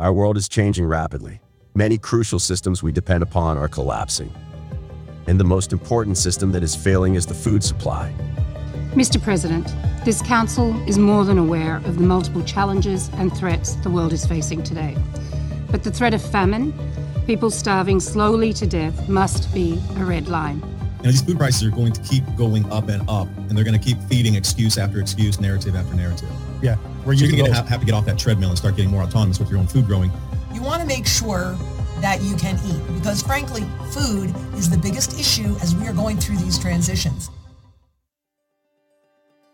Our world is changing rapidly. Many crucial systems we depend upon are collapsing. And the most important system that is failing is the food supply. Mr. President, this Council is more than aware of the multiple challenges and threats the world is facing today. But the threat of famine, people starving slowly to death, must be a red line. You know, these food prices are going to keep going up and up, and they're going to keep feeding excuse after excuse, narrative after narrative. Yeah, we're so you're going to have to get off that treadmill and start getting more autonomous with your own food growing. You want to make sure that you can eat because, frankly, food is the biggest issue as we are going through these transitions.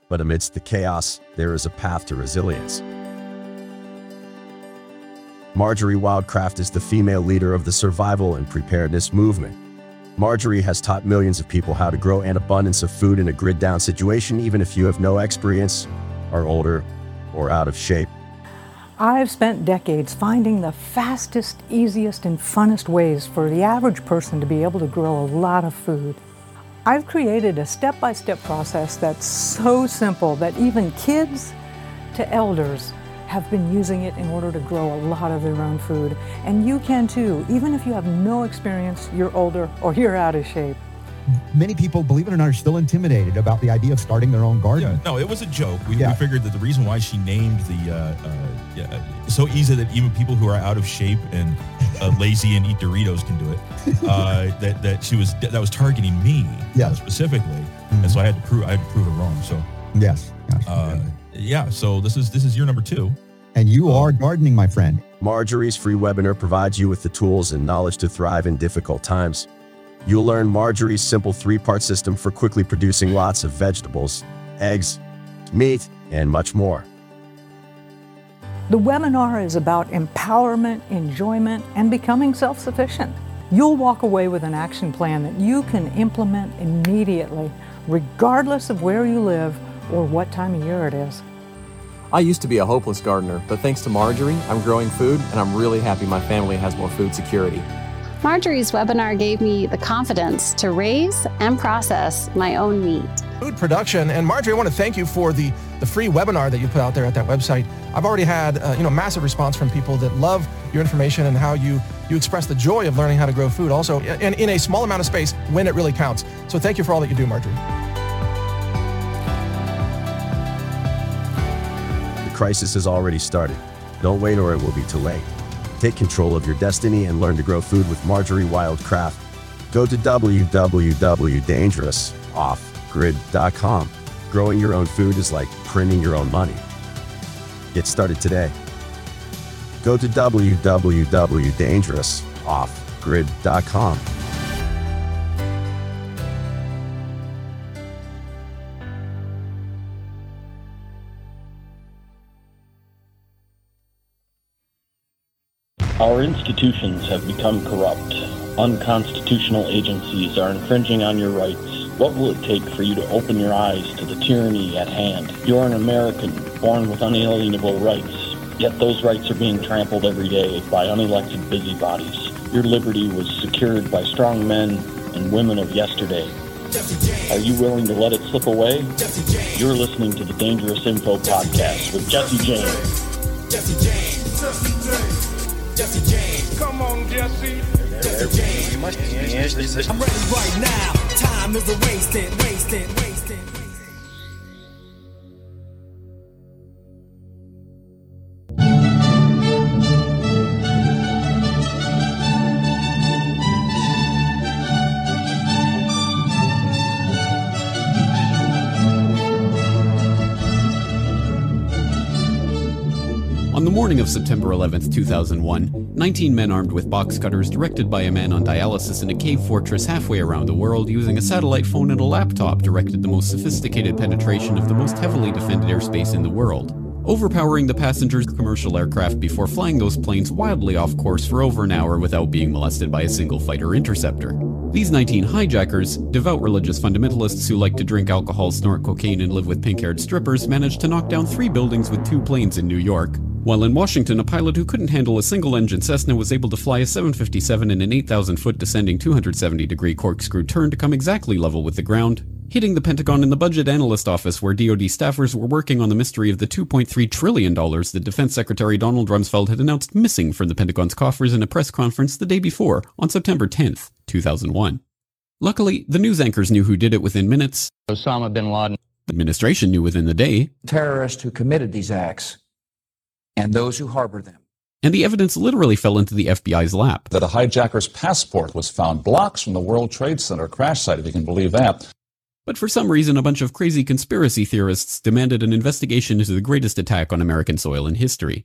But amidst the chaos, there is a path to resilience. Marjorie Wildcraft is the female leader of the survival and preparedness movement. Marjorie has taught millions of people how to grow an abundance of food in a grid down situation, even if you have no experience, are older, or out of shape. I've spent decades finding the fastest, easiest, and funnest ways for the average person to be able to grow a lot of food. I've created a step by step process that's so simple that even kids to elders have been using it in order to grow a lot of their own food. And you can too, even if you have no experience, you're older, or you're out of shape. Many people, believe it or not, are still intimidated about the idea of starting their own garden. Yeah, no, it was a joke. We, yeah. we figured that the reason why she named the uh, uh, yeah, so easy that even people who are out of shape and uh, lazy and eat Doritos can do it. Uh, that that she was that was targeting me yeah. specifically, mm-hmm. and so I had to prove I had to prove it wrong. So yes, uh, yeah. So this is this is year number two. And you are gardening, my friend. Marjorie's free webinar provides you with the tools and knowledge to thrive in difficult times. You'll learn Marjorie's simple three part system for quickly producing lots of vegetables, eggs, meat, and much more. The webinar is about empowerment, enjoyment, and becoming self sufficient. You'll walk away with an action plan that you can implement immediately, regardless of where you live or what time of year it is. I used to be a hopeless gardener, but thanks to Marjorie, I'm growing food and I'm really happy my family has more food security. Marjorie's webinar gave me the confidence to raise and process my own meat. Food production. And Marjorie, I want to thank you for the, the free webinar that you put out there at that website. I've already had uh, you know massive response from people that love your information and how you, you express the joy of learning how to grow food also in, in a small amount of space when it really counts. So thank you for all that you do, Marjorie. The crisis has already started. Don't wait or it will be too late. Take control of your destiny and learn to grow food with Marjorie Wildcraft. Go to www.dangerousoffgrid.com. Growing your own food is like printing your own money. Get started today. Go to www.dangerousoffgrid.com. Our institutions have become corrupt. Unconstitutional agencies are infringing on your rights. What will it take for you to open your eyes to the tyranny at hand? You're an American, born with unalienable rights. Yet those rights are being trampled every day by unelected busybodies. Your liberty was secured by strong men and women of yesterday. Are you willing to let it slip away? You're listening to the Dangerous Info Podcast with Jesse James. Jesse James. Jesse James. Come on, Jesse. Jesse James. I'm ready right now. Time is a wasted, wasted, wasted. Morning of September 11, 2001, 19 men armed with box cutters directed by a man on dialysis in a cave fortress halfway around the world using a satellite phone and a laptop directed the most sophisticated penetration of the most heavily defended airspace in the world, overpowering the passengers' commercial aircraft before flying those planes wildly off course for over an hour without being molested by a single fighter interceptor. These 19 hijackers, devout religious fundamentalists who like to drink alcohol, snort cocaine, and live with pink haired strippers, managed to knock down three buildings with two planes in New York, While in Washington, a pilot who couldn't handle a single engine Cessna was able to fly a 757 in an 8,000 foot descending 270 degree corkscrew turn to come exactly level with the ground, hitting the Pentagon in the budget analyst office where DoD staffers were working on the mystery of the $2.3 trillion that Defense Secretary Donald Rumsfeld had announced missing from the Pentagon's coffers in a press conference the day before, on September 10, 2001. Luckily, the news anchors knew who did it within minutes. Osama bin Laden. The administration knew within the day. Terrorists who committed these acts and those who harbor them. And the evidence literally fell into the FBI's lap. That a hijacker's passport was found blocks from the World Trade Center crash site, if you can believe that. But for some reason, a bunch of crazy conspiracy theorists demanded an investigation into the greatest attack on American soil in history.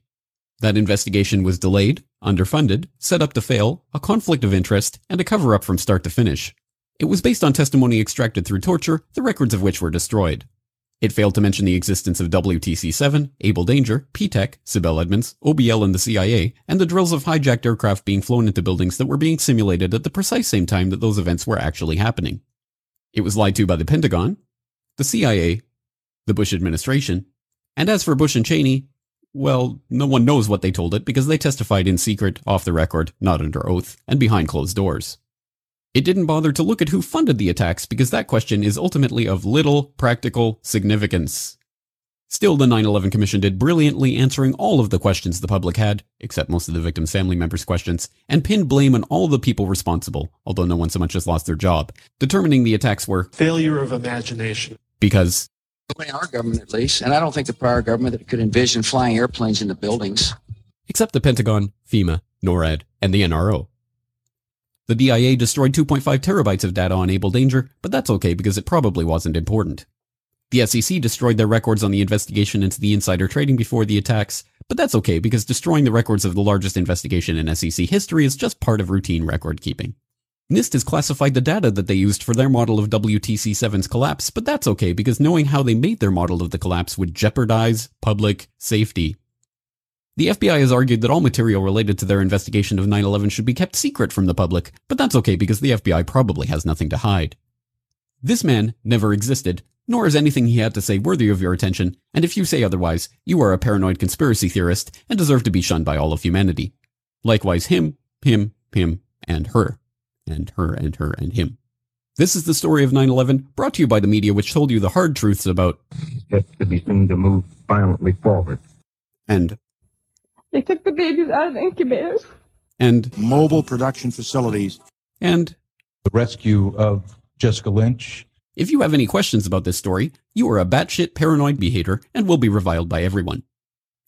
That investigation was delayed, underfunded, set up to fail, a conflict of interest, and a cover up from start to finish. It was based on testimony extracted through torture, the records of which were destroyed. It failed to mention the existence of WTC 7, Able Danger, Ptech, Sibel Edmonds, OBL and the CIA, and the drills of hijacked aircraft being flown into buildings that were being simulated at the precise same time that those events were actually happening. It was lied to by the Pentagon, the CIA, the Bush administration, and as for Bush and Cheney, well, no one knows what they told it because they testified in secret, off the record, not under oath, and behind closed doors. It didn't bother to look at who funded the attacks because that question is ultimately of little practical significance. Still, the 9 11 Commission did brilliantly answering all of the questions the public had, except most of the victims' family members' questions, and pinned blame on all the people responsible, although no one so much as lost their job, determining the attacks were failure of imagination. Because our government, at least, and I don't think the prior government that could envision flying airplanes into buildings. Except the Pentagon, FEMA, NORAD, and the NRO. The DIA destroyed 2.5 terabytes of data on Able Danger, but that's okay because it probably wasn't important. The SEC destroyed their records on the investigation into the insider trading before the attacks, but that's okay because destroying the records of the largest investigation in SEC history is just part of routine record keeping. NIST has classified the data that they used for their model of WTC 7's collapse, but that's okay because knowing how they made their model of the collapse would jeopardize public safety. The FBI has argued that all material related to their investigation of 9 11 should be kept secret from the public, but that's okay because the FBI probably has nothing to hide. This man never existed, nor is anything he had to say worthy of your attention, and if you say otherwise, you are a paranoid conspiracy theorist and deserve to be shunned by all of humanity. Likewise, him, him, him, and her, and her, and her, and him. This is the story of 9 11, brought to you by the media, which told you the hard truths about. Yet to be seen to move violently forward. And they took the babies out of the incubators. And mobile production facilities. And the rescue of Jessica Lynch. If you have any questions about this story, you are a batshit paranoid behavior and will be reviled by everyone.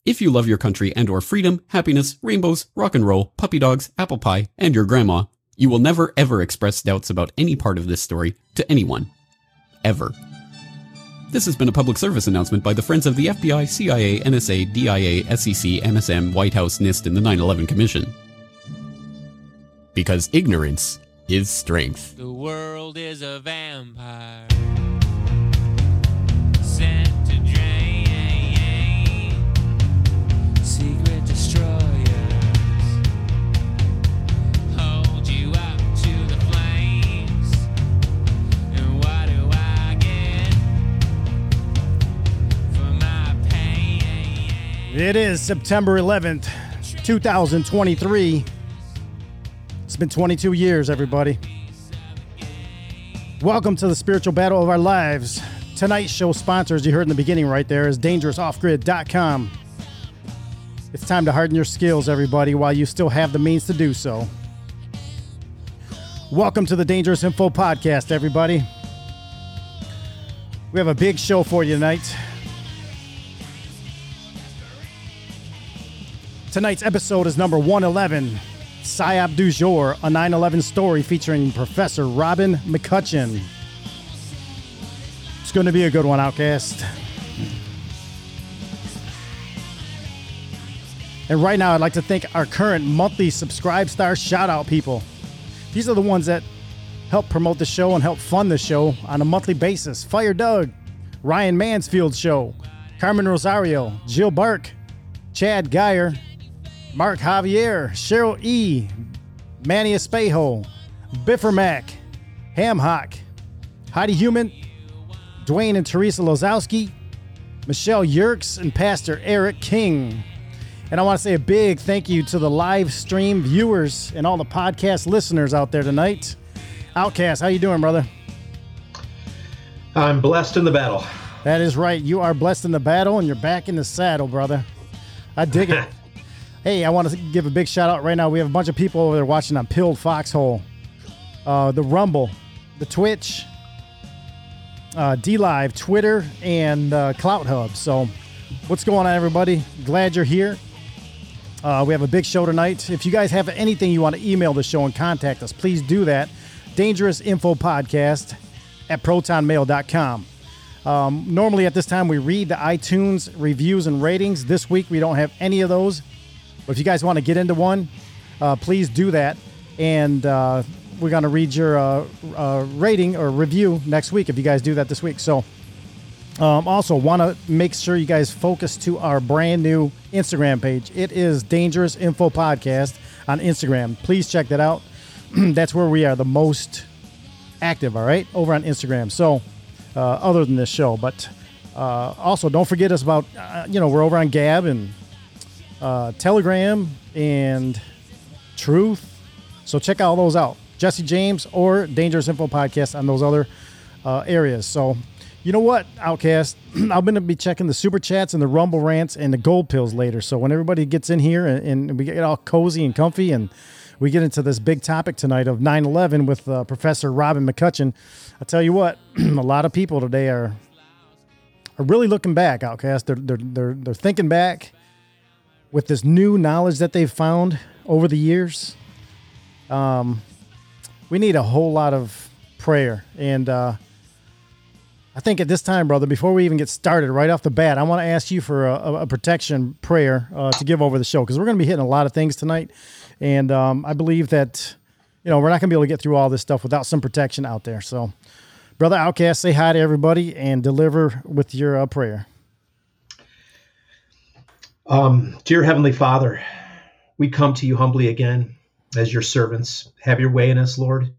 If you love your country and or freedom, happiness, rainbows, rock and roll, puppy dogs, apple pie, and your grandma, you will never ever express doubts about any part of this story to anyone. Ever. This has been a public service announcement by the Friends of the FBI, CIA, NSA, DIA, SEC, MSM, White House, NIST, and the 9 11 Commission. Because ignorance is strength. The world is a vampire. It is September 11th, 2023. It's been 22 years, everybody. Welcome to the spiritual battle of our lives. Tonight's show sponsor, as you heard in the beginning right there, is dangerousoffgrid.com. It's time to harden your skills, everybody, while you still have the means to do so. Welcome to the Dangerous Info Podcast, everybody. We have a big show for you tonight. Tonight's episode is number 111 PSYOP du jour, a 9 11 story featuring Professor Robin McCutcheon. It's going to be a good one, Outcast. And right now, I'd like to thank our current monthly Subscribe Star shout out people. These are the ones that help promote the show and help fund the show on a monthly basis Fire Doug, Ryan Mansfield Show, Carmen Rosario, Jill Bark, Chad Geyer, Mark Javier, Cheryl E., Manny Espejo, Biffermac, Hamhock, Heidi Human, Dwayne and Teresa Lozowski, Michelle Yerkes, and Pastor Eric King. And I want to say a big thank you to the live stream viewers and all the podcast listeners out there tonight. Outcast, how you doing, brother? I'm blessed in the battle. That is right. You are blessed in the battle and you're back in the saddle, brother. I dig it. hey, I want to give a big shout out right now. We have a bunch of people over there watching on Pilled Foxhole, uh, the Rumble, the Twitch, uh, D Live, Twitter, and uh, Clout Hub. So, what's going on, everybody? Glad you're here. Uh, we have a big show tonight. If you guys have anything you want to email the show and contact us, please do that. Dangerous Info Podcast at protonmail.com. Um, normally at this time we read the iTunes reviews and ratings. This week we don't have any of those. But if you guys want to get into one, uh, please do that. And uh, we're going to read your uh, uh, rating or review next week if you guys do that this week. So um, also want to make sure you guys focus to our brand new Instagram page. It is Dangerous Info Podcast on Instagram. Please check that out. That's where we are the most active. All right, over on Instagram. So uh, other than this show, but uh, also don't forget us about you know we're over on Gab and uh, Telegram and Truth. So check all those out. Jesse James or Dangerous Info Podcast on those other uh, areas. So you know what, Outcast? I'm going to be checking the super chats and the rumble rants and the gold pills later. So when everybody gets in here and, and we get all cozy and comfy and we get into this big topic tonight of 9 11 with uh, Professor Robin McCutcheon, I tell you what, a lot of people today are are really looking back, Outcast. They're, they're, they're, they're thinking back with this new knowledge that they've found over the years. Um, we need a whole lot of prayer. And, uh, I think at this time, brother, before we even get started, right off the bat, I want to ask you for a, a protection prayer uh, to give over the show because we're going to be hitting a lot of things tonight, and um, I believe that you know we're not going to be able to get through all this stuff without some protection out there. So, brother Outcast, say hi to everybody and deliver with your uh, prayer. Um, dear Heavenly Father, we come to you humbly again as your servants. Have your way in us, Lord.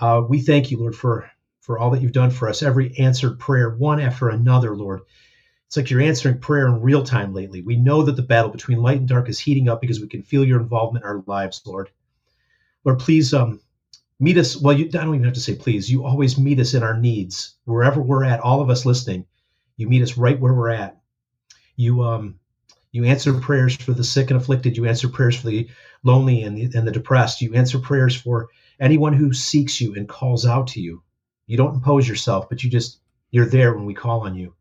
Uh, we thank you, Lord, for for all that you've done for us, every answered prayer, one after another, Lord. It's like you're answering prayer in real time lately. We know that the battle between light and dark is heating up because we can feel your involvement in our lives, Lord. Lord, please um, meet us. Well, you, I don't even have to say please. You always meet us in our needs, wherever we're at. All of us listening, you meet us right where we're at. You um, you answer prayers for the sick and afflicted. You answer prayers for the lonely and the, and the depressed. You answer prayers for anyone who seeks you and calls out to you. You don't impose yourself, but you just you're there when we call on you.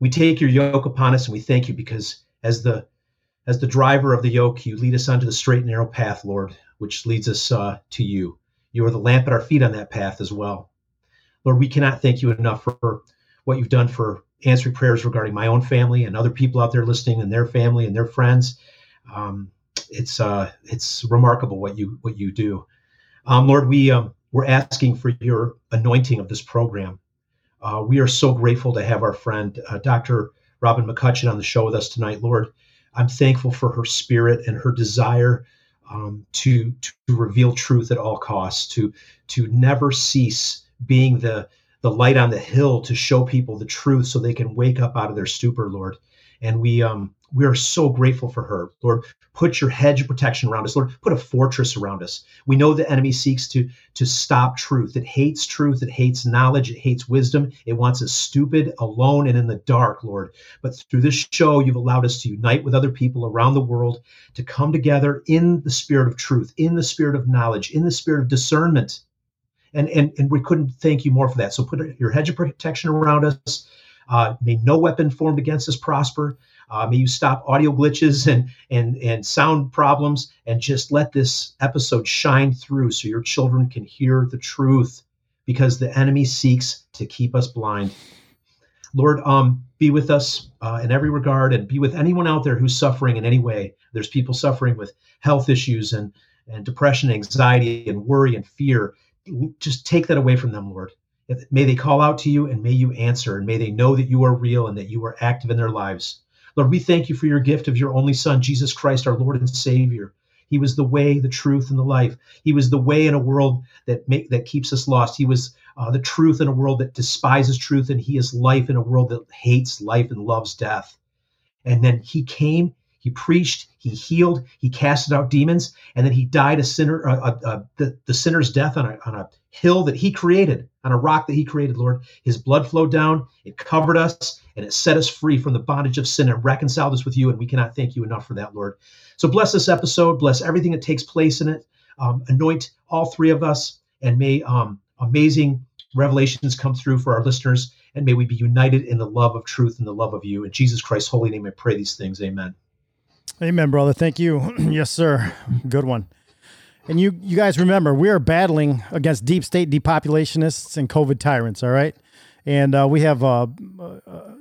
We take your yoke upon us and we thank you because as the as the driver of the yoke, you lead us onto the straight and narrow path, Lord, which leads us uh, to you. You are the lamp at our feet on that path as well. Lord, we cannot thank you enough for what you've done for answering prayers regarding my own family and other people out there listening and their family and their friends. Um, it's uh, it's remarkable what you what you do. Um, Lord, we um, we're asking for your anointing of this program. Uh, we are so grateful to have our friend, uh, Dr. Robin McCutcheon, on the show with us tonight. Lord, I'm thankful for her spirit and her desire um, to, to reveal truth at all costs, to, to never cease being the, the light on the hill to show people the truth so they can wake up out of their stupor, Lord. And we, um, we are so grateful for her. Lord, put your hedge of protection around us. Lord, put a fortress around us. We know the enemy seeks to, to stop truth. It hates truth. It hates knowledge. It hates wisdom. It wants us stupid, alone, and in the dark, Lord. But through this show, you've allowed us to unite with other people around the world to come together in the spirit of truth, in the spirit of knowledge, in the spirit of discernment. And, and, and we couldn't thank you more for that. So put your hedge of protection around us. Uh, may no weapon formed against us prosper. Uh, may you stop audio glitches and and and sound problems, and just let this episode shine through, so your children can hear the truth, because the enemy seeks to keep us blind. Lord, um, be with us uh, in every regard, and be with anyone out there who's suffering in any way. There's people suffering with health issues and and depression, anxiety, and worry and fear. Just take that away from them, Lord. May they call out to you and may you answer, and may they know that you are real and that you are active in their lives. Lord, we thank you for your gift of your only Son, Jesus Christ, our Lord and Savior. He was the way, the truth, and the life. He was the way in a world that make, that keeps us lost. He was uh, the truth in a world that despises truth, and He is life in a world that hates life and loves death. And then He came. He preached, he healed, he casted out demons, and then he died a sinner, uh, the, the sinner's death on a, on a hill that he created, on a rock that he created, Lord. His blood flowed down, it covered us, and it set us free from the bondage of sin and reconciled us with you. And we cannot thank you enough for that, Lord. So bless this episode, bless everything that takes place in it, um, anoint all three of us, and may um, amazing revelations come through for our listeners, and may we be united in the love of truth and the love of you. In Jesus Christ's holy name, I pray these things. Amen. Amen, brother. Thank you. yes, sir. Good one. And you, you guys remember, we are battling against deep state depopulationists and COVID tyrants. All right, and uh, we have a,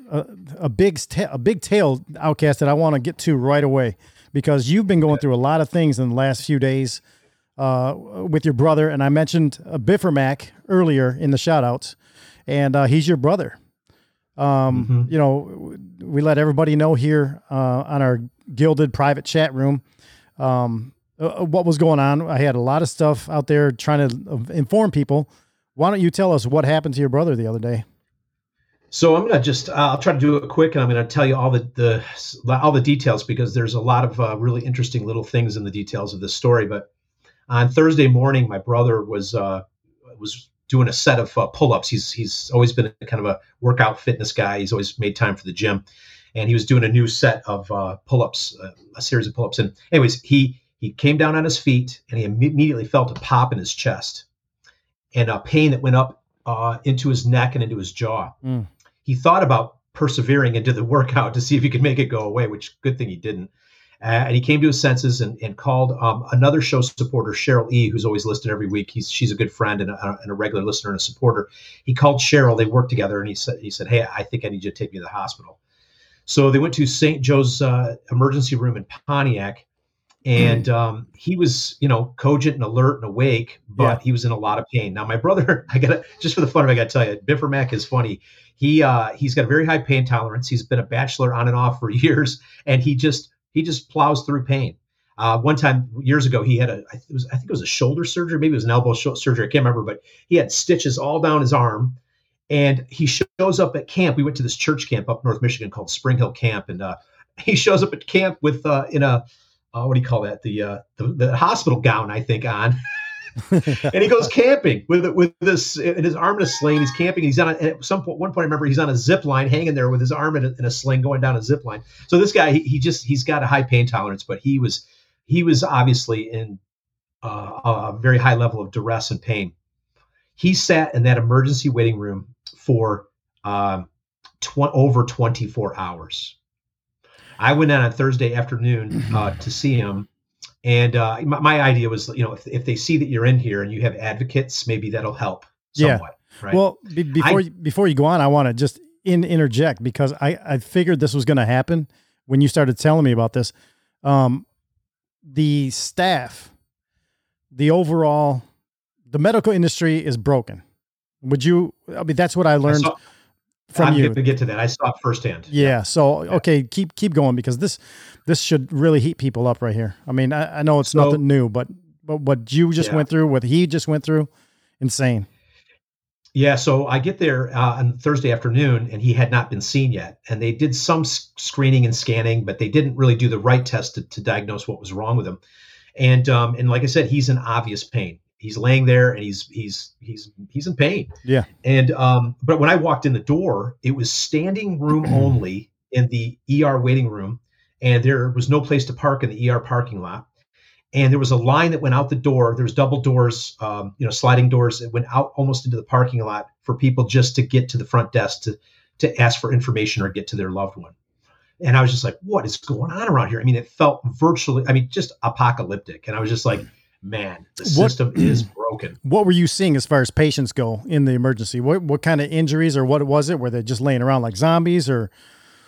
a, a big ta- a big tail outcast that I want to get to right away because you've been going through a lot of things in the last few days uh, with your brother, and I mentioned uh, Biffermac earlier in the shoutouts, and uh, he's your brother. Um, Mm-hmm. You know, we let everybody know here uh, on our gilded private chat room um, uh, what was going on. I had a lot of stuff out there trying to uh, inform people. Why don't you tell us what happened to your brother the other day? So I'm gonna just uh, I'll try to do it quick, and I'm gonna tell you all the the all the details because there's a lot of uh, really interesting little things in the details of this story. But on Thursday morning, my brother was uh, was doing a set of uh, pull-ups. He's he's always been a kind of a workout fitness guy. He's always made time for the gym, and he was doing a new set of uh, pull-ups, uh, a series of pull-ups. And anyways, he he came down on his feet, and he imme- immediately felt a pop in his chest, and a pain that went up uh, into his neck and into his jaw Mm. he thought about persevering into the workout to see if he could make it go away, which good thing he didn't. Uh, and he came to his senses and, and called um, another show supporter, Cheryl E., who's always listed every week. He's she's a good friend and a, and a regular listener and a supporter. He called Cheryl. They worked together, and he said he said, "Hey, I think I need you to take me to the hospital." So they went to St. Joe's uh, emergency room in Pontiac, and um, he was, you know, cogent and alert and awake, but he was in a lot of pain. Now, my brother, I gotta just for the fun of it, I gotta tell you, Biffermac is funny. He uh, he's got a very high pain tolerance. He's been a bachelor on and off for years, and he just he just plows through pain. Uh, one time years ago, he had a I think it was I think it was a shoulder surgery, maybe it was an elbow sho- surgery. I can't remember, but he had stitches all down his arm. And he shows up at camp. We went to this church camp up North Michigan called Spring Hill Camp, and uh, he shows up at camp with uh, in a uh, what do you call that? The, uh, the the hospital gown, I think, on. and he goes camping with with this in his arm in a sling. He's camping. He's on a, at some point. One point, I remember he's on a zip line, hanging there with his arm in a, in a sling, going down a zip line. So this guy, he, he just he's got a high pain tolerance, but he was he was obviously in uh, a very high level of duress and pain. He sat in that emergency waiting room for um, tw- over 24 hours. I went in on Thursday afternoon uh, to see him, and uh, my, my idea was, you know, if, if they see that you're in here and you have advocates, maybe that'll help somewhat. Right? Well, be, before I- you, before you go on, I want to just in, interject because I, I figured this was going to happen when you started telling me about this. Um, the staff, the overall, the medical industry is broken. Would you? I mean, that's what I learned saw- from I'm you. going to get to that. I saw it firsthand. Yeah. So okay, keep keep going because this this should really heat people up right here. I mean, I, I know it's So- nothing new, but but what you just Yeah. went through, what he just went through, insane. Yeah, so I get there uh, on Thursday afternoon, and he had not been seen yet. And they did some screening and scanning, but they didn't really do the right test to, to diagnose what was wrong with him. And um, and like I said, he's in obvious pain. He's laying there, and he's he's he's he's in pain. Yeah. And um, but when I walked in the door, it was standing room only in the ER waiting room, and there was no place to park in the ER parking lot. And there was a line that went out the door. There was double doors, um, you know, sliding doors that went out almost into the parking lot for people just to get to the front desk to to ask for information or get to their loved one. And I was just like, what is going on around here? I mean, it felt virtually, I mean, just apocalyptic. And I was just like, man, the What- system is broken. What were you seeing as far as patients go in the emergency? What what kind of injuries or what was it? Were they just laying around like zombies or?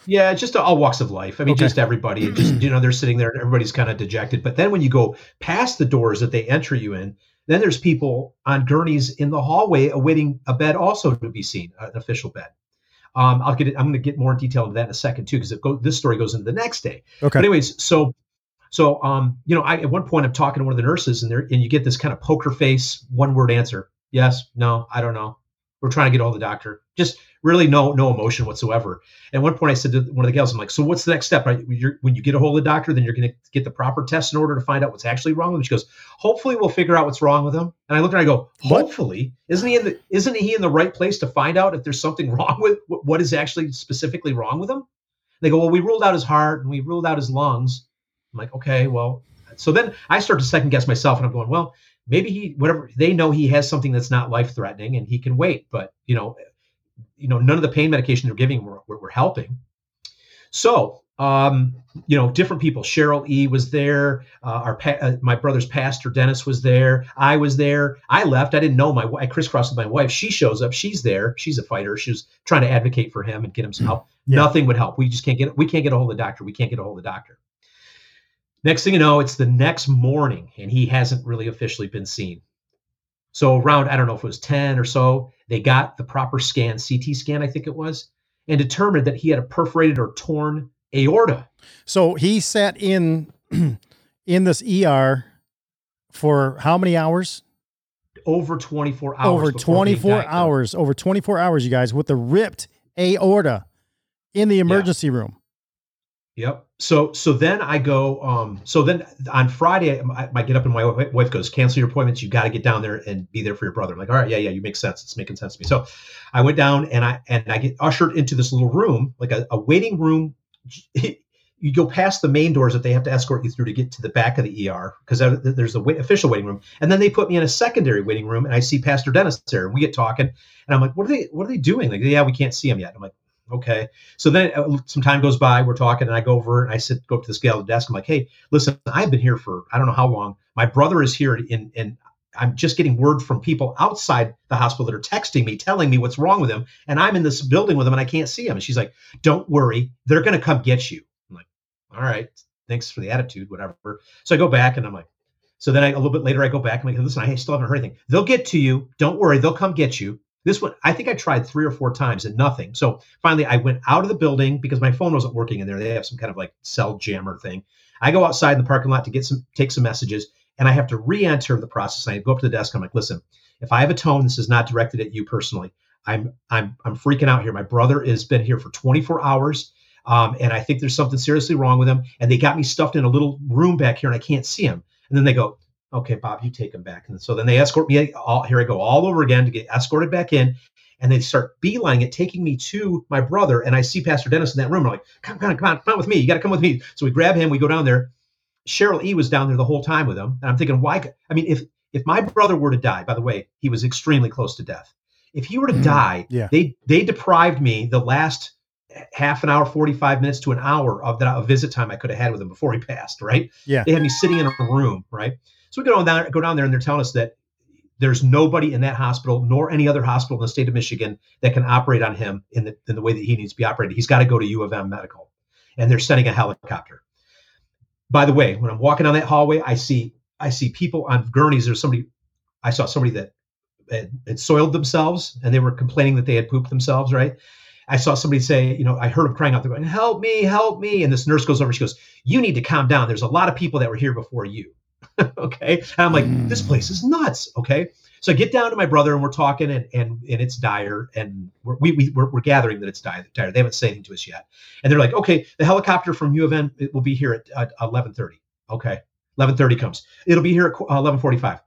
Yeah, just all walks of life. I mean, Okay. just everybody. Just you know, they're sitting there and everybody's kind of dejected. But then when you go past the doors that they enter you in, then there's people on gurneys in the hallway awaiting a bed also to be seen, an official bed. Um, I'll get it. I'm going to get more in detail into that in a second too, because this story goes into the next day. Okay. But anyways, so so um, you know, I at one point I'm talking to one of the nurses, and there and you get this kind of poker face, one word answer: yes, no, I don't know. We're trying to get all the doctor. Just really no no emotion whatsoever. And at one point, I said to one of the gals, "I'm like, so what's the next step? Right? When you get a hold of the doctor, then you're going to get the proper tests in order to find out what's actually wrong with him." She goes, "Hopefully, we'll figure out what's wrong with him." And I look at her, I go, "Hopefully, isn't he in the isn't he in the right place to find out if there's something wrong with what what is actually specifically wrong with him?" They go, "Well, we ruled out his heart and we ruled out his lungs." I'm like, "Okay, well." So then I start to second guess myself, and I'm going, "Well." Maybe he, whatever they know, he has something that's not life threatening, and he can wait. But you know, you know, none of the pain medication they're giving were, were, were helping. So, um, you know, different people. Cheryl E was there. Uh, our pa- uh, my brother's pastor Dennis was there. I was there. I left. I didn't know my. I crisscrossed with my wife. She shows up. She's there. She's a fighter. She was trying to advocate for him and get him some help. Nothing would help. We just can't get. We can't get a hold of the doctor. We can't get a hold of the doctor. Next thing you know, it's the next morning, and he hasn't really officially been seen. So around, I don't know if it was 10 or so, they got the proper scan, CT scan, I think it was, and determined that he had a perforated or torn aorta. So he sat in in this ER for how many hours? Over 24 hours. Over 24 hours. Over 24 hours, you guys, with the ripped aorta in the emergency room. Yep. So so then I go. Um. So then on Friday, I, I get up and my wife goes, "Cancel your appointments. You got to get down there and be there for your brother." I'm like, "All right, yeah, yeah, you make sense. It's making sense to me." So I went down and I and I get ushered into this little room, like a, a waiting room. You go past the main doors that they have to escort you through to get to the back of the ER because there's a wait, official waiting room, and then they put me in a secondary waiting room, and I see Pastor Dennis there, and we get talking, and I'm like, "What are they? What are they doing?" Like, "Yeah, we can't see him yet." I'm like, okay. So then uh, some time goes by, we're talking, and I go over and I sit, go up to this gal at the desk. I'm like, hey, listen, I've been here for I don't know how long. My brother is here, in, and I'm just getting word from people outside the hospital that are texting me, telling me what's wrong with him, and I'm in this building with him, and I can't see him. And she's like, don't worry, they're going to come get you. I'm like, all right, thanks for the attitude, whatever. So I go back, and I'm like. So then I, a little bit later, I go back and I'm like, listen, I still haven't heard anything. They'll get to you. Don't worry. They'll come get you. This one, I think I tried three or four times and nothing. So finally, I went out of the building because my phone wasn't working in there. They have some kind of like cell jammer thing. I go outside in the parking lot to get some, take some messages, and I have to re-enter the process. I go up to the desk. I'm like, listen, if I have a tone, this is not directed at you personally. I'm I'm I'm freaking out here. My brother has been here for 24 hours. Um, and I think there's something seriously wrong with him. And they got me stuffed in a little room back here, and I can't see him. And then they go, okay, Bob, you take him back. And so then they escort me all here I go all over again to get escorted back in. And they start beelining it, taking me to my brother. And I see Pastor Dennis in that room. I'm like, come, come on, come on, come on with me. You got to come with me. So we grab him, we go down there. Cheryl E was down there the whole time with him. And I'm thinking, why? I mean, if if my brother were to die, by the way, he was extremely close to death. If he were to mm, die, Yeah. they they deprived me the last half an hour, 45 minutes to an hour of that of visit time I could have had with him before he passed, right? Yeah. They had me sitting in a room, right? So we go down there, go down there, and they're telling us that there's nobody in that hospital nor any other hospital in the state of Michigan that can operate on him in the in the way that he needs to be operated. He's got to go to U of M Medical, and they're sending a helicopter. By the way, when I'm walking down that hallway, I see I see people on gurneys. There's somebody I saw somebody that had, had soiled themselves, and they were complaining that they had pooped themselves. Right. I saw somebody say, you know, I heard them crying out. They're going, "Help me, help me!" And this nurse goes over. She goes, "You need to calm down. There's a lot of people that were here before you." okay. And I'm like, this place is nuts. Okay. So I get down to my brother and we're talking and and, and it's dire and we're, we, we we're, we're gathering that it's dire, dire. They haven't said anything to us yet. And they're like, okay, the helicopter from U of M it will be here at, at 11:30. Okay. 11:30 comes. It'll be here at uh, 11:45.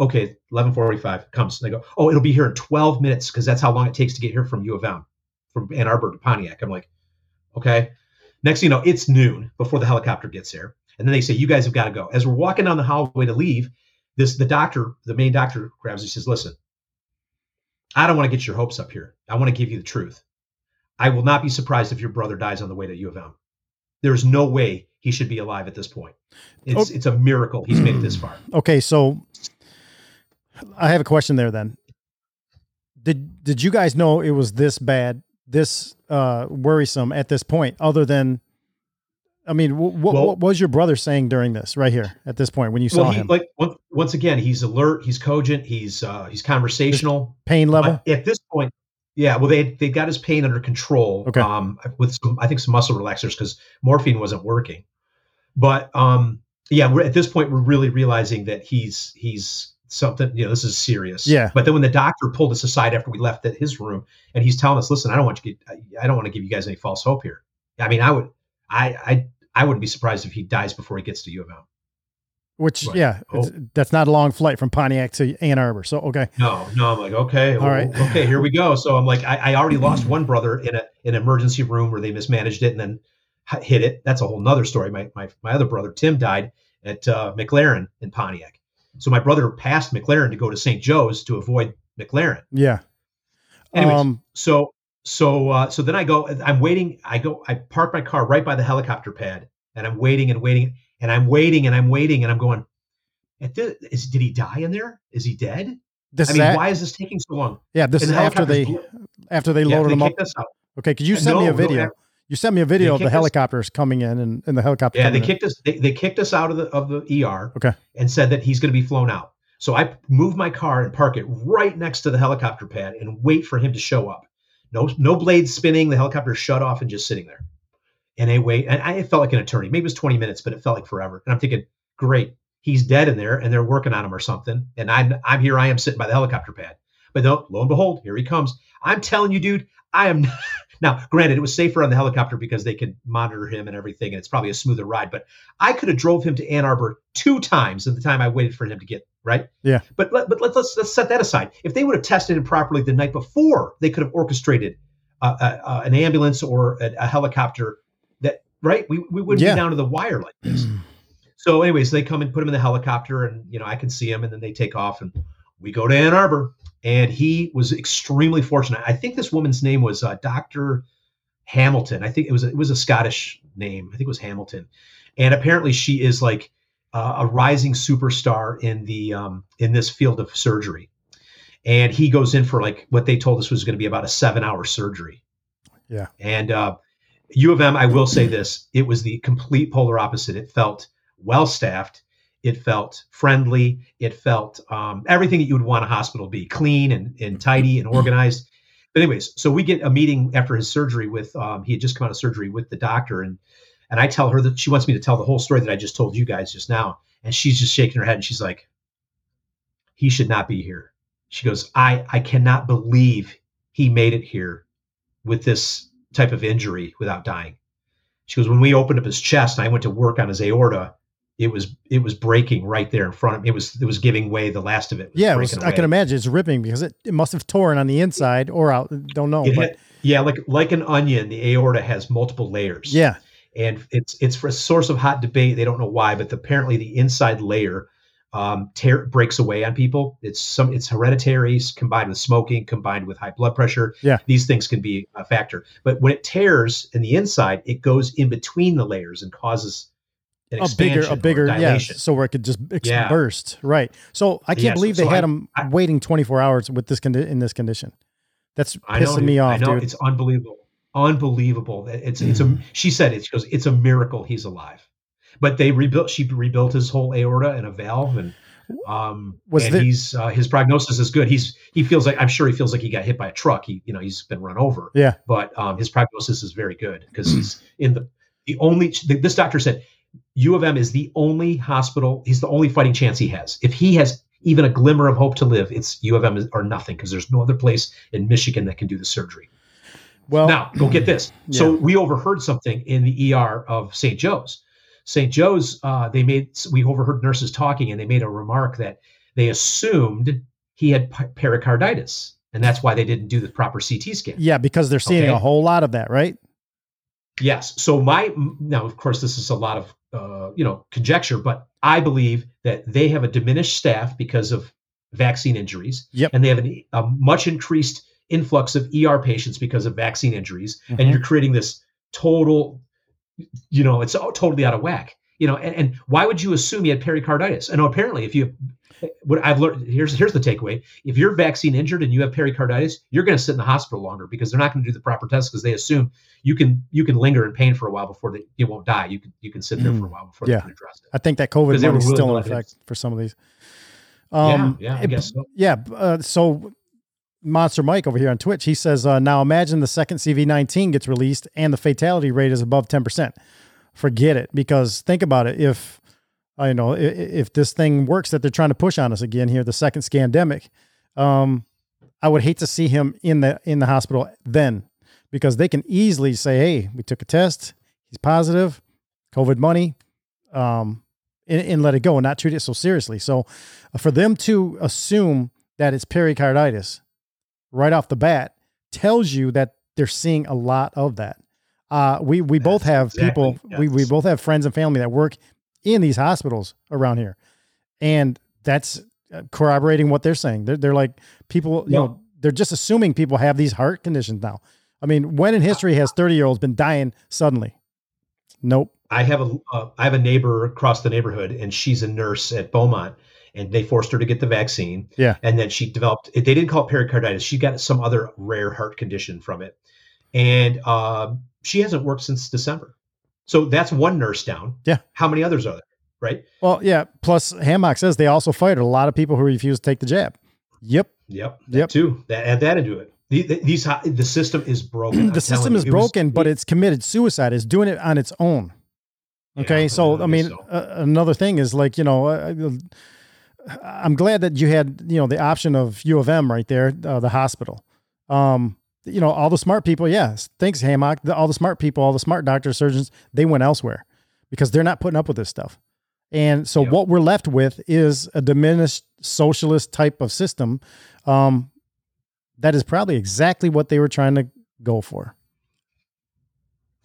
Okay, 11:45 comes. They go, oh, it'll be here in 12 minutes because that's how long it takes to get here from U of M, from Ann Arbor to Pontiac. I'm like, okay. Next thing you know, it's noon before the helicopter gets there. And then they say, you guys have got to go. As we're walking down the hallway to leave, this the doctor, the main doctor grabs. He says, "Listen, I don't want to get your hopes up here. I want to give you the truth. I will not be surprised if your brother dies on the way to U of M. There's no way he should be alive at this point. It's it's a miracle he's made it this far. Okay, so I have a question there then. Did did you guys know it was this bad, this uh worrisome at this point other than I mean, wh- wh- Well- what was your brother saying during this right here at this point when you saw Well, he, him? like once, once again, he's alert, he's cogent, he's uh, he's conversational. pain level? I- at this point, yeah. Well, they they got his pain under control. Okay. Um, with some, I think some muscle relaxers because morphine wasn't working. But um, yeah, we're at this point we're really realizing that he's he's something, you know, this is serious. Yeah. But then when the doctor pulled us aside after we left his room and he's telling us, listen, I don't want you to get, I don't want to give you guys any false hope here. I mean, I would, I, I, I wouldn't be surprised if he dies before he gets to U of M. Which, Right. yeah, Oh. it's- that's not a long flight from Pontiac to Ann Arbor. So, okay. No, no, I'm like, okay, All right. well, okay, here we go. So I'm like, I, I already lost one brother in a in an emergency room where they mismanaged it and then hit it. That's a whole nother story. My my my other brother Tim died at uh, McLaren in Pontiac. So my brother passed McLaren to go to St. Joe's to avoid McLaren. Yeah. Anyways, Um, so so uh, so then I go. I'm waiting. I go. I park my car right by the helicopter pad, and I'm waiting and waiting and I'm waiting and I'm waiting and I'm going. At this, is did he die in there? Is he dead? This I mean, at- why is this taking so long? Yeah, this And is the after they helicopter's blo- after they Yeah, loaded them up. Okay, could you Uh, send me no, a no, video? af- you sent me a video of the kicked us- helicopters coming in and, and the helicopter. Yeah, they in. kicked us. They, they kicked us out of the of the ER. Okay. And said that he's going to be flown out. So I move my car and park it right next to the helicopter pad and wait for him to show up. No no blades spinning. The helicopter shut off and just sitting there. And I wait, and I it felt like an attorney. Maybe it was 20 minutes, but it felt like forever. And I'm thinking, great, he's dead in there, and they're working on him or something. And I'm I'm here. I am sitting by the helicopter pad. But no, lo and behold, here he comes. I'm telling you, dude, I am. Now, granted, it was safer on the helicopter because they could monitor him and everything, and it's probably a smoother ride. But I could have drove him to Ann Arbor two times in the time I waited for him to get right. Yeah. But let, but let's, let's let's set that aside. If they would have tested him properly the night before, they could have orchestrated uh, uh, uh, an ambulance or a, a helicopter. That right? We we wouldn't Yeah. be down to the wire like this. so, anyways, they come and put him in the helicopter, and you know I can see him, and then they take off, and we go to Ann Arbor, and he was extremely fortunate. I think this woman's name was uh, Doctor Hamilton. I think it was it was a Scottish name. I think it was Hamilton, and apparently she is like uh, a rising superstar in the um, in this field of surgery. And he goes in for like what they told us was going to be about a seven hour surgery. Yeah. And uh, U of M, I will say this: it was the complete polar opposite. It felt well staffed. It felt friendly. It felt um, everything that you would want a hospital to be clean and, and tidy and organized. But anyways, so we get a meeting after his surgery with um, he had just come out of surgery with the doctor, and and I tell her that she wants me to tell the whole story that I just told you guys just now, and she's just shaking her head and she's like, he should not be here. She goes, I I cannot believe he made it here with this type of injury without dying. She goes, when we opened up his chest and I went to work on his aorta, it was it was breaking right there in front of me. It was it was giving way. The last of it. Yeah, it was, I can imagine it's ripping because it, it must have torn on the inside or out. Don't know, It but had- yeah, like like an onion, the aorta has multiple layers. yeah, and it's it's for a source of hot debate. They don't know why, but apparently the inside layer um, tear, breaks away on people. It's some it's hereditary combined with smoking, combined with high blood pressure. Yeah. these things can be a factor. But when it tears in the inside, it goes in between the layers and causes a bigger, a bigger, yeah, so where it could just ex- Yeah. burst, right? So I can't Yeah, believe so they had I- him waiting 24 hours with this condi- in this condition. That's I know, pissing dude. me off, I know dude. it's unbelievable, unbelievable. It's it's a. She said it. She goes, it's a miracle he's alive. But they rebuilt. She rebuilt his whole aorta and a valve, and um, Was and there- he's uh, his prognosis is good. He's he feels like I'm sure he feels like he got hit by a truck. He you know he's been run over. Yeah. But um, his prognosis is very good because he's in the the only. This doctor said U of M is the only hospital. He's the only fighting chance he has. If he has even a glimmer of hope to live, it's U of M is- or nothing because there's no other place in Michigan that can do the surgery. Well, now go get this. So we overheard something in the ER of St. Joe's. St. Joe's, uh, they made we overheard nurses talking, and they made a remark that they assumed he had pericarditis, and that's why they didn't do the proper CT scan. Yeah, because they're seeing Okay. a whole lot of that, right? Yes. So my now, of course, this is a lot of uh, you know conjecture, but I believe that they have a diminished staff because of vaccine injuries, Yep. and they have an, a much increased influx of ER patients because of vaccine injuries, Mhm. and you're creating this total, you know, it's totally out of whack. You know, and, and why would you assume he had pericarditis? And apparently, if you what I've learned here's here's the takeaway: if you're vaccine injured and you have pericarditis, you're going to sit in the hospital longer because they're not going to do the proper tests because they assume you can you can linger in pain for a while before they you won't die. You can you can sit there for a while before they Mm. yeah, can address it. I think that COVID is willing still in effect for some of these. Yeah, yeah, I guess so. Yeah. Uh, so, Monster Mike over here on Twitch, he says, uh, "Now imagine the second CV19 gets released and the fatality rate is above 10 percent. Forget it, because think about it. If I know i- i- if this thing works that they're trying to push on us again here, the second scandemic. Um, I would hate to see him in the in the hospital then, because they can easily say, "Hey, we took a test, he's positive, COVID money," um, and, and let it go and not treat it so seriously. So, uh, for them to assume that it's pericarditis right off the bat tells you that they're seeing a lot of that. Uh, we we both have exactly- people we, we both have friends and family that work in these hospitals around here, and that's uh, corroborating what they're saying. They're they're like people, you know, they're just assuming people have these heart conditions now. I mean, when in history has thirty year olds been dying suddenly? Nope. I have a uh, I have a neighbor across the neighborhood, and she's a nurse at Beaumont, and they forced her to get the vaccine. Yeah. and then she developed. They didn't call it pericarditis. She got some other rare heart condition from it, and uh, she hasn't worked since December. So that's one nurse down. Yeah. How many others are there? Right. Well, yeah. Plus, Hammock says they also fired a lot of people who refuse to take the jab. Yep. Yep. Yep. Too. That add that into it. The- the- These the system is broken. The system is you. It was- broken, but it's committed suicide. It's doing it on its own. Okay, so I mean, uh, another thing is like you know, uh, I'm glad that you had you know the option of U of M right there, uh, the hospital. Um, you know, all the smart people, yes, thanks Hammock. The, all the smart people, all the smart doctors, surgeons, they went elsewhere because they're not putting up with this stuff. And so what we're left with is a diminished socialist type of system. Um, that is probably exactly what they were trying to go for.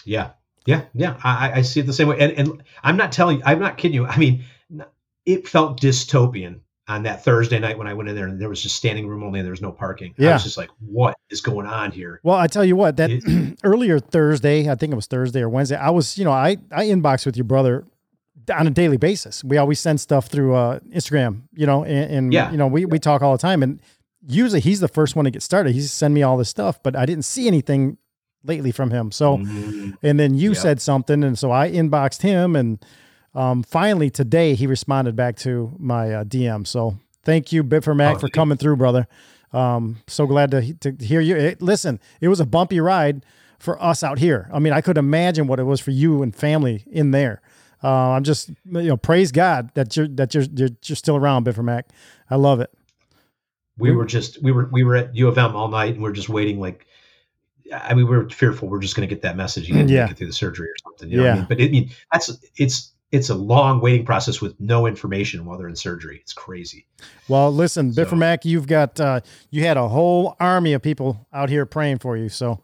Yeah, yeah, yeah. I, I- I see it the same way. And and I'm not telling you, I'm not kidding you. I mean, it felt dystopian on that Thursday night when I went in there and there was just standing room only and there was no parking. I Yeah. was just like, what is going on here? Well, I tell you what, that earlier Thursday, I think it was Thursday or Wednesday, I was, you know, I I inbox with your brother on a daily basis. We always send stuff through uh, Instagram, you know, and, and Yeah. you know, we we talk all the time, and usually he's the first one to get started. He's send me all this stuff, but I didn't see anything lately from him. So, and then you Yeah. said something, and so I inboxed him, and um, finally today he responded back to my uh, DM. So thank you, Bit for Mac, Oh, for coming through, brother. Um, so glad to to hear you. It, listen, it was a bumpy ride for us out here. I mean, I could imagine what it was for you and family in there. Uh, I'm just, you know, praise God that you're that you're you're, you're still around, Bit for Mac. I love it. We were just we were we were at U of M all night and we are just waiting like I mean, we were fearful we're just going to get that message. You didn't Yeah. make it through the surgery or something. You know what I Yeah. mean? But I mean, that's it's it's a long waiting process with no information while they're in surgery. It's crazy. Well, listen, Mac, you've got uh, you had a whole army of people out here praying for you. So,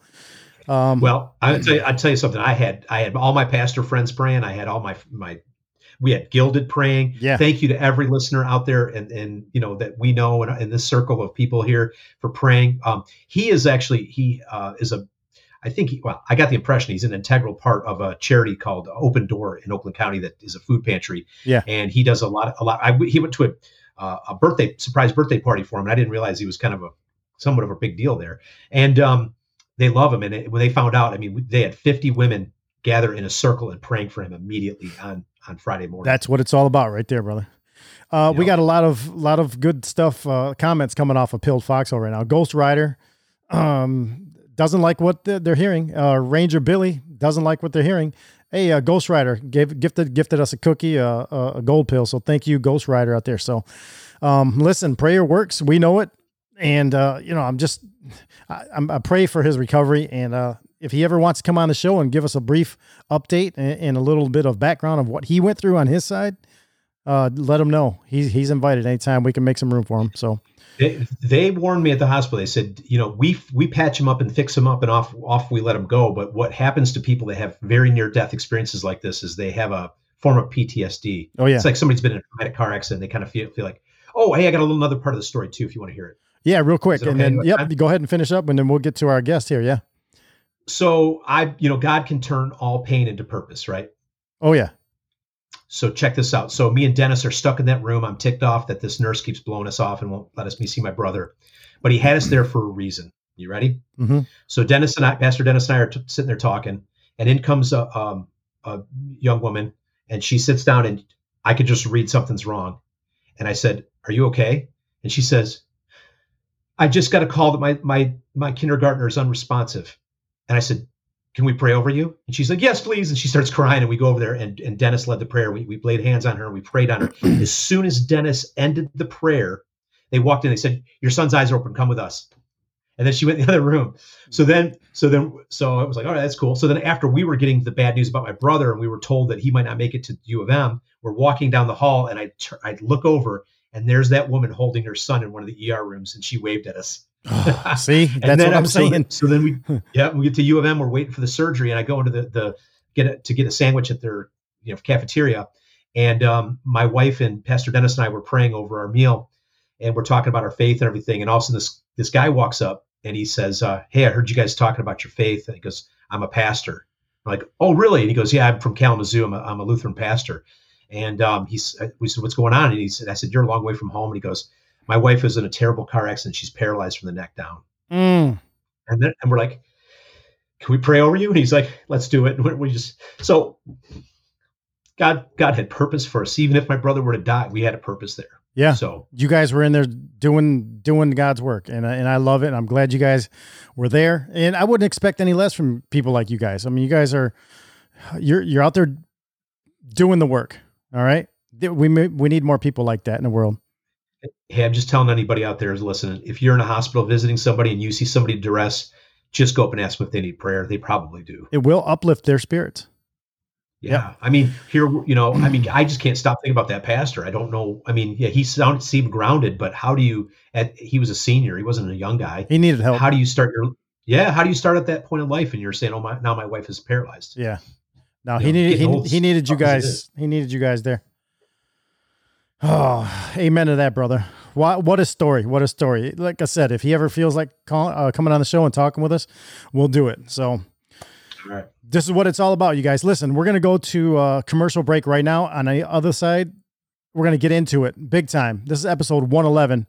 um, Well, I tell you, I tell you something. I had I had all my pastor friends praying. I had all my my we had gilded praying. Yeah. Thank you to every listener out there and and you know that we know in, in this circle of people here for praying. Um, he is actually he uh, is a I think he, well I got the impression he's an integral part of a charity called Open Door in Oakland County that is a food pantry. Yeah. and he does a lot a lot. I he went to a uh, a birthday surprise birthday party for him. And I didn't realize he was kind of a somewhat of a big deal there. And um, they love him. And it, when they found out, I mean, they had 50 women gather in a circle and praying for him immediately on on Friday morning. That's what it's all about, right there, brother. Uh, We got a lot of lot of good stuff, uh, comments coming off of Pilled Foxhole right now. Ghost Rider um, doesn't like what they're hearing. Uh, Ranger Billy doesn't like what they're hearing. Hey, uh, Ghost Rider gave gifted gifted us a cookie, uh, a a gold pill. So thank you, Ghost Rider out there. So, um, listen, prayer works. We know it, and uh, you know, I'm just I, I'm, I pray for his recovery. And uh, if he ever wants to come on the show and give us a brief update and, and a little bit of background of what he went through on his side, uh, let him know. He's he's invited anytime. We can make some room for him. So They, they warned me at the hospital. They said, you know, we we patch him up and fix him up, and off off we let him go. But what happens to people that have very near death experiences like this is they have a form of PTSD. Oh, yeah. it's like somebody's been in a traumatic car accident. They kind of feel feel like, oh, hey, I got a little another part of the story too. If you want to hear it. yeah, real quick, and okay? then yep, go ahead and finish up, and then we'll get to our guest here. Yeah. So I, you know, God can turn all pain into purpose, right? Oh yeah. So check this out. So me and Dennis are stuck in that room. I'm ticked off that this nurse keeps blowing us off and won't let us me see my brother. But he had us there for a reason. You ready? Mm-hmm. So Dennis and I, Pastor Dennis and I are t- sitting there talking, and in comes a, um, a young woman, and she sits down, and I could just read something's wrong. And I said, "Are you okay?" And she says, "I just got a call that my my my kindergartner is unresponsive." And I said, can we pray over you? And she's like, yes, please. And she starts crying. And we go over there and, and Dennis led the prayer. We, we laid hands on her and we prayed on her. as soon as Dennis ended the prayer, they walked in. They said, your son's eyes are open. Come with us. And then she went in the other room. So then, so then, so I was like, all right, that's cool. So then after we were getting the bad news about my brother and we were told that he might not make it to U of M, we're walking down the hall and I I'd look over and there's that woman holding her son in one of the ER rooms and she waved at us. See, that's what I'm so- saying. So then we, yeah, we get to U of M. We're waiting for the surgery, and I go into the the get a, to get a sandwich at their you know cafeteria, and um, my wife and Pastor Dennis and I were praying over our meal, and we're talking about our faith and everything. And all of a sudden, this this guy walks up and he says, uh, "Hey, I heard you guys talking about your faith." And he goes, "I'm a pastor." I'm like, "Oh, really?" And he goes, "Yeah, I'm from Kalamazoo. I'm a, I'm a Lutheran pastor." And um, he's, we said, "What's going on?" And he said, "I said you're a long way from home." And he goes, "My wife is in a terrible car accident. She's paralyzed from the neck down." Mm. And then and we're like, "Can we pray over you?" And he's like, "Let's do it." And we- just so God God had purpose for us. Even if my brother were to die, we had a purpose there. Yeah. So you guys were in there doing doing God's work, and I- and I love it. And I'm glad you guys were there. And I wouldn't expect any less from people like you guys. I mean, you guys are you're you're out there doing the work. All right. We we need more people like that in the world. Hey, I'm just telling anybody out there who's listening, if you're in a hospital visiting somebody and you see somebody in duress, just go up and ask them if they need prayer. They probably do. It will uplift their spirits. Yeah. I mean, here, you know, I mean, I just can't stop thinking about that pastor. I don't know. I mean, yeah, he sounded seemed grounded, but how do you at he was a senior, he wasn't a young guy. He needed help. How do you start your yeah, how do you start at that point in life and you're saying, Oh my now my wife is paralyzed? Yeah. No, You he know, needed he, he needed you sucks as it guys. He needed you guys there. Oh, amen to that, brother. What what a story! What a story! Like I said, if he ever feels like call, uh, coming on the show and talking with us, we'll do it. So right. this is what it's all about, you guys. Listen, we're gonna go to a commercial break right now. On the other side, we're gonna get into it big time. This is episode one eleven.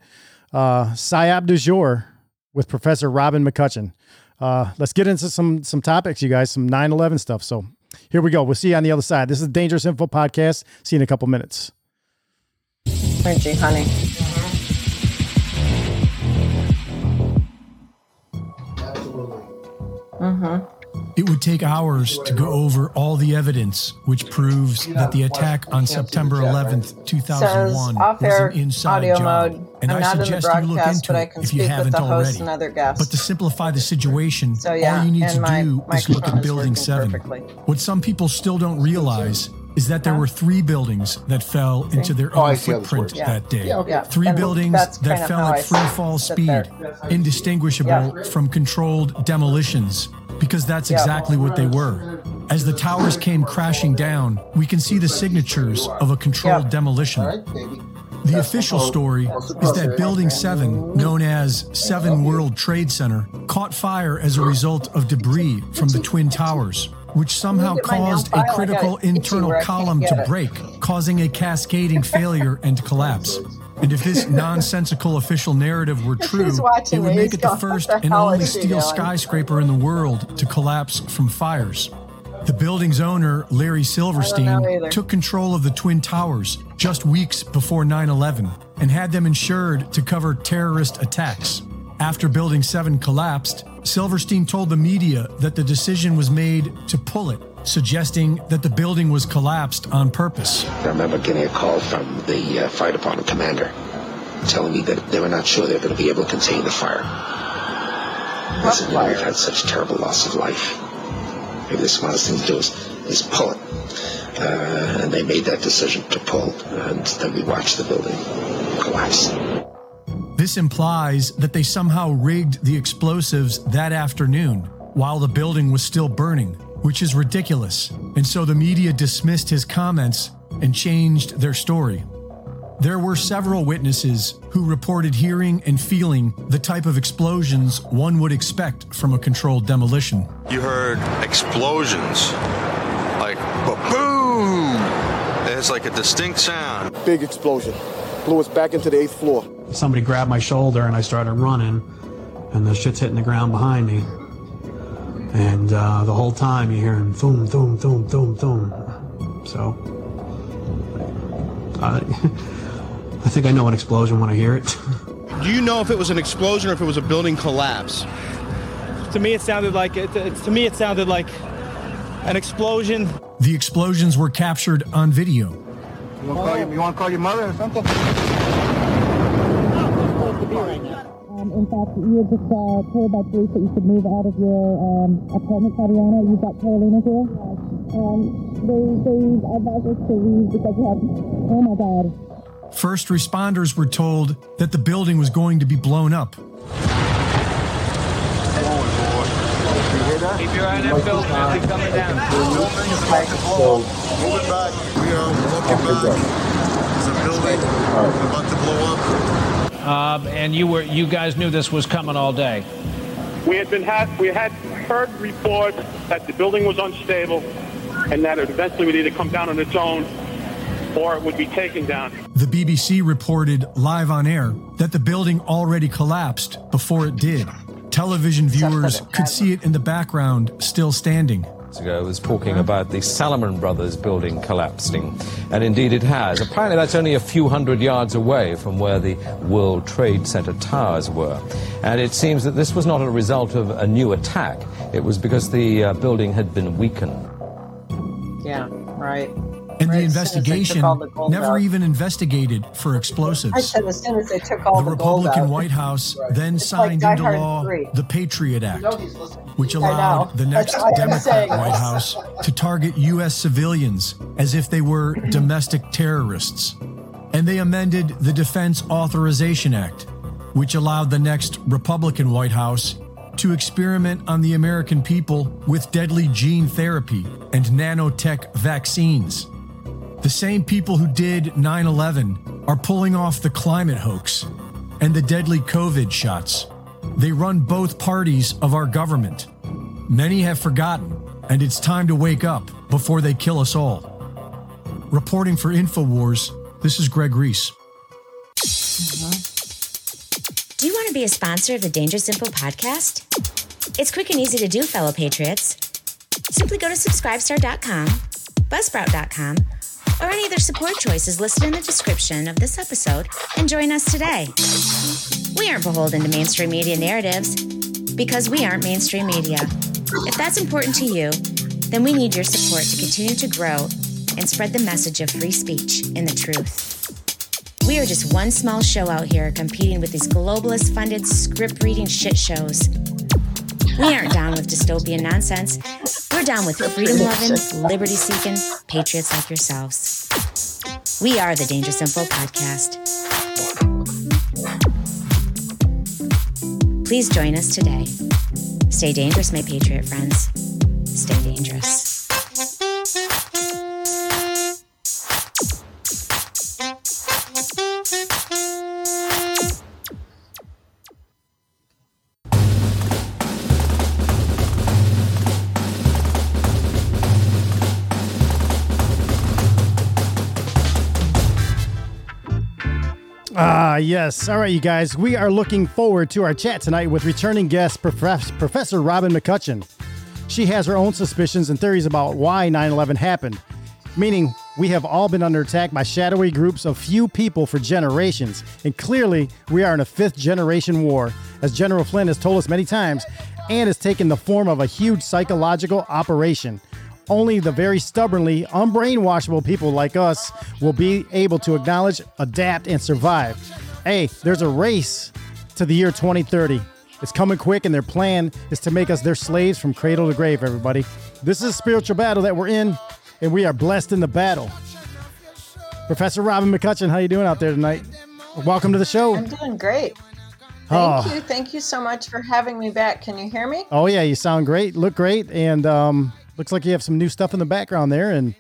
Uh, Psyop du jour with Professor Robin McCutcheon. Uh, let's get into some some topics, you guys, some 9-11 stuff. So here we go. We'll see you on the other side. This is Dangerous Info Podcast. See you in a couple minutes. Honey. Mm-hmm. It would take hours to go over all the evidence which proves that the attack on September 11th, 2001 was an inside audio job. mode. And I'm I not in the suggest you look into it if you haven't already. and other guests. But to simplify the situation, So, yeah, all you need to my do is look at Building 7. perfectly. What some people still don't realize is that there were three buildings that fell into their Oh, own see how this footprint. Yeah. that day. Yeah, okay. Three And buildings that fell at free fall speed, indistinguishable Yeah. from controlled demolitions, because that's exactly what they were. As the towers came crashing down, we can see the signatures of a controlled demolition. The official story is that Building 7, known as 7 World Trade Center, caught fire as a result of debris from the Twin Towers, which somehow Get my nail caused a critical internal where I can't column to break, causing a cascading failure and collapse. And if this nonsensical official narrative were true, it would make it the first and only steel doing?" skyscraper in the world to collapse from fires. The building's owner, Larry Silverstein, took control of the Twin Towers just weeks before 9 11 and had them insured to cover terrorist attacks. After Building 7 collapsed, Silverstein told the media that the decision was made to pull it, suggesting that the building was collapsed on purpose. I remember getting a call from the uh, fire department commander telling me that they were not sure they were going to be able to contain the fire. I said, you we've had such terrible loss of life. Maybe the smartest thing to do is, is pull it. Uh, and they made that decision to pull, and then we watched the building collapse. This implies that they somehow rigged the explosives that afternoon while the building was still burning, which is ridiculous. And so the media dismissed his comments and changed their story. There were several witnesses who reported hearing and feeling the type of explosions one would expect from a controlled demolition. You heard explosions, like boom. It's like a distinct sound. Big explosion. Blew us back into the eighth floor. Somebody grabbed my shoulder and I started running, and the shit's hitting the ground behind me. And uh, the whole time you're hearing boom, boom, boom, boom, boom. So, uh, I think I know an explosion when I hear it. Do you know if it was an explosion or if it was a building collapse? to me, it sounded like it, it, to me it sounded like an explosion. The explosions were captured on video. You want to call, your, you want to call your mother or something? Um, in fact, you were just uh, told by police that you could move out of your um, apartment, Tatiana. You've got Carolina here. Um, they, they advised us to leave because we have, oh my God. First responders were told that the building was going to be blown up. Keep your eye on that building as they coming down. So, moving back. We are looking back. There's a building about to blow up. Um, and you were you guys knew this was coming all day. We had been had we had heard reports that the building was unstable and that it eventually would either come down on its own or it would be taken down. The BBC reported live on air that the building already collapsed before it did. Television viewers could see it in the background, still standing. Ago was talking about the Salomon Brothers building collapsing, and indeed it has. Apparently, that's only a few hundred yards away from where the World Trade Center towers were. And it seems that this was not a result of a new attack, it was because the uh, building had been weakened. Yeah, right. And Right, the as soon as they took investigation the never out. even investigated for I explosives. said as soon as they took all The the, Republican. White House then It's signed Die into law 3. the Patriot Act, which allowed the next Democrat White. House to target U.S. civilians as if they were domestic terrorists. And they amended the Defense Authorization Act, which allowed the next Republican White House to experiment on the American people with deadly gene therapy and nanotech vaccines. The same people who did 9 11 are pulling off the climate hoax and the deadly COVID shots. They run both parties of our government. Many have forgotten, and it's time to wake up before they kill us all. Reporting for InfoWars, this is Greg Reese. Do you want to be a sponsor of the Dangerous Info podcast? It's quick and easy to do, fellow patriots. Simply go to subscribestar.com, buzzsprout.com, or any other support choices listed in the description of this episode and join us today. We aren't beholden to mainstream media narratives because we aren't mainstream media. If that's important to you, then we need your support to continue to grow and spread the message of free speech and the truth. We are just one small show out here competing with these globalist funded script reading shit shows. We aren't down with dystopian nonsense. We're down with freedom loving, liberty seeking patriots like yourselves. We are the Dangerous Info Podcast. Please join us today. Stay dangerous, my patriot friends. Stay dangerous. Ah, yes. All right, you guys. We are looking forward to our chat tonight with returning guest Prof- Professor Robin McCutcheon. She has her own suspicions and theories about why 9 11 happened, meaning we have all been under attack by shadowy groups of few people for generations. And clearly, we are in a fifth generation war, as General Flynn has told us many times, and has taken the form of a huge psychological operation. Only the very stubbornly unbrainwashable people like us will be able to acknowledge, adapt, and survive. Hey, there's a race to the year 2030. It's coming quick, and their plan is to make us their slaves from cradle to grave, everybody. This is a spiritual battle that we're in, and we are blessed in the battle. Professor Robin McCutcheon, how you doing out there tonight? Welcome to the show. I'm doing great. Thank Oh. you. Thank you so much for having me back. Can you hear me? Oh yeah, you sound great, look great, and um, looks like you have some new stuff in the background there. And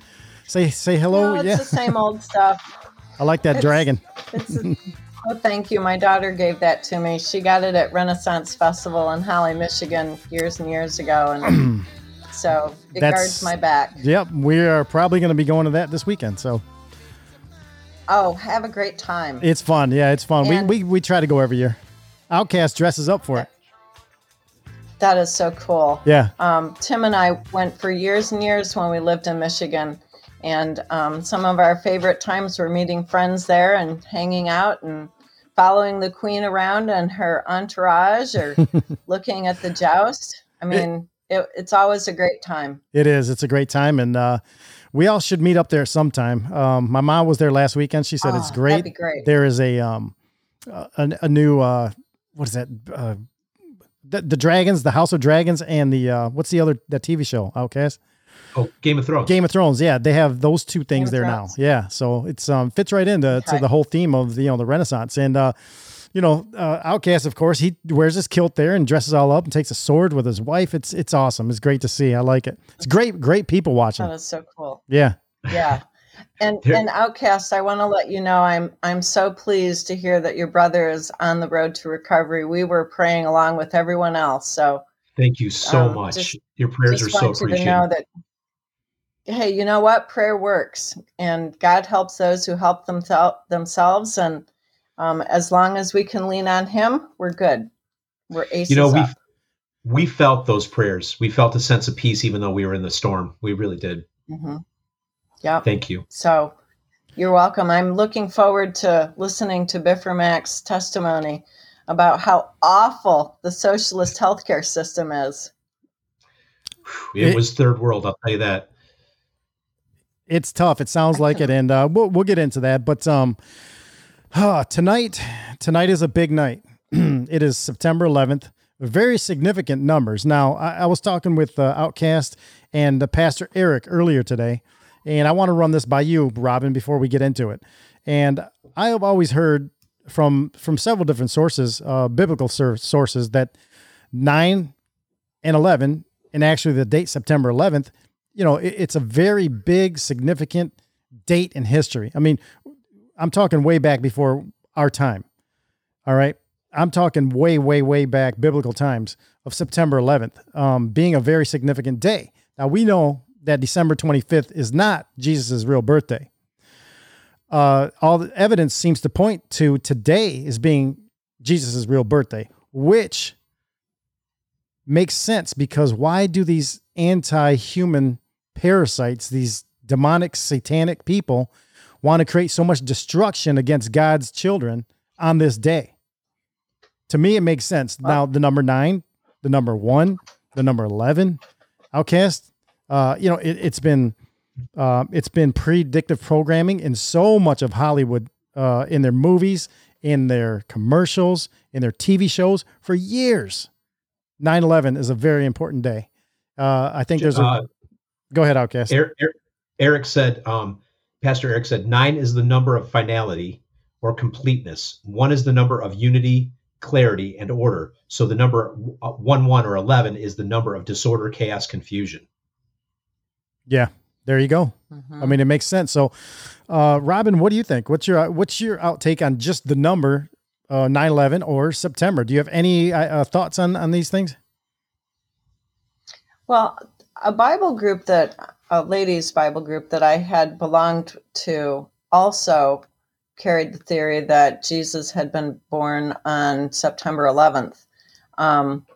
say say hello. no, it's yeah, the same old stuff. I like that It's- dragon. It's oh, thank you. My daughter gave that to me. She got it at Renaissance Festival in Holly, Michigan, years and years ago, and so it That's- guards my back. Yep, we are probably going to be going to that this weekend. So Oh, have a great time. it's fun. Yeah, it's fun. And- we, we we try to go every year. Outcast dresses up for it. That is so cool. Yeah. Um, Tim and I went for years and years when we lived in Michigan. And um, some of our favorite times were meeting friends there and hanging out and following the queen around and her entourage or looking at the joust. I mean, it, it's always a great time. It is. It's a great time, and uh, we all should meet up there sometime. Um, my mom was there last weekend. She said it's Oh, great. that'd be great. There is a um, a, a new uh, what is that? The, the dragons, the House of Dragons, and the uh, what's the other that TV show? Outcast. Oh, Game of Thrones. Game of Thrones. Yeah, they have those two things of there now. Yeah, so it's um fits right into to the whole theme of the, you know the Renaissance and uh you know uh, Outcast of course he wears his kilt there and dresses all up and takes a sword with his wife. It's it's awesome. It's great to see. I like it. It's great great people watching. That is so cool. Yeah. Yeah. And and Outcast, I want to let you know I'm I'm so pleased to hear that your brother is on the road to recovery. We were praying along with everyone else. So Thank you so Um, much. just- Your prayers are so want you to know appreciated. that hey, you know what? Prayer works and God helps those who help themsel- themselves and um, as long as we can lean on him, we're good. We're aces You know, we we felt those prayers. We felt a sense of peace, even though we were in the storm. We really did. hmm Yeah. Thank you. So you're welcome. I'm looking forward to listening to Biffermac's testimony about how awful the socialist healthcare system is. It, It- was third world. I'll tell you that. it's tough. It sounds like it, and uh, we'll we'll get into that. But um, ah, tonight tonight is a big night. it is September 11th. Very significant numbers. Now, I, I was talking with uh, Outcast and uh, Pastor Eric earlier today, and I want to run this by you, Robin, before we get into it. And I have always heard from from several different sources, uh, biblical sur- sources, that nine and 11 and actually the date september 11th you know it, it's a very big significant date in history. I mean i'm talking way back before our time all right? I'm talking way way way back biblical times of september 11th um, being a very significant day. Now we know that december 25th is not jesus' real birthday uh, all the evidence seems to point to today as being jesus' real birthday which makes sense because why do these anti-human parasites, these demonic satanic people want to create so much destruction against God's children on this day? To me, it makes sense. Now, the number nine, the number one, the number 11, outcast, uh, you know, it, it's been, uh, it's been predictive programming in so much of Hollywood, uh, in their movies, in their commercials, in their TV shows for years. 9 11 is a very important day. Uh, I think there's a. Uh, go ahead, Outcast. Eric, Eric, Eric said, um, Pastor Eric said, nine is the number of finality or completeness. One is the number of unity, clarity, and order. So the number uh, one, one, or 11 is the number of disorder, chaos, confusion. Yeah, there you go. I mean, it makes sense. So, uh, Robin, what do you think? What's your what's your outtake on just the number uh, 9/11 or September? Do you have any uh, uh, thoughts on on these things? Well, a Bible group that, a ladies' Bible group that I had belonged to also carried the theory that Jesus had been born on September 11th. Um,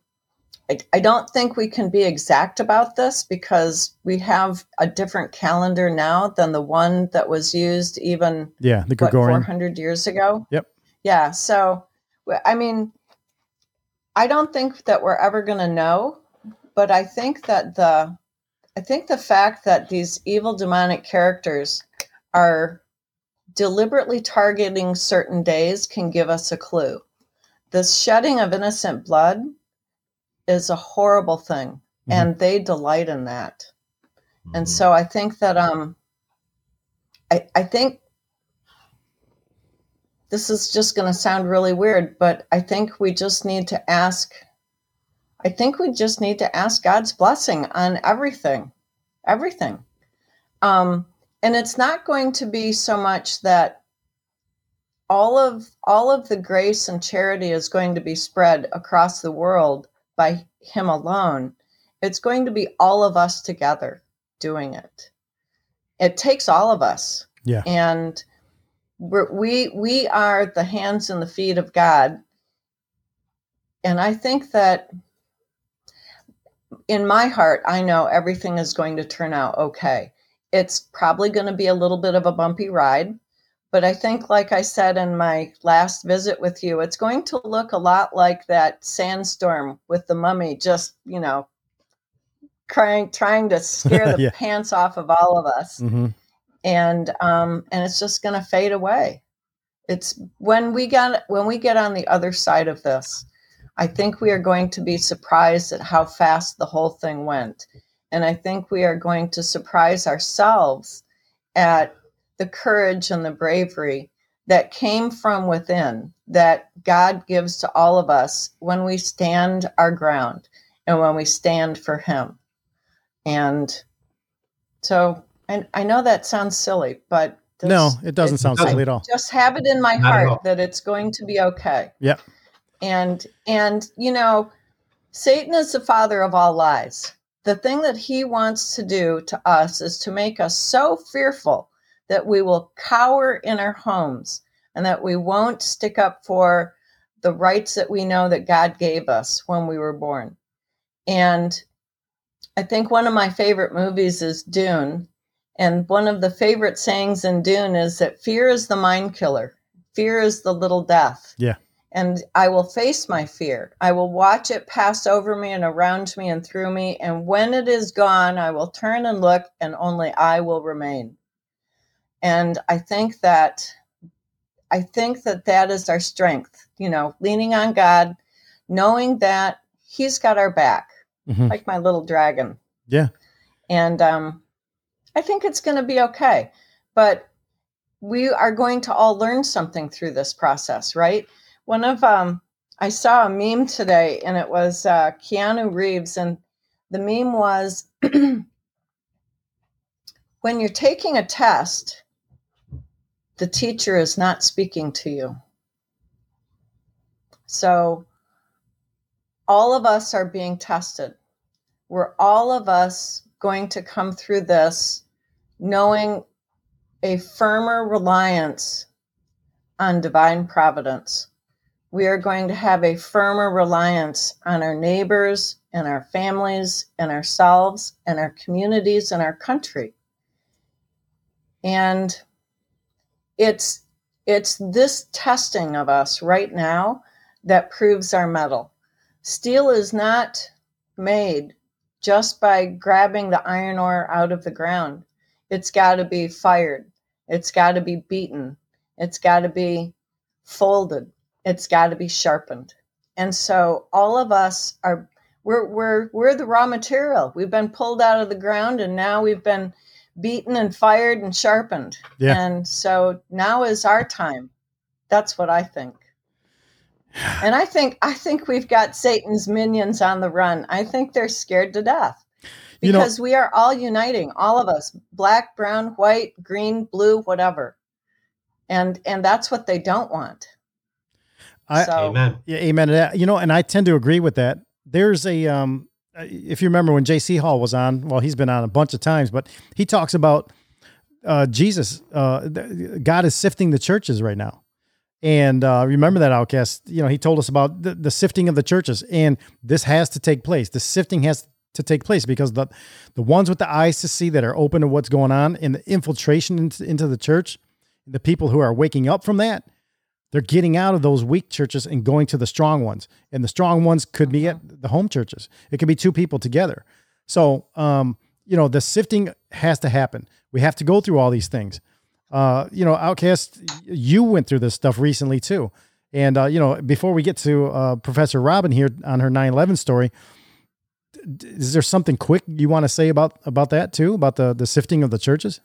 I, I don't think we can be exact about this because we have a different calendar now than the one that was used even Yeah, the Gregorian. 400 years ago. Yep. Yeah. So, I mean, I don't think that we're ever going to know, but I think that the, I think the fact that these evil demonic characters are deliberately targeting certain days can give us a clue. The shedding of innocent blood is a horrible thing, and they delight in that. And so I think that um, I I think this is just going to sound really weird, but I think we just need to ask. I think we just need to ask God's blessing on everything, everything. Um, and it's not going to be so much that all of all of the grace and charity is going to be spread across the world by Him alone. It's going to be all of us together doing it. It takes all of us Yeah. and we're, we we are the hands and the feet of God. And I think that in my heart, I know everything is going to turn out okay. It's probably going to be a little bit of a bumpy ride, But I think, like I said in my last visit with you, it's going to look a lot like that sandstorm with the mummy just, you know, crying, trying to scare the Yeah. pants off of all of us. hmm And um, and it's just gonna fade away. It's when we get when we get on the other side of this, I think we are going to be surprised at how fast the whole thing went. And I think we are going to surprise ourselves at the courage and the bravery that came from within that God gives to all of us when we stand our ground and when we stand for Him. And so I, I know that sounds silly, but No, it doesn't sound silly at all. Just have it in my Not heart that it's going to be okay Yeah. and and you know satan is the father of all lies the thing that he wants to do to us is to make us so fearful that we will cower in our homes and that we won't stick up for the rights that we know that god gave us when we were born and i think one of my favorite movies is dune and one of the favorite sayings in dune is that fear is the mind killer fear is the little death Yeah. and I will face my fear. I will watch it pass over me and around me and through me. And when it is gone, I will turn and look, and only I will remain. And I think that, I think that that is our strength. You know, leaning on God, knowing that He's got our back, Mhm. like my little dragon Yeah. and um, I think it's going to be okay. But we are going to all learn something through this process, right? One of um, I saw a meme today, and it was uh, Keanu Reeves, and the meme was when you're taking a test, the teacher is not speaking to you. So all of us are being tested. We're all of us going to come through this knowing a firmer reliance on divine providence. We are going to have a firmer reliance on our neighbors and our families and ourselves and our communities and our country. And it's it's this testing of us right now that proves our mettle. Steel is not made just by grabbing the iron ore out of the ground. It's got to be fired. It's got to be beaten. It's got to be folded. It's got to be sharpened. And so all of us are we're we're we're the raw material. We've been pulled out of the ground and now we've been beaten and fired and sharpened. Yeah. And so now is our time. That's what I think. And I think I think we've got Satan's minions on the run. I think they're scared to death You know- because we are all uniting, all of us, black, brown, white, green, blue, whatever. And and that's what they don't want. I, So- Amen. Yeah, amen to that. You know, and I tend to agree with that. There's a um if you remember when J.C. Hall was on, well, he's been on a bunch of times, but he talks about uh Jesus, uh God is sifting the churches right now. And uh remember that outcast, you know, he told us about the, the sifting of the churches and this has to take place. The sifting has to take place because the the ones with the eyes to see that are open to what's going on and the infiltration into, into the church, the people who are waking up from that, they're getting out of those weak churches and going to the strong ones. And the strong ones could be at the home churches. It could be two people together. So, um, you know, the sifting has to happen. We have to go through all these things. Uh, you know, Outcast, you went through this stuff recently too. And, uh, you know, before we get to uh, Professor Robin here on her 9 11 story, is there something quick you want to say about about that too, about the the sifting of the churches?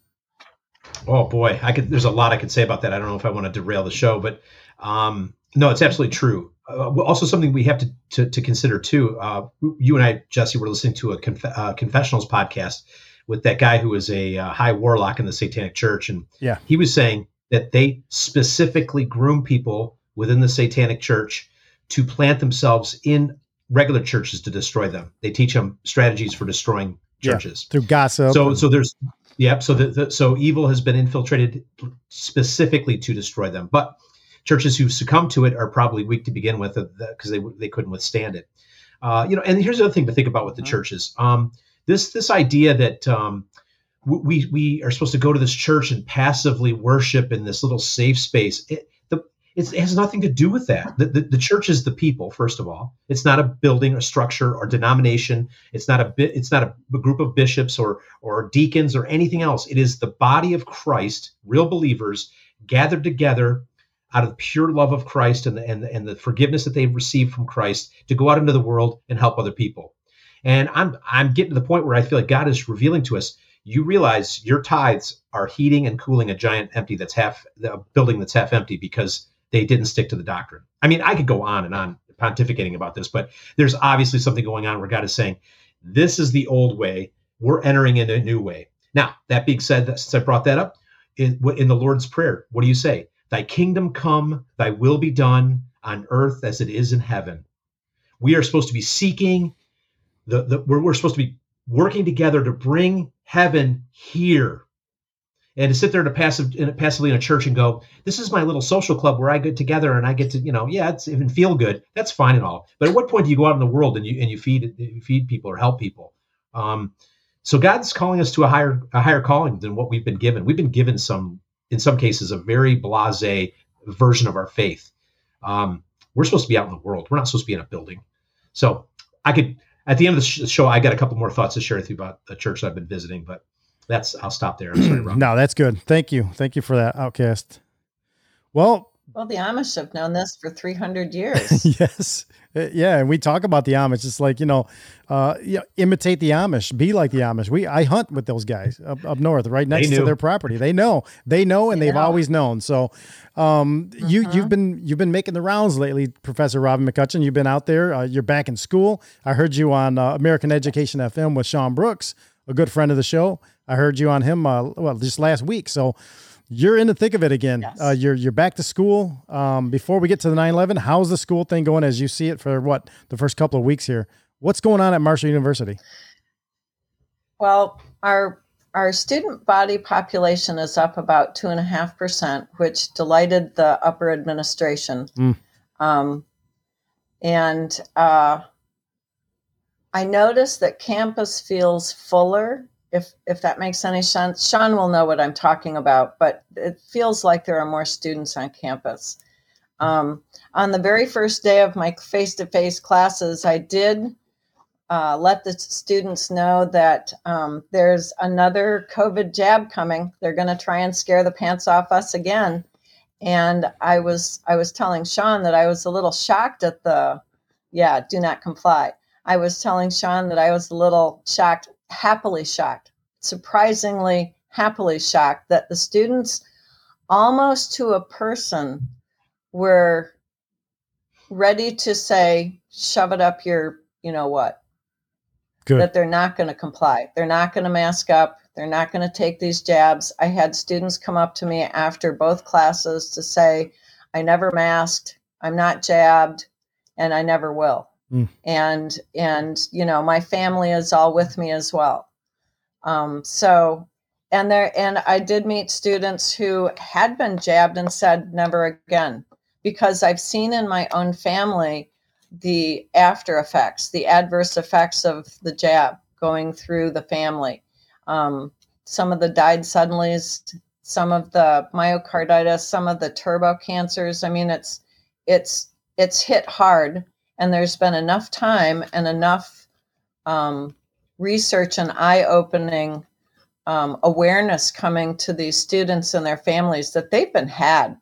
Oh boy, I could. There's a lot I could say about that. I don't know if I want to derail the show, but um, no, it's absolutely true. Uh, also, something we have to to, to consider too. Uh, you and I, Jesse, were listening to a conf- uh, confessionals podcast with that guy who was a uh, high warlock in the Satanic Church, and Yeah. he was saying that they specifically groom people within the Satanic Church to plant themselves in regular churches to destroy them. They teach them strategies for destroying Yeah, churches through gossip. so and- so there's yep so the, the so evil has been infiltrated specifically to destroy them but churches who succumb to it are probably weak to begin with because they they couldn't withstand it uh, you know and here's the other thing to think about with the churches um, this this idea that um, we we are supposed to go to this church and passively worship in this little safe space. It, it has nothing to do with that. The, the, the church is the people, first of all. It's not a building, or structure, or denomination. It's not a bit. It's not a, a group of bishops or or deacons or anything else. It is the body of Christ, real believers gathered together out of the pure love of Christ and the, and, and the forgiveness that they've received from Christ to go out into the world and help other people. And I'm I'm getting to the point where I feel like God is revealing to us you realize your tithes are heating and cooling a giant empty that's half a building that's half empty because they didn't stick to the doctrine. I mean, I could go on and on pontificating about this, but there's obviously something going on where God is saying, this is the old way. We're entering in a new way. Now, that being said, since I brought that up, in, in the Lord's Prayer, what do you say? Thy kingdom come, thy will be done on earth as it is in heaven. We are supposed to be seeking the, the we're, we're supposed to be working together to bring heaven here and to sit there to passive in, a passively in a church and go this is my little social club where i get together and i get to you know yeah it's even feel good. That's fine and all. But at what point do you go out in the world and you and you feed you feed people or help people? Um, so god's calling us to a higher a higher calling than what we've been given. We've been given some in some cases a very blasé version of our faith. Um, we're supposed to be out in the world. We're not supposed to be in a building. So i could at the end of the show, I got a couple more thoughts to share with you about the church I've been visiting, but that's I'll stop there. I'm sorry, Rob. no, that's good. Thank you. Thank you for that, Outcast. Well, well, the Amish have known this for 300 years. yes. Uh, Yeah, and we talk about the Amish. It's like you know, uh, yeah, imitate the Amish, be like the Amish. We I hunt with those guys up, up north, right next to their property. They know, they know, and they've Yeah. always known. So, um, you you've been you've been making the rounds lately, Professor Robin McCutcheon. You've been out there. Uh, you're back in school. I heard you on uh, American Education FM with Sean Brooks, a good friend of the show. I heard you on him uh, well just last week. So. You're in the thick of it again. Uh, you're you're back to school. Um, before we get to the 9/11, how's the school thing going as you see it for what the first couple of weeks here? What's going on at Marshall University? Well, our our student body population is up about two and a half percent, which delighted the upper administration. Mm. Um, and uh, I noticed that campus feels fuller. If if that makes any sense, Sean will know what I'm talking about. But it feels like there are more students on campus. Um, on the very first day of my face-to-face classes, I did uh, let the students know that um, there's another COVID jab coming. They're going to try and scare the pants off us again. And I was I was telling Sean that I was a little shocked at the, yeah, do not comply. I was telling Sean that I was a little shocked, happily shocked, surprisingly happily shocked that the students, almost to a person, were ready to say, shove it up your, you know what, Good. that they're not going to comply. They're not going to mask up. They're not going to take these jabs. I had students come up to me after both classes to say, I never masked, I'm not jabbed, and I never will. Mm. And and you know, my family is all with me as well. Um, so and there and I did meet students who had been jabbed and said never again because I've seen in my own family the after effects, the adverse effects of the jab going through the family. Um, some of the died suddenly, some of the myocarditis, some of the turbo cancers. I mean, it's it's it's hit hard, and there's been enough time and enough um, research and eye-opening um, awareness coming to these students and their families that they've been had.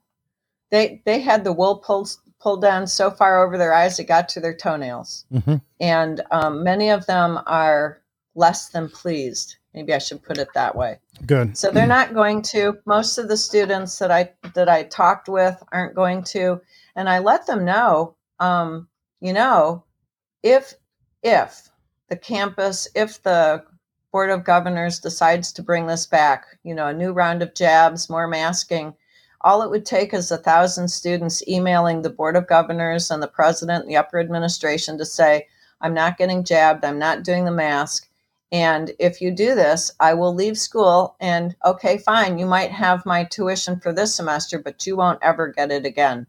They they had the wool pulled pulled down so far over their eyes it got to their toenails, Mm-hmm. and um, many of them are less than pleased. Maybe I should put it that way. Good. So they're not going to. Most of the students that I that I talked with aren't going to, and I let them know. Um, you know, if if the campus, if the board of governors decides to bring this back, you know, a new round of jabs, more masking, all it would take is a thousand students emailing the board of governors and the president and the upper administration to say, "I'm not getting jabbed. I'm not doing the mask." And if you do this, I will leave school. And okay, fine, you might have my tuition for this semester, but you won't ever get it again.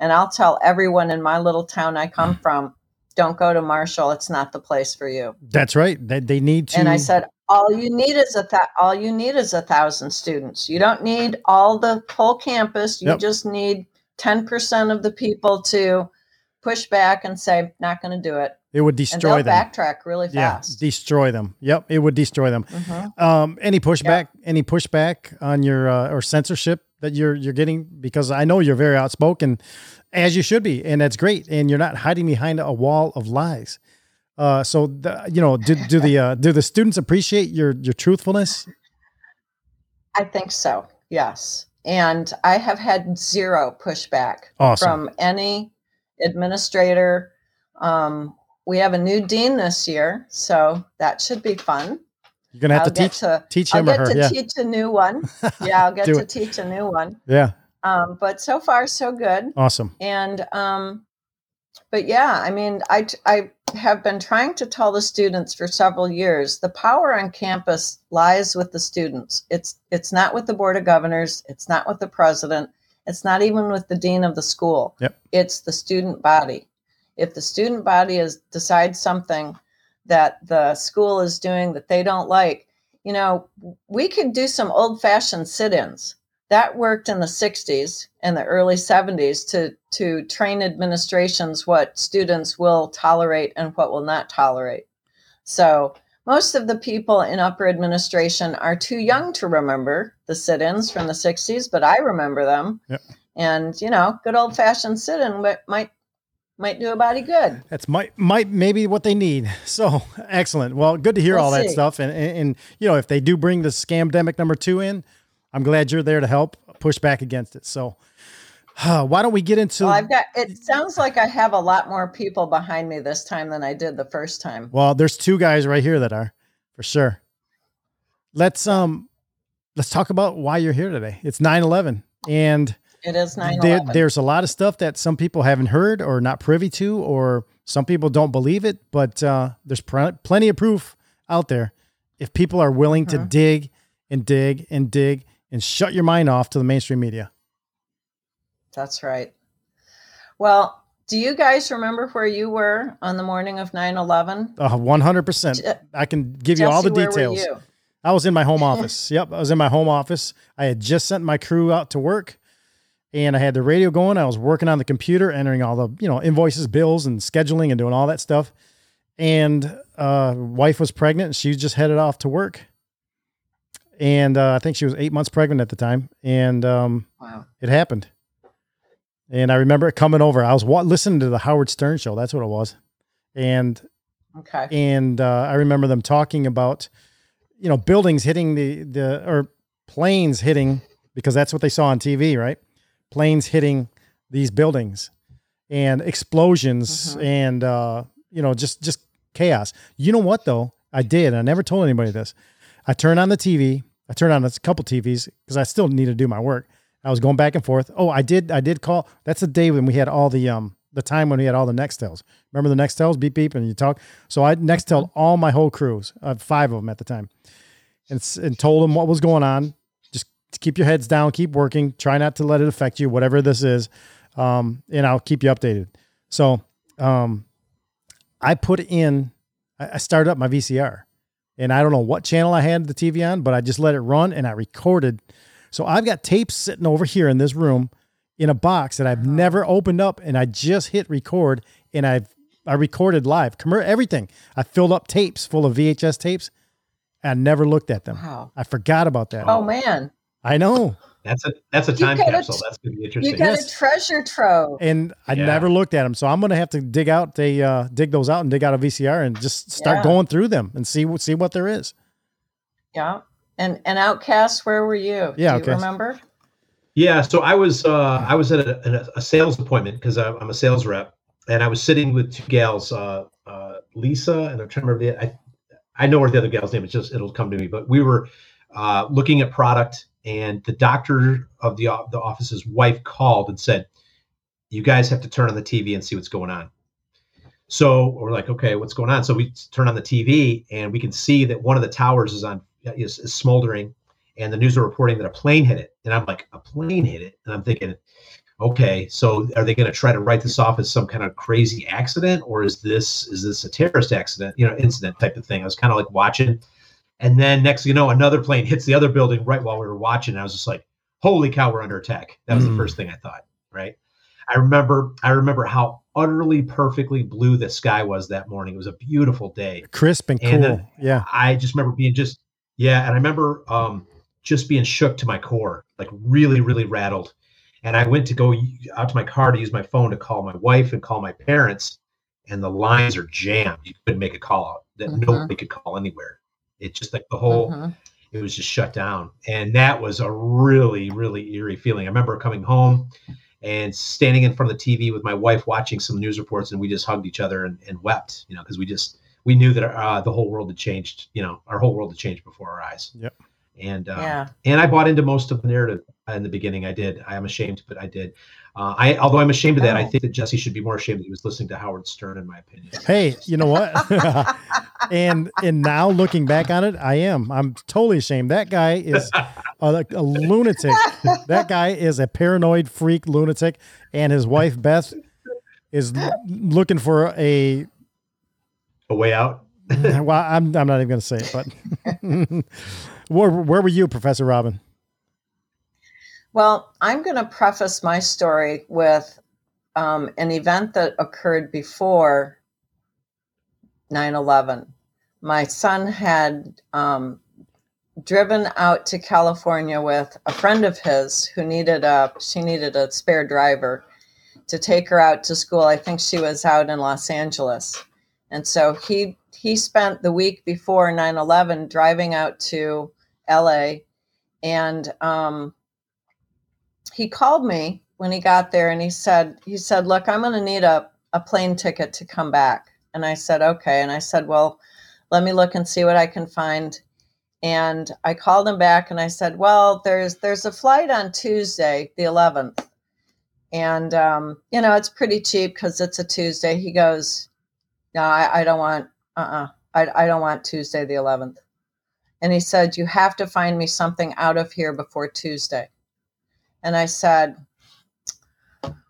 And I'll tell everyone in my little town I come from don't go to Marshall. It's not the place for you. That's right. They, they need to. And I said, all you need is a th- all you need is a thousand students. You don't need all the whole campus. You Yep. just need ten percent of the people to push back and say, "Not going to do it." It would destroy they'll them. backtrack really Yeah, fast. destroy them. Yep, it would destroy them. Mhm. Um, any pushback? Any pushback on your uh, or censorship that you're you're getting? Because I know you're very outspoken, as you should be, and that's great. And you're not hiding behind a wall of lies. Uh, so the, you know, do, do the uh, do the students appreciate your your truthfulness? I think so. Yes. And I have had zero pushback Awesome. from any administrator. Um, we have a new dean this year, so that should be fun. You're gonna have I'll to teach to, teach I'll him or her. to Yeah, teach a new one. Yeah, I'll get to it. teach a new one. yeah, Um, but so far, so good. awesome. And um, but yeah, I mean, I I have been trying to tell the students for several years the power on campus lies with the students. It's it's not with the board of governors. It's not with the president. It's not even with the dean of the school. Yep. It's the student body. If the student body is decides something that the school is doing that they don't like, you know, we could do some old fashioned sit ins. That worked in the 60s and the early 70s to, to train administrations what students will tolerate and what will not tolerate. So, most of the people in upper administration are too young to remember the sit ins from the 60s, but I remember them. Yep. And, you know, good old fashioned sit in might, might do a body good. That's might might maybe what they need. So excellent. Well, good to hear We'll all that stuff. And, and and you know, if they do bring the scamdemic number two in, I'm glad you're there to help push back against it. So why don't we get into? Well, I've got, it sounds like I have a lot more people behind me this time than I did the first time. Well, there's two guys right here that are for sure. Let's um let's talk about why you're here today. It's 9/11 and It is 9 there, there's a lot of stuff that some people haven't heard or not privy to or some people don't believe it, but uh there's pr- plenty of proof out there if people are willing to Mhm. dig and dig and dig and shut your mind off to the mainstream media. That's right. Well, do you guys remember where you were on the morning of 9 11? Uh, 100%. I can give you all the Jesse, where were details. you? I was in my home office. Yep, I was in my home office. I had just sent my crew out to work and I had the radio going. I was working on the computer, entering all the, you know, invoices, bills and scheduling and doing all that stuff. And uh wife was pregnant and she just headed off to work. And uh, I think she was 8 months pregnant at the time and um Wow. it happened. And I remember it coming over. I was wa- listening to the Howard Stern show. That's what it was. And Okay. and uh, I remember them talking about, you know, buildings hitting the the or planes hitting because that's what they saw on TV, right? Planes hitting these buildings and explosions and uh, you know just just chaos. You know what though? I did. I never told anybody this. I turned on the TV. I turned on a couple TVs because I still need to do my work. I was going back and forth. Oh, I did. I did call. That's the day when we had all the um the time when we had all the Nextels. Remember the Nextels? Beep beep, and you talk. So I Nextel all my whole crews, uh, five of them at the time, and and told them what was going on. Keep your heads down, keep working. Try not to let it affect you, whatever this is, um, and I'll keep you updated. So um, I put in. I started up my VCR, and I don't know what channel I had the TV on, but I just let it run and I recorded. So I've got tapes sitting over here in this room in a box that I've never opened up, and I just hit record, and I've I recorded live, everything. I filled up tapes full of VHS tapes. And I never looked at them. Wow. I forgot about that. Oh, man. I know. That's a that's a time got a capsule. That's gonna be interesting. You interesting. got a treasure trove. and I Yeah. never looked at them. So I'm gonna have to dig out they uh, dig those out and dig out a VCR and just start Yeah. going through them and see what see what there is. Yeah. And and Outcast, where were you? Yeah, Do you Outcast. remember? Yeah, so I was uh, I was at a, a sales appointment because I'm a sales rep, and I was sitting with two gals, uh, uh, Lisa, and I'm trying to remember the I I know where the other gal's name is. Just it'll come to me. But we were uh, looking at product, and the doctor of the the office's wife called and said, "You guys have to turn on the TV and see what's going on." So we're like, "Okay, what's going on?" So we turn on the TV, and we can see that one of the towers is on is, is smoldering, and the news are reporting that a plane hit it. And I'm like, "A plane hit it?" And I'm thinking, okay so are they going to try to write this off as some kind of crazy accident or is this is this a terrorist accident you know incident type of thing i was kind of like watching And then next, thing you know, another plane hits the other building right while we were watching. I was just like, "Holy cow, we're under attack!" That was Mm. the first thing I thought. Right. I remember. I remember how utterly perfectly blue the sky was that morning. It was a beautiful day. Crisp and cool. And then yeah. I just remember being just yeah, and I remember um just being shook to my core, like really, really rattled. And I went to go out to my car to use my phone to call my wife and call my parents, and the lines are jammed. You couldn't make a call out that Mhm. nobody could call anywhere. It just like the whole Mhm. it was just shut down. And that was a really, really eerie feeling. I remember coming home and standing in front of the TV with my wife watching some news reports, and we just hugged each other and, and wept, you know, because we just we knew that uh, the whole world had changed. You know, our whole world had changed before our eyes. Yep. And uh, Yeah. and I bought into most of the narrative in the beginning. I did. I am ashamed, but I did. Uh, I although I'm ashamed of that, I Oh. think that Jesse should be more ashamed that he was listening to Howard Stern, in my opinion. Hey, you know what? and and now looking back on it, I am. I'm totally ashamed. That guy is a, a lunatic. That guy is a paranoid freak lunatic, and his wife Beth is l- looking for a. A way out. well, I'm I'm not even going to say it, but where where were you, Professor Robin? Well, I'm going to preface my story with um, an event that occurred before 9 11. My son had um, driven out to California with a friend of his who needed a, she needed a spare driver to take her out to school. I think she was out in Los Angeles. And so he, he spent the week before 9 11 driving out to LA and, um, he called me when he got there and he said he said look i'm going to need a, a plane ticket to come back. And i said okay. And i said well let me look and see what i can find. And i called him back and i said well there's there's a flight on tuesday the 11th and um, you know it's pretty cheap because it's a tuesday. He goes no i, I don't want uh-uh. I, I don't want tuesday the 11th and he said you have to find me something out of here before tuesday and I said,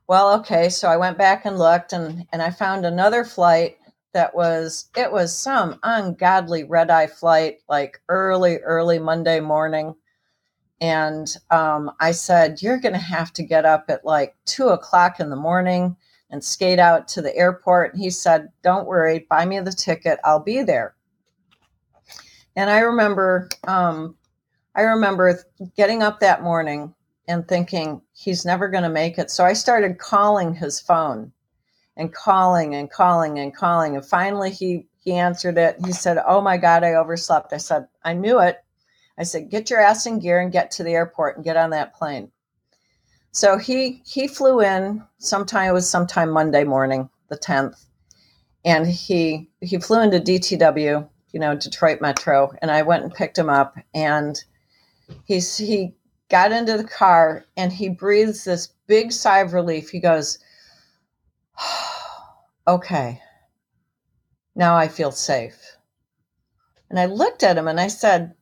well, okay. So I went back and looked and, and I found another flight that was, it was some ungodly red eye flight, like early, early Monday morning. And um, I said, you're going to have to get up at like two o'clock in the morning and skate out to the airport. And he said, don't worry, buy me the ticket. I'll be there. And I remember, um, I remember getting up that morning and thinking he's never going to make it. So I started calling his phone and calling and calling and calling. And finally he he answered it. He said, "Oh my god, I overslept." I said, "I knew it." I said, "Get your ass in gear and get to the airport and get on that plane." So he he flew in sometime it was sometime Monday morning, the 10th. And he he flew into DTW, you know, Detroit Metro, and I went and picked him up and he's he got into the car and he breathes this big sigh of relief. He goes, Okay, now I feel safe. And I looked at him and I said,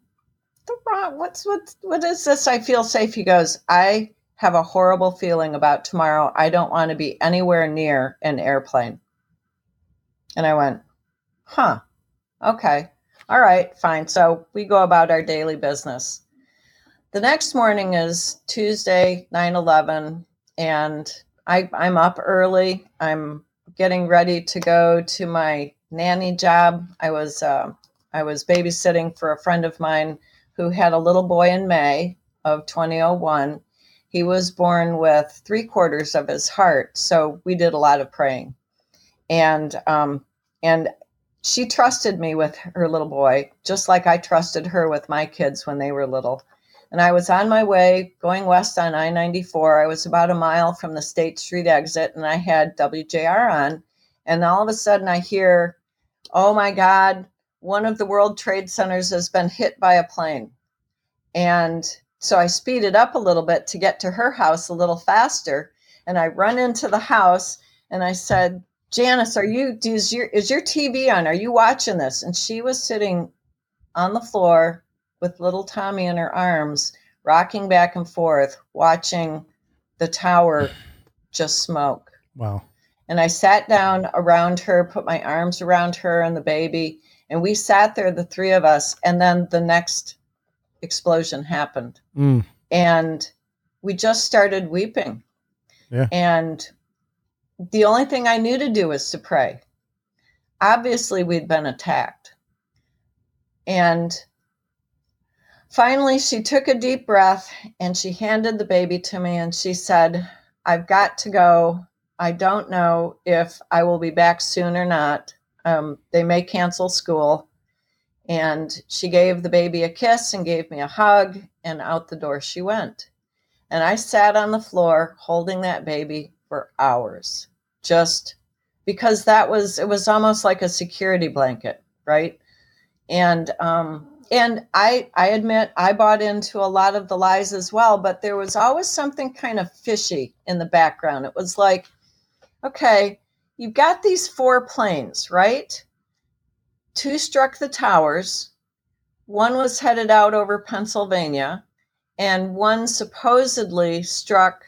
"The what's what what is this? I feel safe. He goes, I have a horrible feeling about tomorrow. I don't want to be anywhere near an airplane. And I went, huh, okay, all right, fine. So we go about our daily business. The next morning is Tuesday, 9 11, and I, I'm up early. I'm getting ready to go to my nanny job. I was uh, I was babysitting for a friend of mine who had a little boy in May of 2001. He was born with three quarters of his heart, so we did a lot of praying, and um, and she trusted me with her little boy, just like I trusted her with my kids when they were little. And I was on my way going west on I 94. I was about a mile from the State Street exit and I had WJR on. And all of a sudden I hear, oh my God, one of the World Trade Centers has been hit by a plane. And so I speeded up a little bit to get to her house a little faster. And I run into the house and I said, Janice, are you, is your, is your TV on? Are you watching this? And she was sitting on the floor with little Tommy in her arms, rocking back and forth, watching the tower just smoke. Wow. And I sat down around her, put my arms around her and the baby, And we sat there, the three of us, and then the next explosion happened. Mm. And we just started weeping. Yeah. And the only thing I knew to do was to pray. Obviously, we'd been attacked. And finally, she took a deep breath and she handed the baby to me and she said, I've got to go. I don't know if I will be back soon or not. Um, they may cancel school. And she gave the baby a kiss and gave me a hug, and out the door she went. And I sat on the floor holding that baby for hours, just because that was, it was almost like a security blanket, right? And, um, and I, I admit I bought into a lot of the lies as well, but there was always something kind of fishy in the background. It was like, okay, you've got these four planes, right? Two struck the towers. One was headed out over Pennsylvania, and one supposedly struck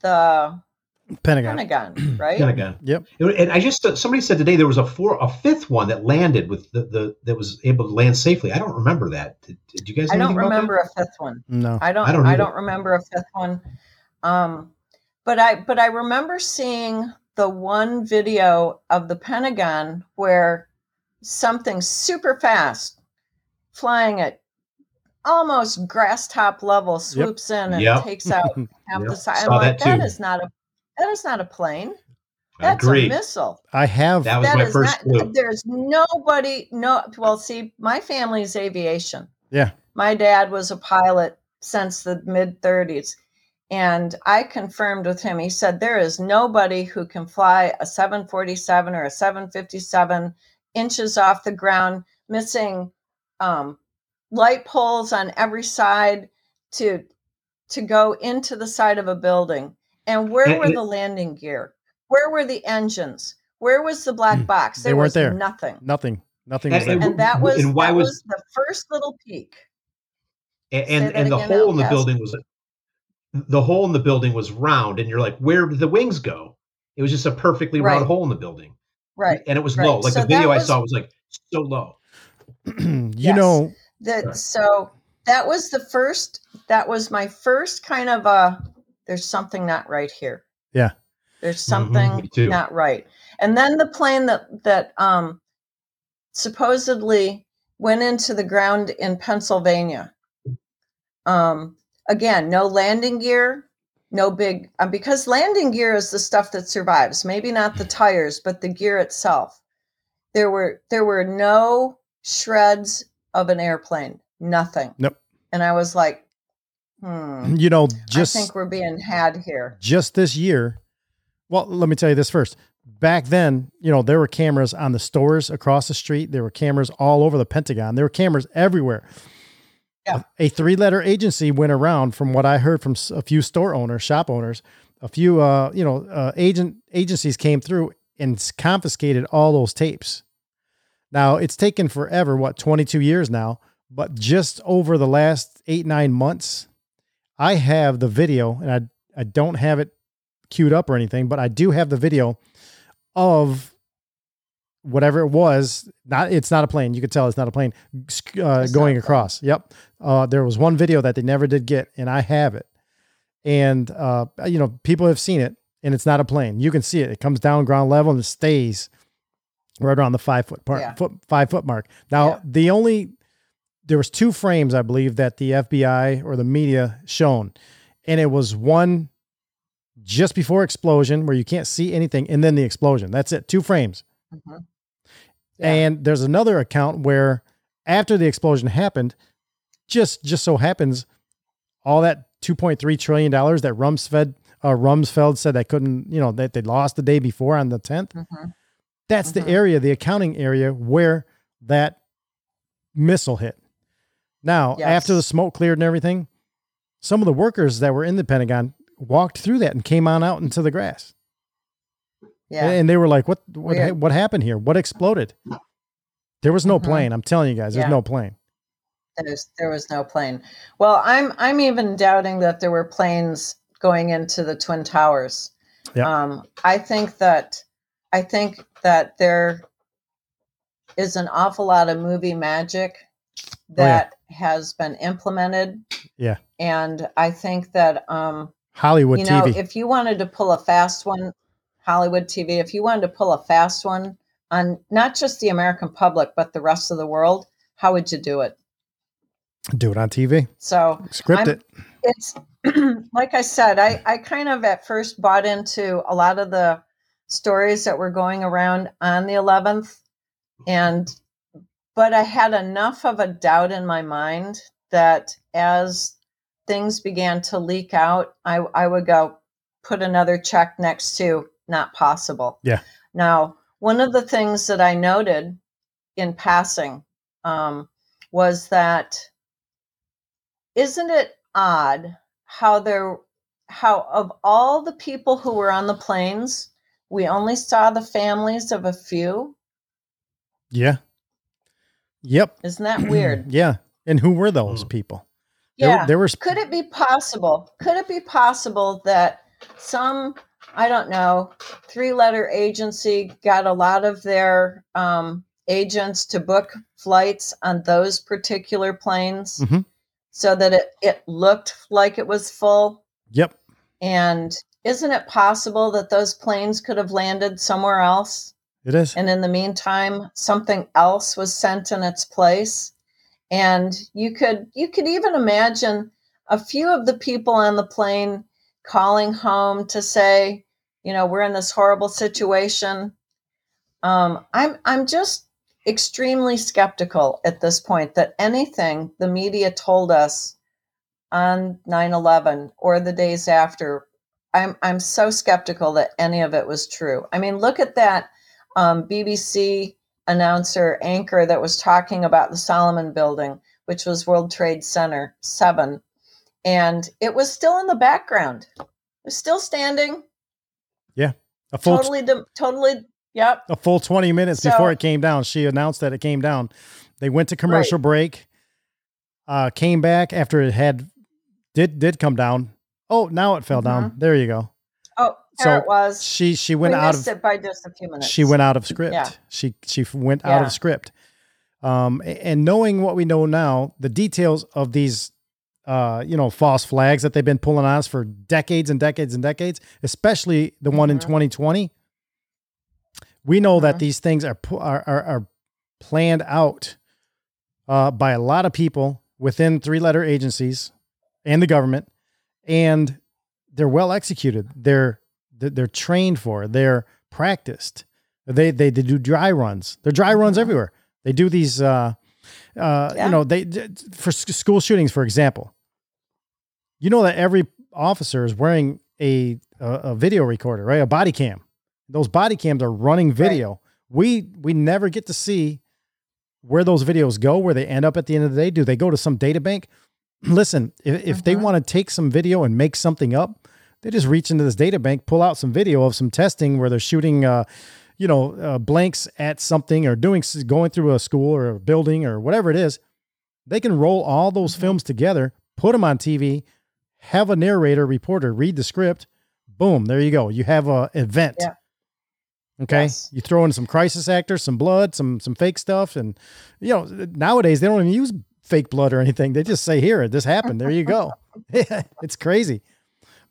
the Pentagon. Pentagon, right? Pentagon. Yep. And I just somebody said today there was a four a fifth one that landed with the, the that was able to land safely. I don't remember that. Did, did you guys? I don't anything about remember a fifth one. No. I don't. I I don't don't. remember a fifth one. Um, but I but I remember seeing the one video of the Pentagon where something super fast, flying at almost grass top level, swoops in and Yep. takes out half Yep. the side. I'm like, that that too. is not a that is not a plane. That's agree. a missile. I have. That was That my is first not, clue. There's nobody. No. Well, see, my family's aviation. Yeah. My dad was a pilot since the mid 30s. And I confirmed with him, he said, there is nobody who can fly a 747 or a 757 inches off the ground, missing um, light poles on every side to to go into the side of a building. And where were the landing gear? Where were the engines? Where was the black box? Hmm. They weren't was there. nothing. Nothing. Nothing And- was there. and- And that was and why that was- was the first little peak. and and, and the again, hole in the Outcast. building was the hole in the building was round, and you're like, where did the wings go? It was just a perfectly round Right. hole in the building, Right. and it was right. low. Like So the video that I saw was like so low. you Yes. know, that so that was the first that was my first kind of uh there's something not right here yeah. there's Mhm, something me too. not right and then the plane that that um supposedly went into the ground in pennsylvania um again no landing gear no big um, because landing gear is the stuff that survives maybe not the tires but the gear itself there were there were no shreds of an airplane nothing Nope. and i was like hmm You know, just i think we're being had here just this year. Well, let me tell you this first. Back then, you know, there were cameras on the stores across the street. There were cameras all over the Pentagon. There were cameras everywhere. Yeah. A three letter agency went around from what I heard from a few store owners, shop owners, a few, uh, you know, uh, agent agencies came through and confiscated all those tapes. Now it's taken forever, what, 22 years now, but just over the last eight, nine months, I have the video and I, I don't have it queued up or anything, but I do have the video of whatever it was. Not, it's not a plane. You could tell it's not a plane uh, going not a plane. across. Yep. Uh, there was one video that they never did get, and I have it. And, uh, you know, people have seen it and it's not a plane. You can see it. It comes down ground level and it stays right around the five foot part, Yeah. foot, five foot mark. Now, Yeah. the only, there was two frames, I believe, that the FBI or the media shown, and it was one just before explosion where you can't see anything, and then the explosion. That's it, two frames. Mhm. Yeah. And there's another account where after the explosion happened, just just so happens, all that 2.3 trillion dollars that Rumsfeld uh, Rumsfeld said they couldn't, you know, that they lost the day before on the 10th. Mhm. That's the area, the accounting area where that missile hit. Now, after the smoke cleared and everything, some of the workers that were in the Pentagon walked through that and came on out into the grass. yeah And they were like, "What? What? Weird. What happened here? What exploded?" There was no Mhm. plane. I'm telling you guys, there's Yeah. no plane. There's, there was no plane. Well, I'm I'm even doubting that there were planes going into the twin towers. Yeah. Um, I think that I think that there is an awful lot of movie magic Oh, yeah. that has been implemented. Yeah. And I think that um, Hollywood you know, TV. if you wanted to pull a fast one, Hollywood TV, if you wanted to pull a fast one on not just the American public, but the rest of the world, how would you do it? Do it on TV. So Script I'm- it. It's like I said, I, I kind of at first bought into a lot of the stories that were going around on the 11th. And, but I had enough of a doubt in my mind that as things began to leak out, I, I would go put another check next to not possible. Yeah. Now, one of the things that I noted in passing um, was that isn't it odd how there how of all the people who were on the planes, we only saw the families of a few? Yeah. Yep. Isn't that weird? yeah. And who were those people? There were- Yeah. there was Could it be possible? Could it be possible that some, I don't know, three letter agency got a lot of their um, agents to book flights on those particular planes Mhm. so that it, it looked like it was full? Yep. And isn't it possible that those planes could have landed somewhere else? It is. And in the meantime, something else was sent in its place. And you could you could even imagine a few of the people on the plane calling home to say, you know, we're in this horrible situation. Um, I'm I'm just extremely skeptical at this point that anything the media told us on 9-11 or the days after i'm i'm so skeptical that any of it was true i mean look at that um, bbc announcer anchor that was talking about the Salomon building which was world trade center 7 and it was still in the background it was still standing Yeah. A full totally de- totally yep a full 20 minutes So- before it came down. She announced that it came down. They went to commercial break, uh, came back after it had did did come down. Oh, now it fell down. There you go. So it was She she went we out of it by just a few minutes she went out of script. Yeah. She she went out Yeah. of script. Um, and knowing what we know now, the details of these, uh, you know, false flags that they've been pulling on us for decades and decades and decades, especially the one in Mm-hmm. 2020. We know that these things are, are are are planned out uh, by a lot of people within three-letter agencies and the government, and they're well executed. They're they're trained for. They're practiced. They they, they do dry runs. They're dry runs everywhere. They do these. Uh, uh, Yeah. You know, they for school shootings, for example. You know that every officer is wearing a a, a video recorder, right? A body cam. Those body cams are running video. We we never get to see where those videos go, where they end up at the end of the day. Do they go to some data bank? Listen, if, if they want to take some video and make something up, they just reach into this data bank, pull out some video of some testing where they're shooting, uh, you know, uh, blanks at something or doing going through a school or a building or whatever it is. They can roll all those films together, put them on TV, have a narrator, reporter read the script. Boom, there you go. You have a event. Yeah. Okay. You throw in some crisis actors, some blood, some some fake stuff, and you know nowadays they don't even use fake blood or anything. They just say, "Here, this happened." There you go. it's crazy.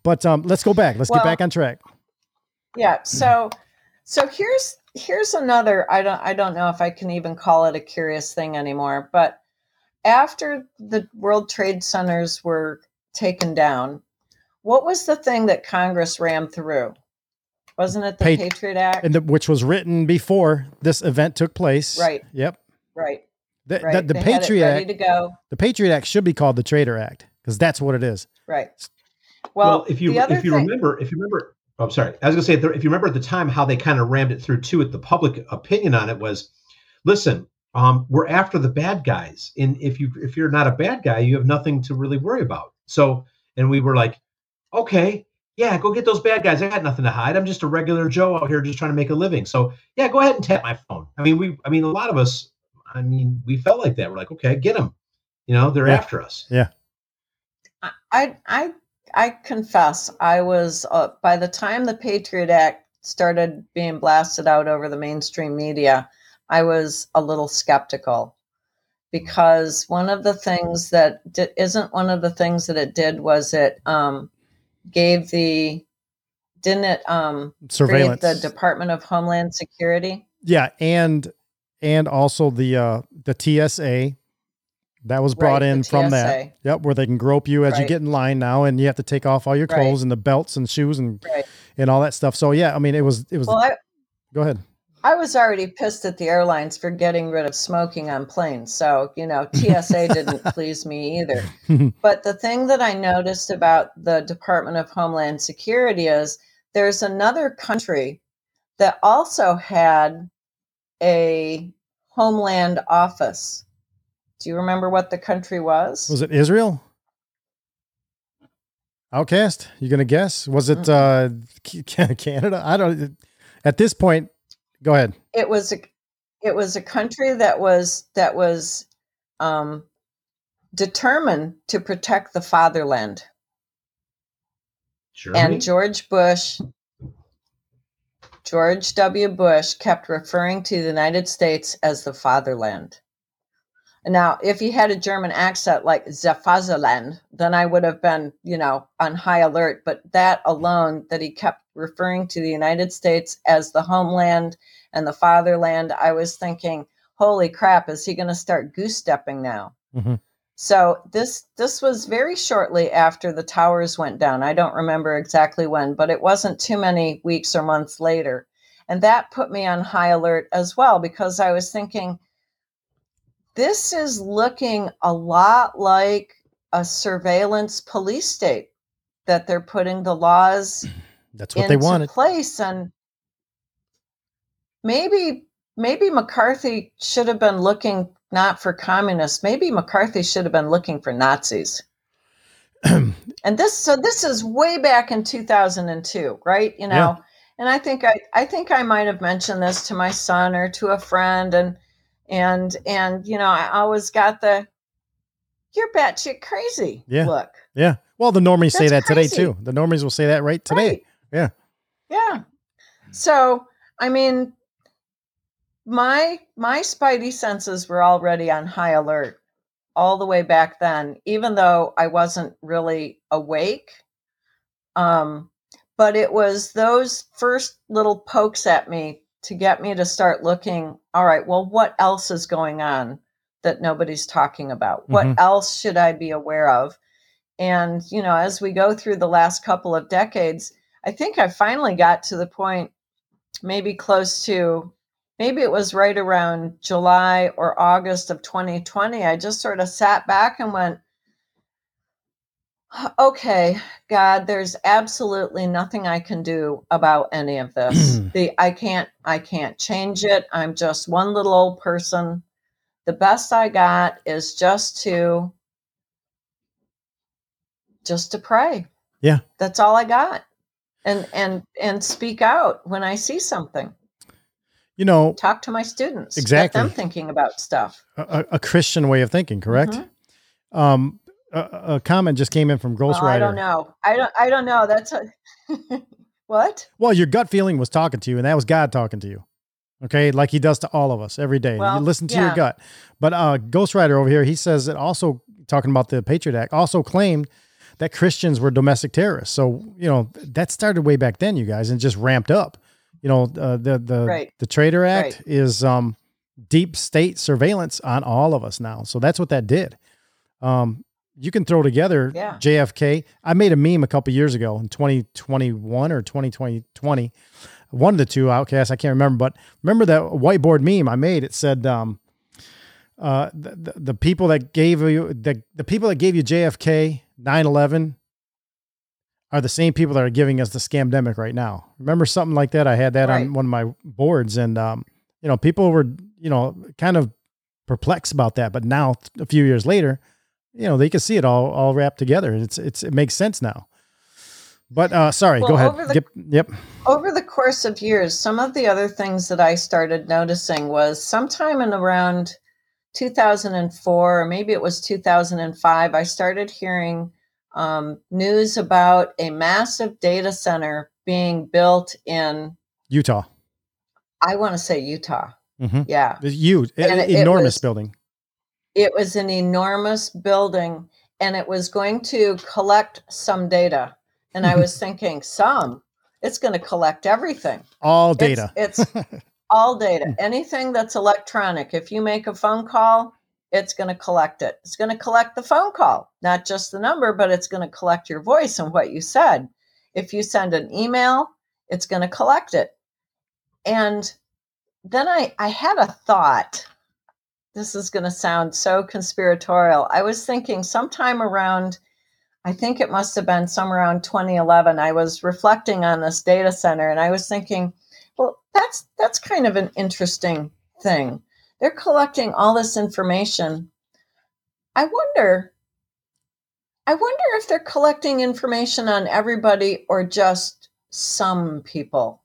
But um, let's go back. Let's Well- get back on track. yeah so so here's here's another i don't i don't know if i can even call it a curious thing anymore but after the world trade centers were taken down what was the thing that congress rammed through wasn't it the Pat- patriot act and the, which was written before this event took place. Right. Yep. right The, right the, the They had it Patriot Act. The Patriot Act should be called the Traitor Act because that's what it is. right Well, well, if you if you thing, remember, if you remember, oh, I'm sorry, I was gonna say if you remember at the time how they kind of rammed it through too. At the public opinion on it was, listen, um, we're after the bad guys, and if you if you're not a bad guy, you have nothing to really worry about. So, and we were like, okay, yeah, go get those bad guys. I got nothing to hide. I'm just a regular Joe out here just trying to make a living. So, yeah, go ahead and tap my phone. I mean, we, I mean, a lot of us, I mean, we felt like that. We're like, okay, get them. You know, they're Yeah. after us. Yeah. I I I confess I was uh, by the time the Patriot Act started being blasted out over the mainstream media, I was a little skeptical because one of the things that isn't one of the things that it did was it um, gave the didn't it um, Surveillance. the Department of Homeland Security? Yeah, and and also the uh the TSA that was brought Right, in from that. Yep, where they can grope you as you get in line now, and you have to take off all your Right. clothes and the belts and shoes and Right. and all that stuff. So yeah, I mean, it was it was. Well, I, go ahead. I was already pissed at the airlines for getting rid of smoking on planes. So, you know, TSA didn't please me either. But the thing that I noticed about the Department of Homeland Security is there's another country that also had a homeland office. Do you remember what the country was? Was it Israel? Outcast? You gonna guess? Was it uh Canada? I don't. At this point, go ahead. It was a it was a country that was that was um, determined to protect the fatherland. Germany? And George Bush, George W. Bush kept referring to the United States as the fatherland. Now, if he had a German accent like the Fatherland, then I would have been, you know, on high alert. But that alone, that he kept referring to the United States as the homeland and the fatherland, I was thinking, holy crap, is he going to start goose stepping now? Mm-hmm. So this this was very shortly after the towers went down. I don't remember exactly when, but it wasn't too many weeks or months later. And that put me on high alert as well because I was thinking this is looking a lot like a surveillance police state that they're putting the laws That's what they wanted. place and maybe maybe McCarthy should have been looking not for communists maybe McCarthy should have been looking for Nazis and this so this is way back in 2002 right you know Yeah. and I think I I think I might have mentioned this to my son or to a friend and and and you know I always got the you're batshit crazy Yeah. look Yeah. Well, the normies say that That's today too. The normies will say that right today. Right. Yeah. Yeah. So, I mean, my my spidey senses were already on high alert all the way back then, even though I wasn't really awake. Um, but it was those first little pokes at me to get me to start looking, all right, well, what else is going on that nobody's talking about? What Mhm. else should I be aware of? And, you know, as we go through the last couple of decades, I think I finally got to the point, maybe close to, maybe it was right around July or August of 2020. I just sort of sat back and went, okay, God, there's absolutely nothing I can do about any of this. the I can't I can't change it. I'm just one little old person. The best I got is just to just to pray. Yeah. That's all I got. And and and speak out when I see something. You know, Talk to my students. Exactly. Them thinking about stuff. a, a- Christian way of thinking, correct? Mhm. Um, a, a comment just came in from Ghost Oh, I don't know. I don't I don't know. That's a what? Well, your gut feeling was talking to you, and that was God talking to you. Okay, like He does to all of us every day. Well, you listen to yeah. your gut. But uh, Ghost Rider over here, he says it also talking about the Patriot Act, also claimed that Christians were domestic terrorists. So you know that started way back then, you guys, and just ramped up. You know, uh, the the Right. the Traitor Act Right. is um, deep state surveillance on all of us now. So that's what that did. Um, you can throw together Yeah. JFK. I made a meme a couple years ago in 2021 or 2020, one of the two outcasts. I can't remember, but remember that whiteboard meme I made? It said, um, uh, the, the, the people that gave you the, the people that gave you JFK 9/11 are the same people that are giving us the scamdemic right now. Remember something like that? I had that Right. on one of my boards, and um, you know, people were you know kind of perplexed about that. But now, a few years later, you know, they can see it all all wrapped together. It's it's it makes sense now. But uh, sorry, go ahead. over the- yep, yep. over the course of years, some of the other things that I started noticing was sometime in around 2004, or maybe it was 2005, I started hearing um, news about a massive data center being built in, Utah. I want to say Utah. Mhm. Yeah. It's huge, it- it enormous was- building. It was an enormous building and it was going to collect some data. And I was thinking, some, it's going to collect everything. All It's- data. It's, all data. Hmm. Anything that's electronic. If you make a phone call, it's going to collect it. It's going to collect the phone call, not just the number, but it's going to collect your voice and what you said. If you send an email, it's going to collect it. And then I, I had a thought. This is going to sound so conspiratorial. I was thinking sometime around, I think it must have been somewhere around 2011. I was reflecting on this data center and I was thinking, well, that's that's kind of an interesting thing. They're collecting all this information. I wonder I wonder if they're collecting information on everybody or just some people.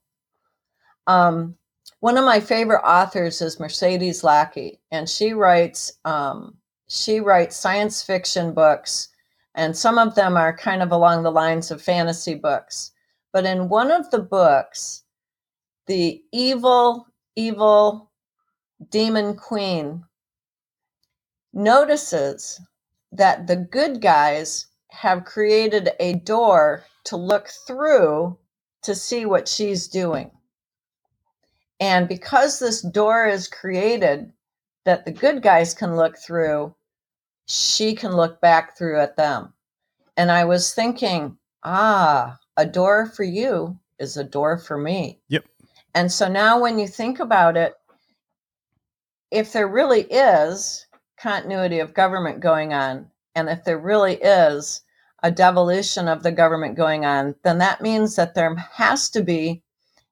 Um, one of my favorite authors is Mercedes Lackey, and she writes um, she writes science fiction books, and some of them are kind of along the lines of fantasy books. But in one of the books, the evil, evil demon queen notices that the good guys have created a door to look through to see what she's doing. And because this door is created that the good guys can look through, she can look back through at them. And I was thinking, ah, a door for you is a door for me. Yep. And so now when you think about it, if there really is continuity of government going on, and if there really is a devolution of the government going on, then that means that there has to be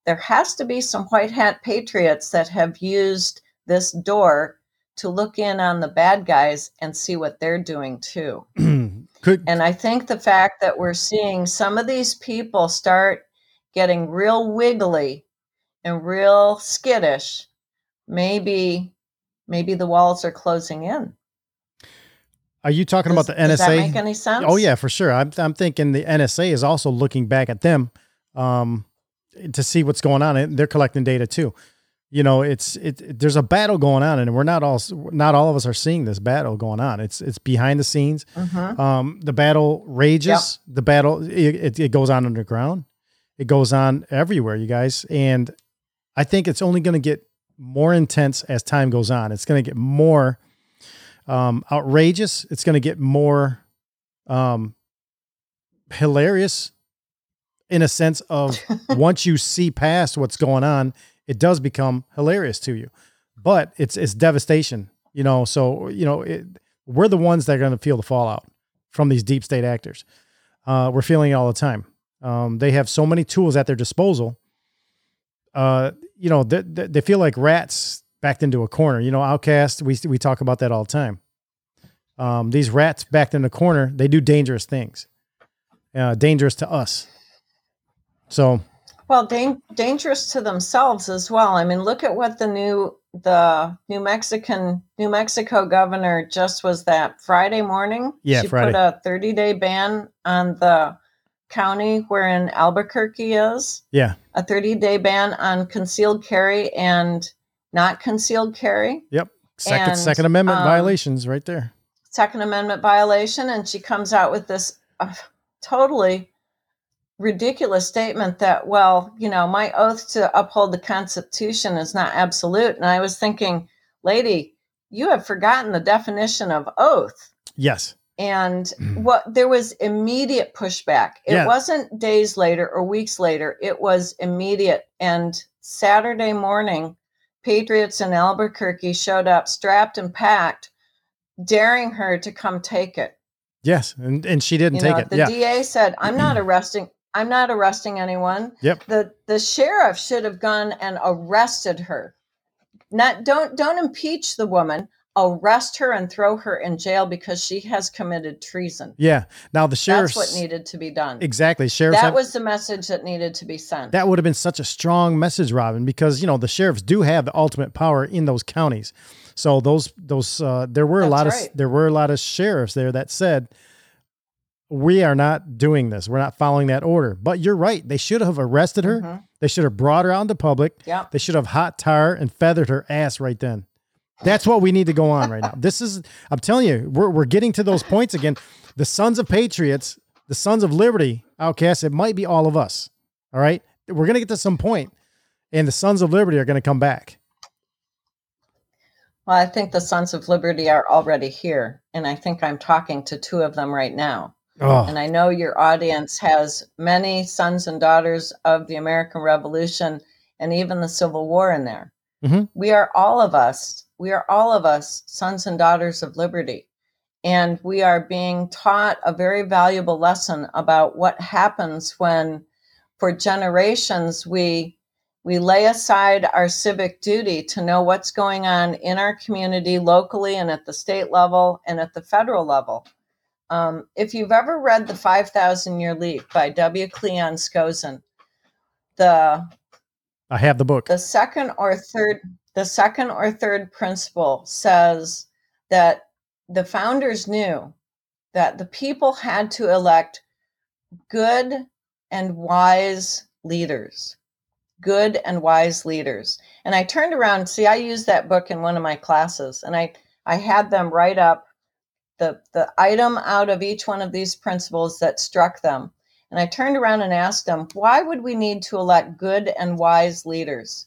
there has to be some white hat patriots that have used this door to look in on the bad guys and see what they're doing too. Could And I think the fact that we're seeing some of these people start getting real wiggly and real skittish, maybe maybe the walls are closing in. Are you talking about the NSA? does that make any sense? Oh yeah, for sure. I'm I'm thinking the NSA is also looking back at them um, to see what's going on, and they're collecting data too. You know, it's it, There's a battle going on, and we're not all not all of us are seeing this battle going on. It's it's behind the scenes. Mhm. Um, the battle rages. The battle it, it, it goes on underground. It goes on everywhere, you guys, and I think it's only going to get more intense as time goes on. It's going to get more um, outrageous. It's going to get more um, hilarious in a sense of once you see past what's going on, it does become hilarious to you. But it's it's devastation, you know. So you know, it, we're the ones that are going to feel the fallout from these deep state actors. Uh, we're feeling it all the time. Um, they have so many tools at their disposal. Uh, you know, they, they they feel like rats backed into a corner. You know, outcast. We we talk about that all the time. Um, these rats backed in the corner, they do dangerous things, uh, dangerous to us. So Well, dan- dangerous to themselves as well. I mean, look at what the new the New Mexican New Mexico governor just was that Friday morning. Yeah, she Friday. put a 30 day ban on the county wherein Albuquerque is. yeah, A 30 day ban on concealed carry and not concealed carry. yep. Second And, Second Amendment um, violations right there. Second Amendment violation, and she comes out with this uh, totally ridiculous statement that, well, you know, my oath to uphold the Constitution is not absolute. And I was thinking, lady, you have forgotten the definition of oath. Yes. And mm-hmm. what there was immediate pushback. It Yeah. wasn't days later or weeks later, it was immediate. And Saturday morning, Patriots in Albuquerque showed up strapped and packed, daring her to come take it. Yes, and and she didn't You take know, it. the yeah. DA said, "I'm not mm-hmm. arresting. I'm not arresting anyone." Yep. The the sheriff should have gone and arrested her. Not don't don't impeach the woman. Arrest her and throw her in jail because she has committed treason. yeah. Now the sheriff's That's what needed to be done. exactly Sheriff. That have- was the message that needed to be sent. that would have been such a strong message, Robin, because you know the sheriffs do have the ultimate power in those counties. So those those uh, there were a lot right. of there were a lot of sheriffs there that said we are not doing this. We're not following that order. But you're right. They should have arrested her. Mhm. They should have brought her out into public. Yep. They should have hot tar and feathered her ass right then. That's what we need to go on right now. This is, I'm telling you, we're, we're getting to those points again. The sons of patriots, the sons of liberty, outcasts, it might be all of us. All right. We're going to get to some point, and the sons of liberty are going to come back. Well, I think the Sons of Liberty are already here, and I think I'm talking to two of them right now. Oh. And I know your audience has many sons and daughters of the American Revolution and even the Civil War in there. Mhm. We are all of us, we are all of us sons and daughters of liberty. And we are being taught a very valuable lesson about what happens when, for generations, we we lay aside our civic duty to know what's going on in our community locally and at the state level and at the federal level. Um, if you've ever read The 5,000 Year Leap by W. Cleon Skousen, the I have the book. the second or third the second or third principle says that the founders knew that the people had to elect good and wise leaders good and wise leaders and i turned around see i used that book in one of my classes and i i had them write up the the item out of each one of these principles that struck them. And i turned around and asked them why would we need to elect good and wise leaders?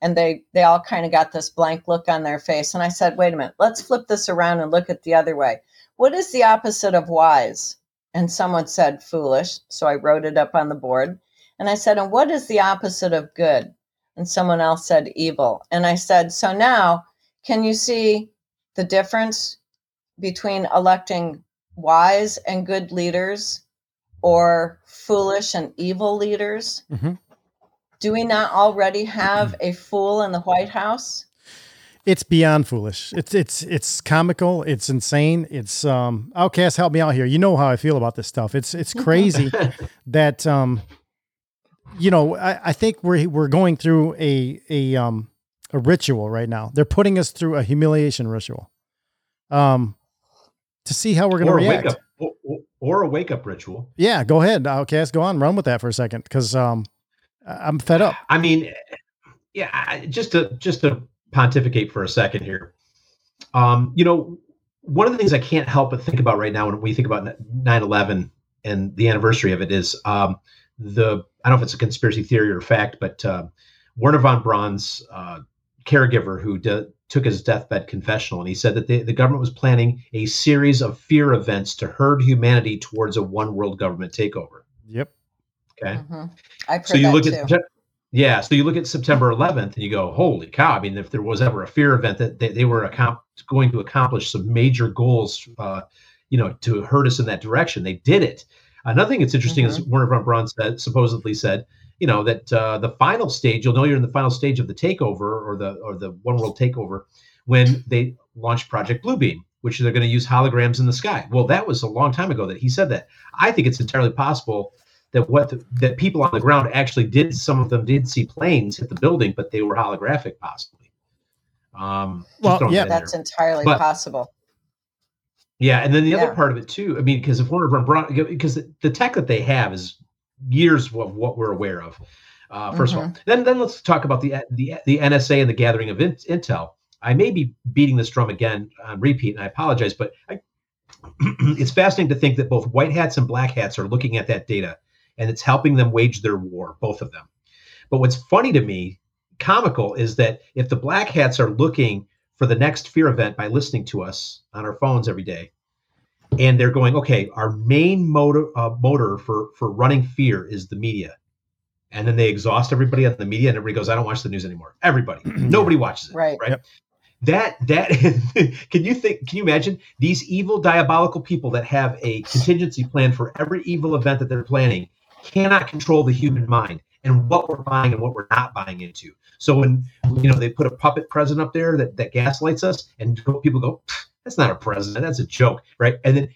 And they they all kind of got this blank look on their face. And i said wait a minute let's flip this around and look at the other way. What is the opposite of wise? And someone said foolish. So i wrote it up on the board. And i said and what is the opposite of good? And someone else said evil. And i said so now can you see the difference between electing wise and good leaders or foolish and evil leaders Mhm. do we not already have a fool in the White House? It's beyond foolish. It's it's it's comical. It's insane. It's um outcast. Help me out here. You know how I feel about this stuff. It's it's crazy that um you know I, I think we're we're going through a a um a ritual right now. They're putting us through a humiliation ritual. Um to see how we're going to react. wake up or, or- a wake up ritual. Yeah, go ahead, Outcast. Go on, run with that for a second, because um, I'm fed up. I mean, yeah, just to just to pontificate for a second here. Um, you know, one of the things I can't help but think about right now when we think about 9/11 and the anniversary of it is um, the I don't know if it's a conspiracy theory or fact, but uh, Wernher von Braun's uh, caregiver who de- took his deathbed confessional, and he said that the, the government was planning a series of fear events to herd humanity towards a one world government takeover. Yep. Okay. Mhm. I've heard So you that look too. at yeah, so you look at September 11th and you go, holy cow! I mean, if there was ever a fear event that they, they were accom- going to accomplish some major goals, uh, you know, to hurt us in that direction, they did it. Another thing that's interesting is Wernher von Braun said, supposedly said, you know, that uh, the final stage, you'll know you're in the final stage of the takeover or the or the one world takeover when they launched Project Bluebeam, which they're going to use holograms in the sky. Well, that was a long time ago that he said that. I think it's entirely possible that what the, that people on the ground actually did. Some of them did see planes hit the building, but they were holographic, possibly. Um, Well, yeah. that That's entirely But- possible. Yeah, and then the Yeah. other part of it too. I mean, because if Warner Braun, because the tech that they have is years of what we're aware of. Uh, 1st of all, Mhm. then then let's talk about the the the NSA and the gathering of in, intel. I may be beating this drum again on repeat, and I apologize, but I, it's fascinating to think that both white hats and black hats are looking at that data, and it's helping them wage their war, both of them. But what's funny to me, comical, is that if the black hats are looking for the next fear event by listening to us on our phones every day, and they're going, okay, our main motor uh, motor for for running fear is the media, and then they exhaust everybody on the media, and everybody goes, I don't watch the news anymore. Everybody, nobody watches it, Right. Right. That that can you think? Can you imagine these evil, diabolical people that have a contingency plan for every evil event that they're planning cannot control the human mind and what we're buying and what we're not buying into. So when you know they put a puppet president up there that that gaslights us, and people go, "That's not a president. That's a joke," right? And then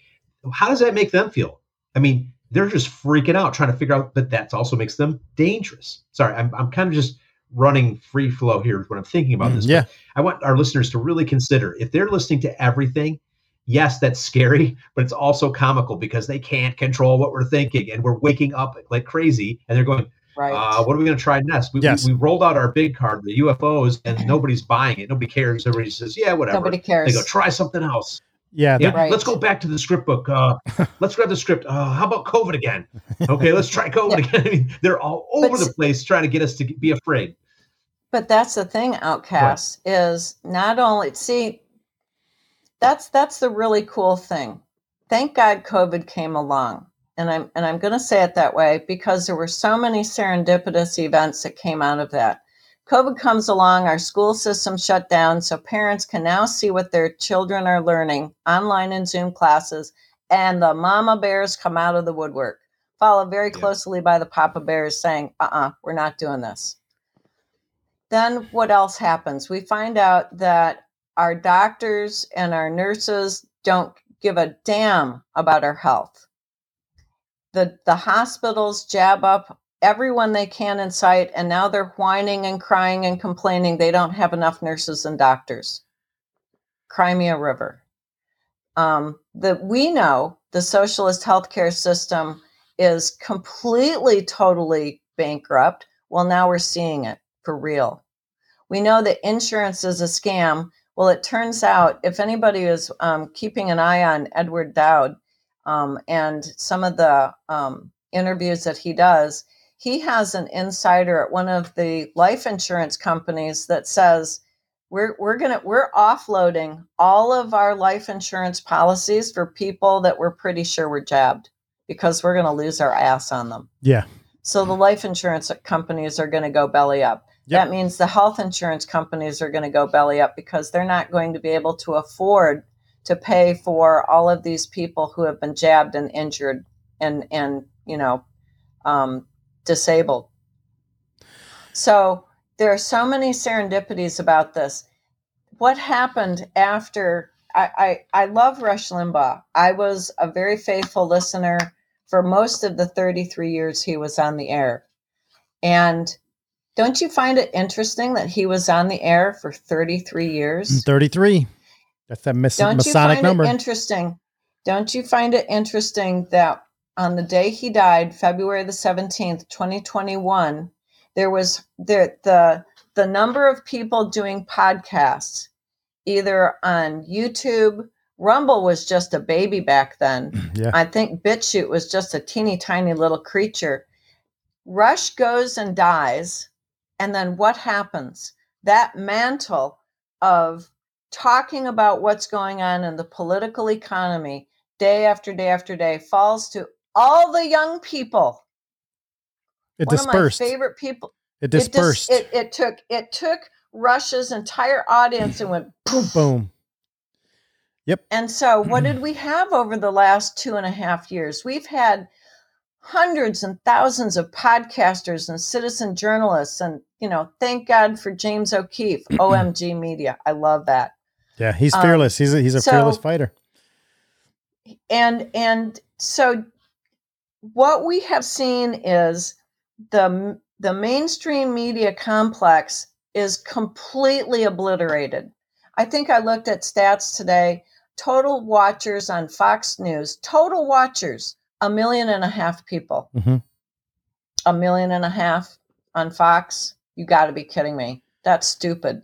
how does that make them feel? I mean, they're just freaking out trying to figure out, but that also makes them dangerous. Sorry, I'm I'm kind of just running free flow here when I'm thinking about mm, this. yeah. I want our listeners to really consider if they're listening to everything yes, that's scary, but it's also comical because they can't control what we're thinking, and we're waking up like crazy, and they're going, Right. uh, what are we going to try next? We, Yes. we, we rolled out our big card, the UFOs, and nobody's buying it. Nobody cares. Everybody says, yeah, whatever. Nobody cares. They go, try something else. Yeah, Yeah, that- let's go back to the script book. Uh, let's grab the script. Uh, how about COVID again? Okay, let's try COVID again. I mean, they're all over the place trying to get us to be afraid. But that's the thing, Outcast, is not only see that's that's the really cool thing. Thank God COVID came along. And I'm and I'm gonna say it that way because there were so many serendipitous events that came out of that. COVID comes along, our school system shut down, so parents can now see what their children are learning online in Zoom classes, and the mama bears come out of the woodwork, followed very closely by the papa bears saying, uh uh-uh, uh, we are not doing this then what else happens? We find out that our doctors and our nurses don't give a damn about our health. The the hospitals jab up everyone they can in sight, and now they're whining and crying and complaining they don't have enough nurses and doctors. Crimea River. Um, that we know the socialist healthcare system is completely, totally bankrupt. Well, now we're seeing it for real. We know that insurance is a scam. Well, it turns out if anybody is um, keeping an eye on Edward Dowd um, and some of the um, interviews that he does, he has an insider at one of the life insurance companies that says we're we're gonna we're offloading all of our life insurance policies for people that we're pretty sure were jabbed because we're gonna lose our ass on them. Yeah. So the life insurance companies are going to go belly up. Yep. That means the health insurance companies are going to go belly up because they're not going to be able to afford to pay for all of these people who have been jabbed and injured and and you know um, disabled. So there are so many serendipities about this. What happened after? I, I, I love Rush Limbaugh. I was a very faithful listener for most of the 33 years he was on the air. And don't you find it interesting that he was on the air for 33 years? 33. That's that mis- Don't you Masonic find number. it interesting? Don't you find it interesting that on the day he died, February the 17th, 2021, there was there the the number of people doing podcasts either on YouTube, Rumble was just a baby back then. Yeah. I think BitChute was just a teeny tiny little creature. Rush goes and dies, and then what happens? That mantle of talking about what's going on in the political economy day after day after day falls to all the young people. It One dispersed. of my favorite people. It dis- dispersed. It, it took it took Rush's entire audience and went poof. Boom. Yep. And so, what did we have over the last two and a half years? We've had hundreds and thousands of podcasters and citizen journalists, and you know, thank God for James O'Keefe, OMG Media. I love that. Yeah, he's Um, fearless. he's a, he's a so- fearless fighter. and and so what we have seen is the the mainstream media complex is completely obliterated. I think I looked at stats today. Total watchers on Fox News, total watchers, a million and a half people. hmm A million and a half on Fox. You got to be kidding me. That's stupid.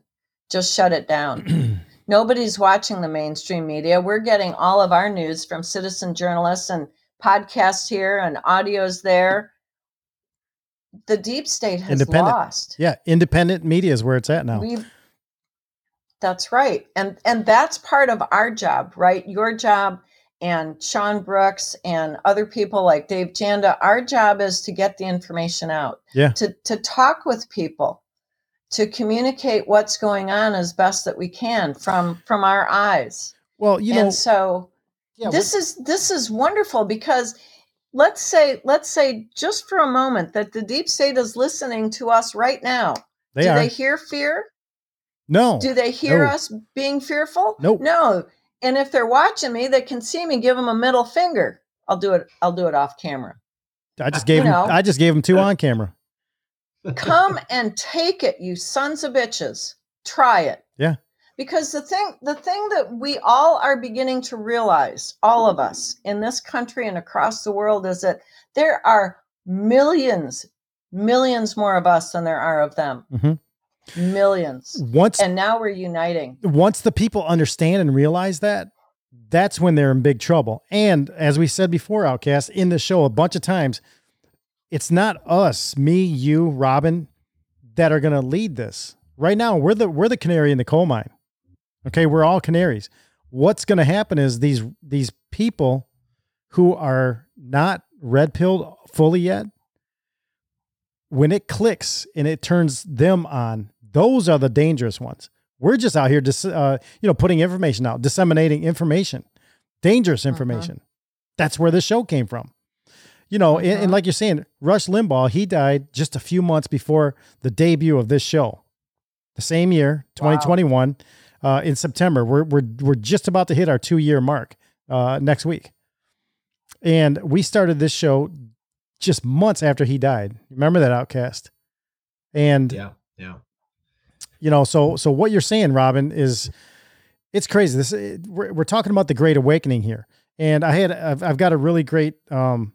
Just shut it down. Nobody's watching the mainstream media. We're getting all of our news from citizen journalists and podcasts here and audios there. The deep state has Independent. lost. Yeah, independent media is where it's at now. We've that's right. And and that's part of our job, right? Your job and Sean Brooks and other people like Dave Janda, our job is to get the information out. Yeah. To to talk with people, to communicate what's going on as best that we can from from our eyes. Well, you know, and so Yeah, this is this is wonderful because let's say let's say just for a moment that the deep state is listening to us right now. They Do are. they hear fear? no. Do they hear No. us being fearful? Nope. No. And if they're watching me, they can see me give them a middle finger. I'll do it. I'll do it off camera. I just gave you him. know. I just gave him two on camera. Come and take it, you sons of bitches. Try it. Yeah. because the thing the thing that we all are beginning to realize all of us in this country and across the world is that there are millions millions more of us than there are of them Mhm. millions Once- and now we're uniting once the people understand and realize that, that's when they're in big trouble. And as we said before, Outcast, in the show a bunch of times, it's not us, me, you, Robin, that are gonna lead this. Right now, we're the we're the canary in the coal mine. Okay, we're all canaries. What's gonna happen is these these people who are not red pilled fully yet, when it clicks and it turns them on, those are the dangerous ones. We're just out here, dis- uh, you know, putting information out, disseminating information, dangerous information. That's where the show came from. You know, and, and like you're saying, Rush Limbaugh, he died just a few months before the debut of this show. The same year, 2021, uh, in September. We're we're we're just about to hit our two year mark uh, next week, and we started this show just months after he died. Remember that Outcast? And Yeah, yeah. you know so so what you're saying robin is it's crazy this it- we're, we're talking about the great awakening here and i had i've, I've got a really great um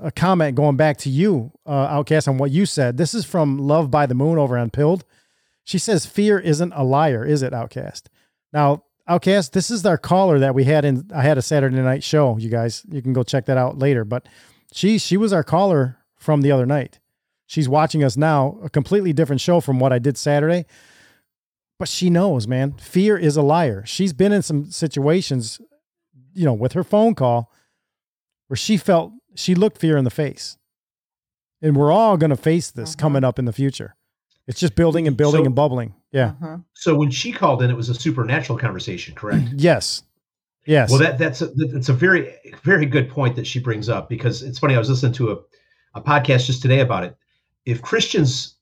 a comment going back to you uh outcast on what you said. This is from love by the moon over on pilled. She says fear isn't a liar is it outcast? Now outcast this is our caller that we had in i had a saturday night show you guys. You can go check that out later but she she was our caller from the other night. She's watching us now a completely different show from what i did saturday but she knows, man, fear is a liar. She's been in some situations, you know, with her phone call where she felt she looked fear in the face. And we're all going to face this uh-huh. coming up in the future. It's just building and building So- and bubbling. Yeah. Uh-huh. So when she called in, it was a supernatural conversation, correct? Yes. Yes. Well, that that's a, that's a very very good point that she brings up because it's funny. I was listening to a, a podcast just today about it. If Christians,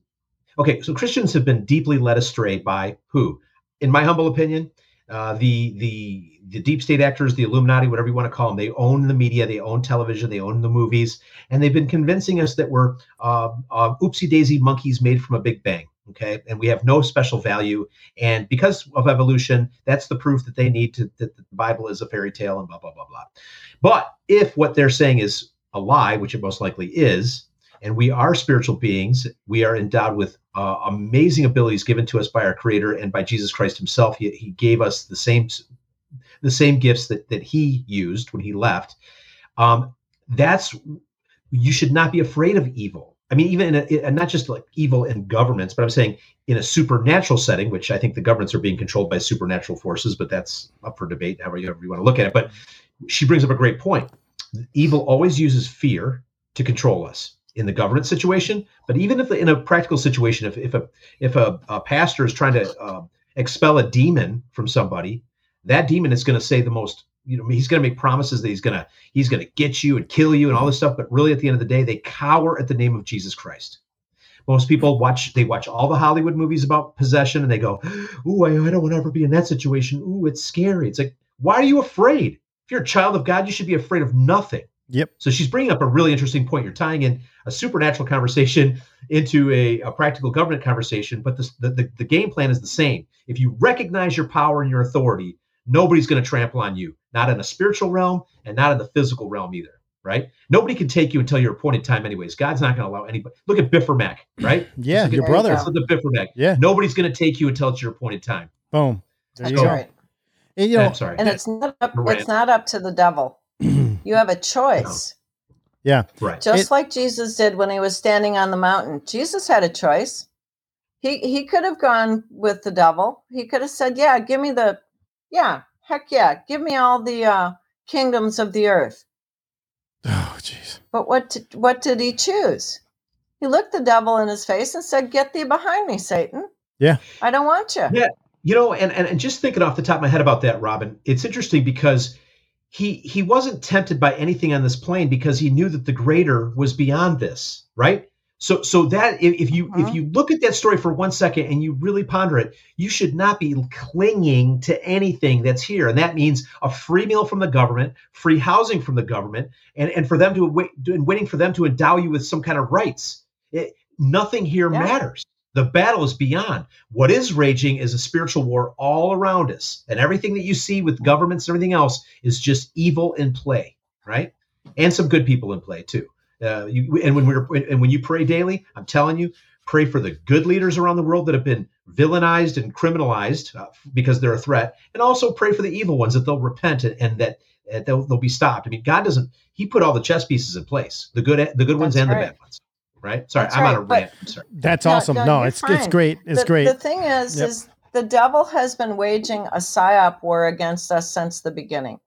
okay, so Christians have been deeply led astray by who, in my humble opinion, uh, the the the deep state actors, the Illuminati, whatever you want to call them. They own the media, they own television, they own the movies, and they've been convincing us that we're uh, uh, oopsie daisy monkeys made from a big bang. Okay, and we have no special value, and because of evolution, that's the proof that they need to that the Bible is a fairy tale and blah blah blah blah. But if what they're saying is a lie, which it most likely is, and we are spiritual beings, we are endowed with uh, amazing abilities given to us by our Creator and by Jesus Christ Himself. He, he gave us the same the same gifts that that He used when He left. Um, that's you should not be afraid of evil. I mean, even in a, and not just like evil in governments, but I'm saying in a supernatural setting, which I think the governments are being controlled by supernatural forces, but that's up for debate, however you, however you want to look at it. But she brings up a great point. Evil always uses fear to control us in the government situation, but even if in a practical situation, if if a if a, a pastor is trying to uh, expel a demon from somebody, that demon is going to say the most you know he's going to make promises that he's going to he's going to get you and kill you and all this stuff but really at the end of the day they cower at the name of jesus christ. Most people watch they watch all the hollywood movies about possession and they go ooh i, I don't want to ever be in that situation. Ooh it's scary. It's like why are you afraid? If you're a child of god you should be afraid of nothing Yep. so she's bringing up a really interesting point. You're tying in a supernatural conversation into a, a practical government conversation, but the, the, the game plan is the same. If you recognize your power and your authority, nobody's going to trample on you, not in a spiritual realm and not in the physical realm either, right? Nobody can take you until your appointed time, anyways. God's not going to allow anybody. Look at Biffer Mac, right? Yeah, your at- brother. let's Look at Biffermac. Yeah. Nobody's going to take you until it's your appointed time. Boom. There you That's go. right. And, you know, I'm sorry. and it's not up, it's not up to the devil you have a choice. Yeah. Right. just like jesus did when he was standing on the mountain. Jesus had a choice. He he could have gone with the devil. He could have said yeah give me the yeah heck yeah give me all the uh kingdoms of the earth. Oh jeez. But what did, what did he choose? He looked the devil in his face and said get thee behind me satan. Yeah. i don't want you. Yeah, you know, and, and and just thinking off the top of my head about that, Robin, it's interesting because he he wasn't tempted by anything on this plane because he knew that the greater was beyond this, right? So so that if, if you if uh-huh. you look at that story for one second and you really ponder it, you should not be clinging to anything that's here, and that means a free meal from the government, free housing from the government, and and for them to wait and waiting for them to endow you with some kind of rights. It, nothing here matters. The battle is beyond. What is raging is a spiritual war all around us. And everything that you see with governments and everything else is just evil in play, right? And some good people in play too. Uh, you, and when we're and when you pray daily, I'm telling you, pray for the good leaders around the world that have been villainized and criminalized uh, because they're a threat, and also pray for the evil ones that they'll repent and, and that uh, they'll, they'll be stopped. I mean, God doesn't. He put all the chess pieces in place, the good the good ones That's and the bad ones. Right? Sorry, That's I'm on a rant. I'm sorry. That's awesome. No, you're it's it's great. It's the, great. The thing is, Yep. is the devil has been waging a psyop war against us since the beginning.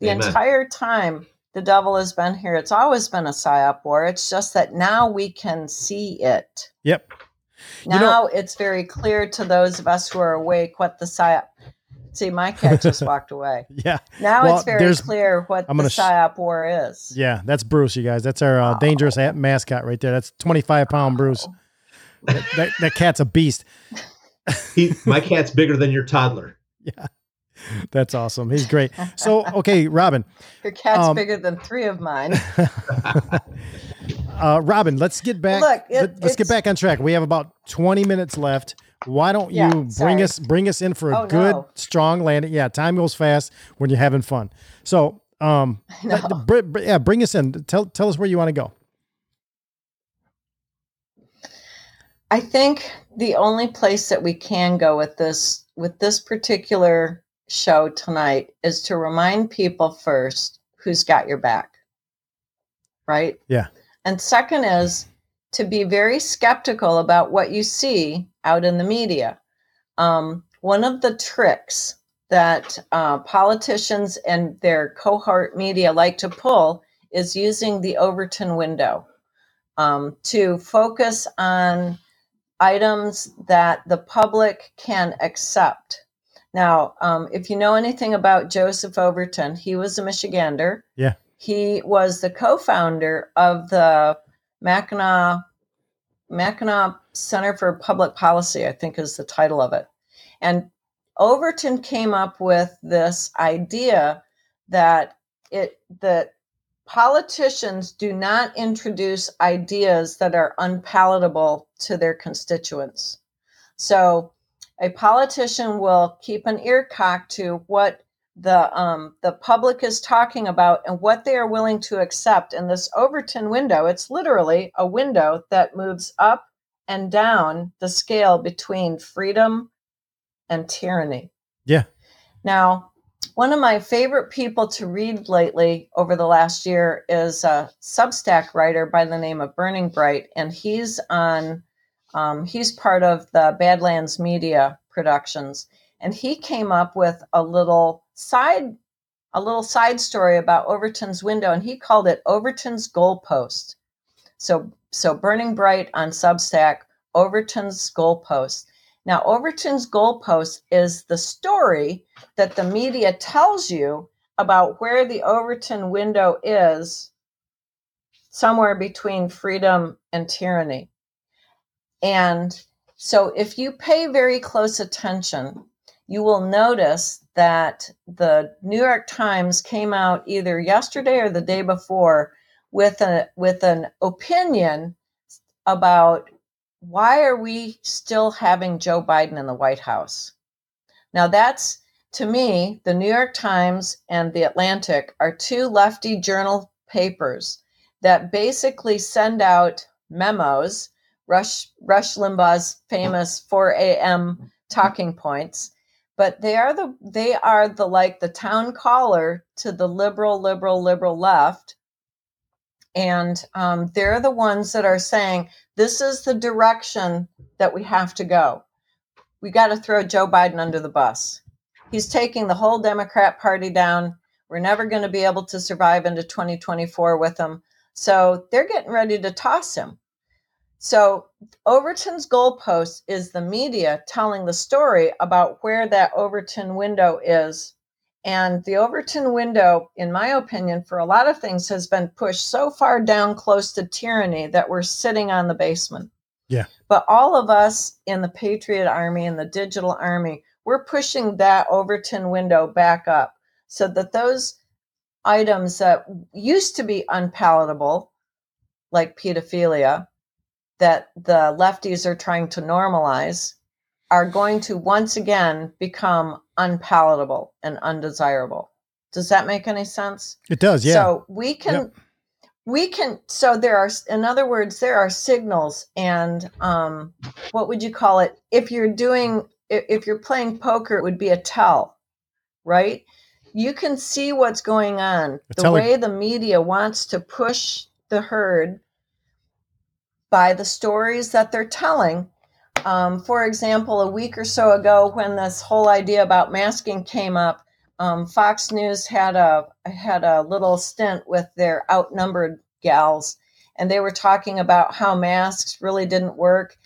The Amen. entire time the devil has been here, it's always been a psyop war. It's just that now we can see it. Yep. Now You know- it's very clear to those of us who are awake what the psyop. See, my cat just walked away. Yeah. Now Well, it's very clear what I'm the gonna sh- psyop war is. Yeah, that's Bruce, you guys. That's our uh, dangerous a- mascot right there. That's 25 pound Bruce. That, that, that cat's a beast. He, my cat's bigger than your toddler. Yeah. That's awesome. He's great. So, okay, Robin. Your cat's Um, bigger than three of mine. Uh, Robin, let's get back. Look, it- let- let's get back on track. We have about 20 minutes left. Why don't Yeah, you bring sorry. us bring us in for a Oh, good, no. strong landing? Yeah, time goes fast when you're having fun. So, um, No. br- br- yeah, bring us in. Tell tell us where you want to go. I think the only place that we can go with this with this particular show tonight is to remind people first who's got your back. Right? Yeah. And second is to be very skeptical about what you see out in the media. Um, one of the tricks that uh, politicians and their cohort media like to pull is using the Overton window um, to focus on items that the public can accept. Now, um, if you know anything about Joseph Overton, he was a Michigander. Yeah. He was the co-founder of the Mackinac Mackinac Center for Public Policy, I think is the title of it. And Overton came up with this idea that it that politicians do not introduce ideas that are unpalatable to their constituents. So a politician will keep an ear cocked to what the um, the public is talking about and what they are willing to accept. in this Overton window, it's literally a window that moves up and down the scale between freedom and tyranny. Yeah. Now, one of my favorite people to read lately over the last year is a Substack writer by the name of Burning Bright, and he's on. Um, he's part of the Badlands Media Productions, and he came up with a little side, a little side story about Overton's window, and he called it Overton's goalpost. So, so Burning Bright on Substack, Overton's goalpost. Now, Overton's goalpost is the story that the media tells you about where the Overton window is somewhere between freedom and tyranny. And so, if you pay very close attention, you will notice that the New York Times came out either yesterday or the day before with a with an opinion about why are we still having Joe Biden in the White House? Now that's to me, the New York Times and the Atlantic are two lefty journal papers that basically send out memos, Rush Rush Limbaugh's famous 4 a.m. talking points, but they are the they are the like the town caller to the liberal, liberal, liberal left. And um, they're the ones that are saying this is the direction that we have to go. We got to throw Joe Biden under the bus. He's taking the whole Democrat Party down. We're never going to be able to survive into 2024 with him. So they're getting ready to toss him. So Overton's goalpost is the media telling the story about where that Overton window is. And the Overton window, in my opinion, for a lot of things has been pushed so far down close to tyranny that we're sitting on the basement. Yeah. But all of us in the Patriot Army and the Digital Army, we're pushing that Overton window back up so that those items that used to be unpalatable, like pedophilia, that the lefties are trying to normalize are going to once again become unpalatable and undesirable. Does that make any sense? It does, yeah. So we can Yep. we can so there are in other words there are signals and um what would you call it if you're doing if, you're playing poker it would be a tell right you can see what's going on the way the media wants to push the herd by the stories that they're telling um, for example a week or so ago when this whole idea about masking came up um, Fox News had a had a little stint with their outnumbered gals, and they were talking about how masks really didn't work,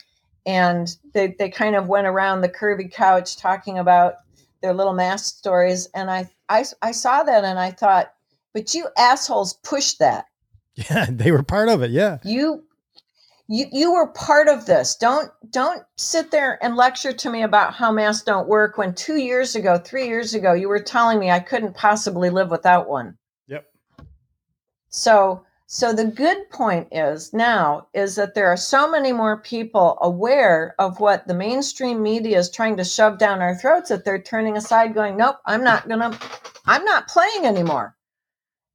and they they kind of went around the curvy couch talking about their little mask stories, and I I, I saw that and I thought, but you assholes pushed that. Yeah, they were part of it. Yeah. You you you were part of this. Don't don't sit there and lecture to me about how masks don't work when 2 years ago, 3 years ago you were telling me I couldn't possibly live without one. Yep. So so the good point is now is that there are so many more people aware of what the mainstream media is trying to shove down our throats that they're turning aside going, "Nope, I'm not going to I'm not playing anymore."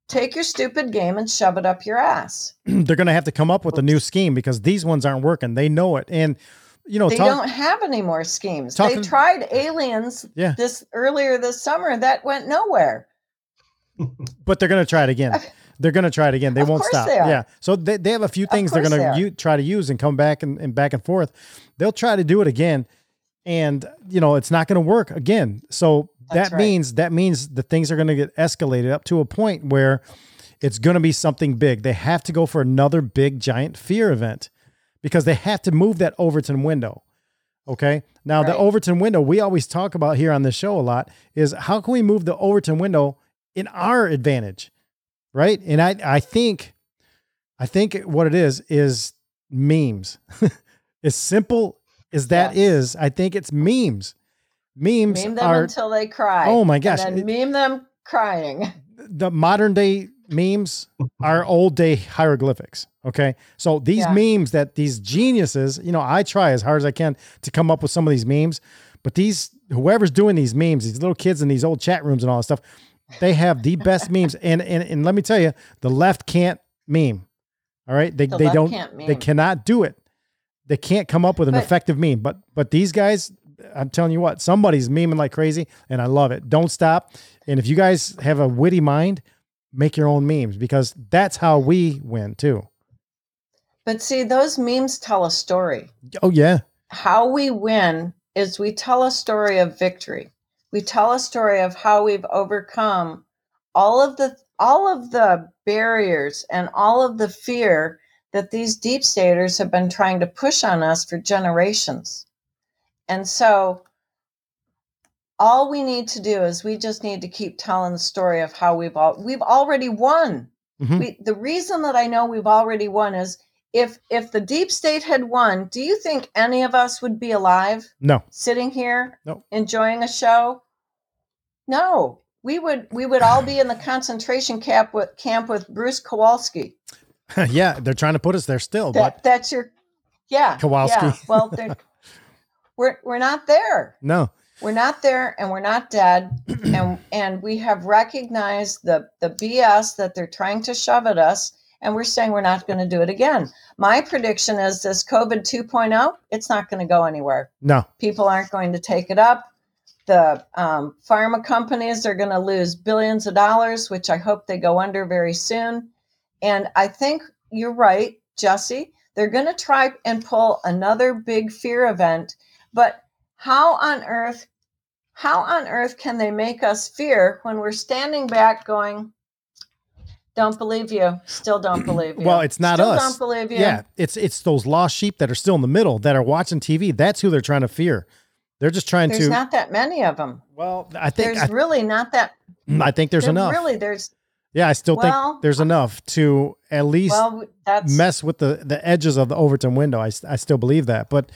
Take your stupid game and shove it up your ass. They're going to have to come up with a new scheme because these ones aren't working. They know it. And, you know, they talk- don't have any more schemes. Talking- they tried aliens Yeah. this earlier this summer that went nowhere. but they're going to try it again. They're going to try it again. They Of won't stop. they are. Yeah. So they, they have a few things they're going to are. u- try to use and come back and, and back and forth. They'll try to do it again. And, you know, it's not going to work again. So That's that right. means, that means the things are going to get escalated up to a point where it's going to be something big. They have to go for another big giant fear event because they have to move that Overton window. Okay. Now the Overton window we always talk about here on this show a lot is how can we move the Overton window in our advantage? Right. And I, I think, I think what it is, is memes. as simple as that is, I think it's memes. Memes Meme them are until they cry. Oh my gosh. And then meme them crying. the modern day memes are old day hieroglyphics. Okay. So these Yeah. memes that these geniuses, you know, I try as hard as I can to come up with some of these memes, but these, whoever's doing these memes, these little kids in these old chat rooms and all that stuff, they have the best memes. And, and, and let me tell you, the left can't meme. All right. They, The they don't, they cannot do it. They can't come up with an But- effective meme, but, but these guys, I'm telling you what, somebody's memeing like crazy and I love it. Don't stop. And if you guys have a witty mind, make your own memes because that's how we win too. But see, those memes tell a story. Oh yeah. How we win is we tell a story of victory. We tell a story of how we've overcome all of the all of the barriers and all of the fear that these deep staters have been trying to push on us for generations. And so all we need to do is we just need to keep telling the story of how we've all we've already won. Mhm. We, the reason that I know we've already won is if if the deep state had won, do you think any of us would be alive No. sitting here no. enjoying a show? No. We would we would all be in the concentration camp with camp with Bruce Kowalski. yeah, they're trying to put us there still, That but that's your yeah. Kowalski. Yeah. Well, they're- we're we're not there. no. We're not there and we're not dead. and and we have recognized the the BS that they're trying to shove at us. And we're saying we're not going to do it again. My prediction is this COVID 2.0, it's not going to go anywhere. No. People aren't going to take it up. The um, pharma companies are going to lose billions of dollars, which I hope they go under very soon. And I think you're right, Jesse. They're going to try and pull another big fear event. But how on earth, how on earth can they make us fear when we're standing back going, don't believe you, still don't believe you. Well, it's not still us. Don't believe you. Yeah, it's it's those lost sheep that are still in the middle that are watching TV. That's who they're trying to fear. They're just trying There's to. not that many of them. Well, I think there's I, really not that. Mm, I think there's there enough. Really, there's yeah, I still Well, think there's enough to at least well. Mess with the the edges of the Overton window. I I still believe that, but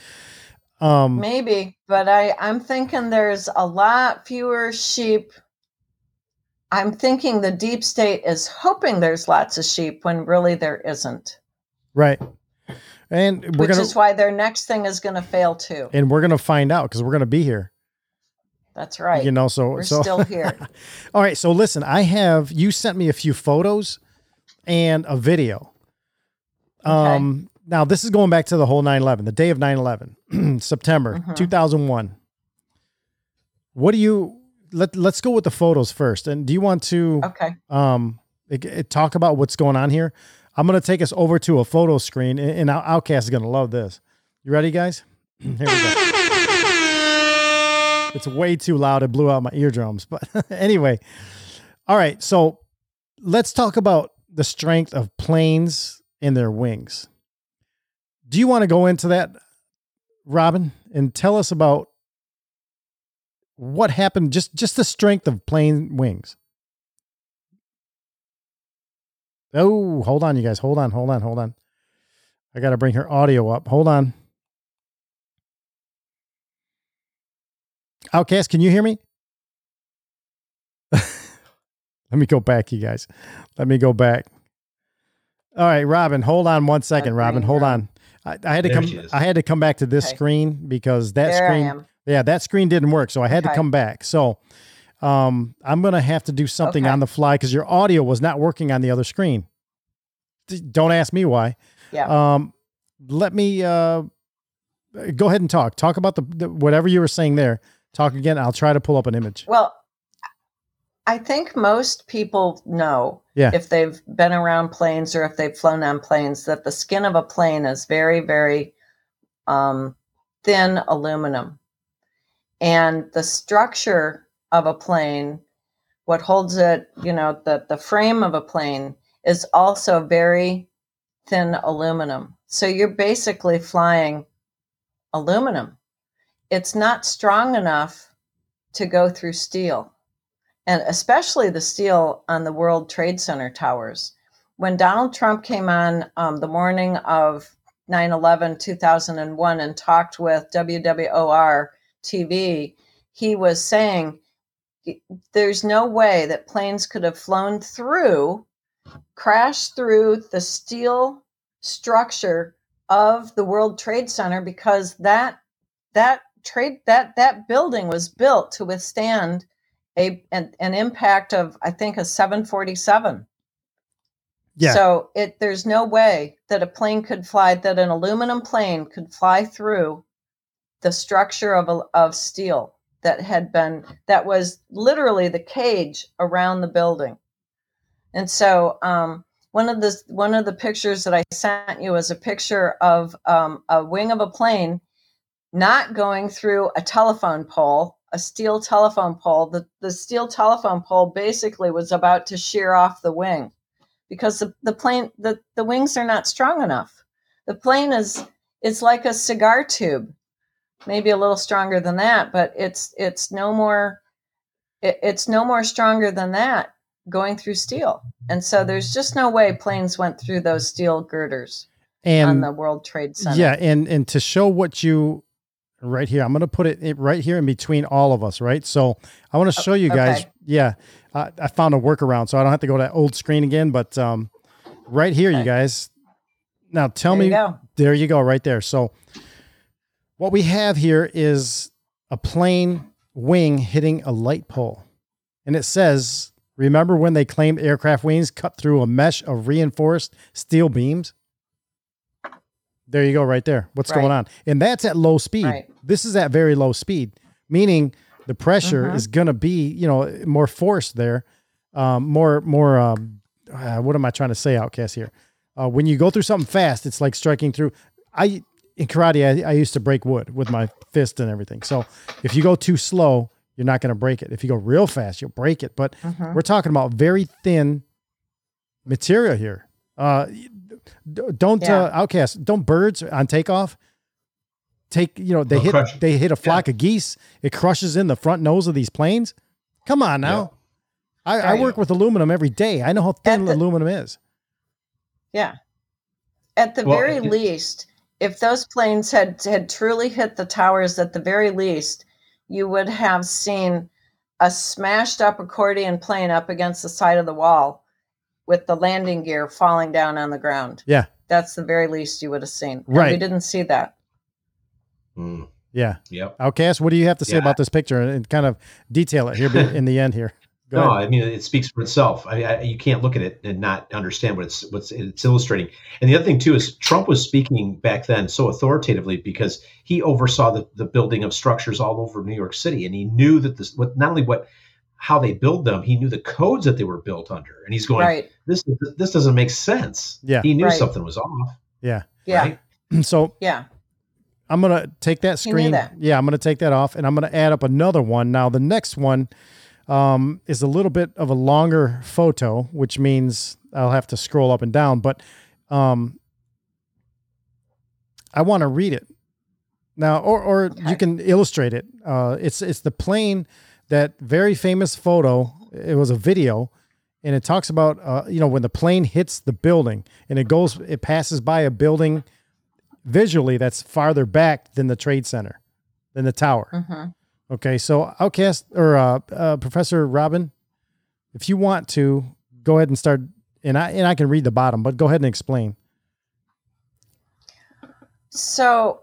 um, maybe, but I I'm thinking there's a lot fewer sheep. I'm thinking the deep state is hoping there's lots of sheep when really there isn't. right. And we're which gonna is why their next thing is going to fail too. and we're gonna find out because we're gonna be here. That's right. You know, so we're so still here. All right, so listen, I have you sent me a few photos and a video. Um now this is going back to the whole 9/11, the day of 9/11, September Mhm. 2001. What do you let let's go with the photos first. And do you want to Okay. um it- it- talk about what's going on here? I'm going to take us over to a photo screen and, and Out- Outcast is going to love this. You ready guys? Here we go. It's way too loud. It blew out my eardrums. But anyway, all right. So let's talk about the strength of planes and their wings. Do you want to go into that, Robin, and tell us about what happened? Just just the strength of plane wings. Oh, hold on, you guys. Hold on, hold on, hold on. I got to bring her audio up. Hold on. Outcast, can you hear me? Let me go back, you guys. Let me go back. All right, Robin, hold on one second. Robin, hold on. I, I had to There come. I had to come back to this Okay. screen because that There screen. Yeah, that screen didn't work, so I had to come back. So, um, I'm gonna have to do something Okay. on the fly because your audio was not working on the other screen. D- Don't ask me why. Yeah. Um, let me uh, go ahead and talk. Talk about the, the whatever you were saying there. Talk again. I'll try to pull up an image. Well, I think most people know Yeah. if they've been around planes or if they've flown on planes that the skin of a plane is very, very um, thin aluminum. And the structure of a plane, what holds it, you know, the, the frame of a plane is also very thin aluminum. So you're basically flying aluminum. It's not strong enough to go through steel and especially the steel on the World Trade Center towers. When Donald Trump came on um, the morning of 9 11 2001 and talked with WWOR TV, he was saying there's no way that planes could have flown through, crashed through the steel structure of the World Trade Center because that that trade that that building was built to withstand a an, an impact of I think a 747. Yeah. So it there's no way that a plane could fly that an aluminum plane could fly through the structure of a, of steel that had been that was literally the cage around the building. And so um, one of the one of the pictures that I sent you was a picture of um, a wing of a plane not going through a telephone pole, a steel telephone pole. The, the steel telephone pole basically was about to shear off the wing because the, the plane the, the wings are not strong enough. The plane is it's like a cigar tube, maybe a little stronger than that, but it's it's no more it, it's no more stronger than that going through steel. And so there's just no way planes went through those steel girders on And the World Trade Center. yeah, and and to show what you right here, I'm going to put it it right here in between all of us, right? So I want to show you guys. okay. Yeah, I, I found a workaround, so I don't have to go to that old screen again. But um, right here, you guys. Now tell There me. you. There you go, right there. So what we have here is a plane wing hitting a light pole, and it says. Remember when they claimed aircraft wings cut through a mesh of reinforced steel beams? There you go, right there. What's Right. going on? And that's at low speed. Right. This is at very low speed, meaning the pressure Mhm. is going to be, you know, more force there, um, more, more. Um, uh, what am I trying to say, Outcast here? Uh, when you go through something fast, it's like striking through. I in karate, I, I used to break wood with my fist and everything. So if you go too slow, you're not going to break it. If you go real fast, you'll break it. But Mhm. we're talking about very thin material here. Uh, don't Yeah. uh, outcast. Don't birds on takeoff take you know they They'll hit they hit a flock of geese. It crushes in the front nose of these planes. Come on now. I, I Right. work with aluminum every day. I know how thin aluminum is. Yeah. At the Well, very it- least, if those planes had had truly hit the towers at the very least, you would have seen a smashed up accordion plane up against the side of the wall with the landing gear falling down on the ground. Yeah. that's the very least you would have seen. And Right. We didn't see that. Mm. Yeah. Yep. Outcast, what do you have to say Yeah. about this picture and kind of detail it here in the end here? Go no, ahead. I mean it speaks for itself. I, I, you can't look at it and not understand what it's what's it's illustrating. And the other thing too is Trump was speaking back then so authoritatively because he oversaw the, the building of structures all over New York City, and he knew that this what not only what how they build them, he knew the codes that they were built under, and he's going, Right. this this doesn't make sense. Yeah. he knew Right. something was off. Yeah. Yeah. So Yeah. I'm gonna take that screen. that. Yeah, I'm gonna take that off, and I'm gonna add up another one. Now the next one um, is a little bit of a longer photo, which means I'll have to scroll up and down. But um, I want to read it now, or or you can illustrate it. Uh, it's it's the plane that very famous photo. It was a video, and it talks about uh, you know when the plane hits the building and it goes, it passes by a building visually that's farther back than the trade center, than the tower. hmm Okay, so Outcast or uh, uh, Professor Robin, if you want to go ahead and start, and I and I can read the bottom, but go ahead and explain. So,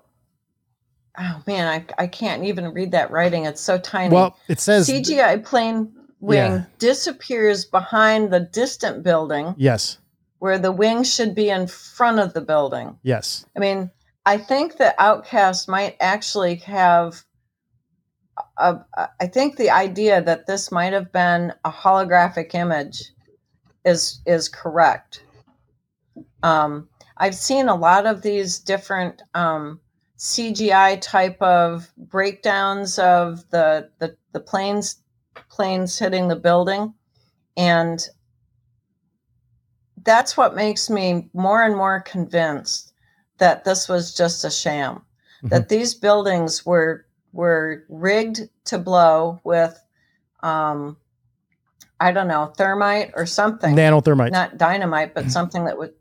oh man, I, I can't even read that writing. It's so tiny. Well, it says CGI plane wing Yeah. disappears behind the distant building yes, where the wing should be in front of the building. yes, I mean, I think the Outcast might actually have. A, a, I think the idea that this might have been a holographic image is is correct. Um, I've seen a lot of these different um, CGI type of breakdowns of the, the the planes planes hitting the building, and that's what makes me more and more convinced that this was just a sham. That these buildings were were rigged to blow with, um, I don't know, thermite or something. Nanothermite. Not dynamite, but something that would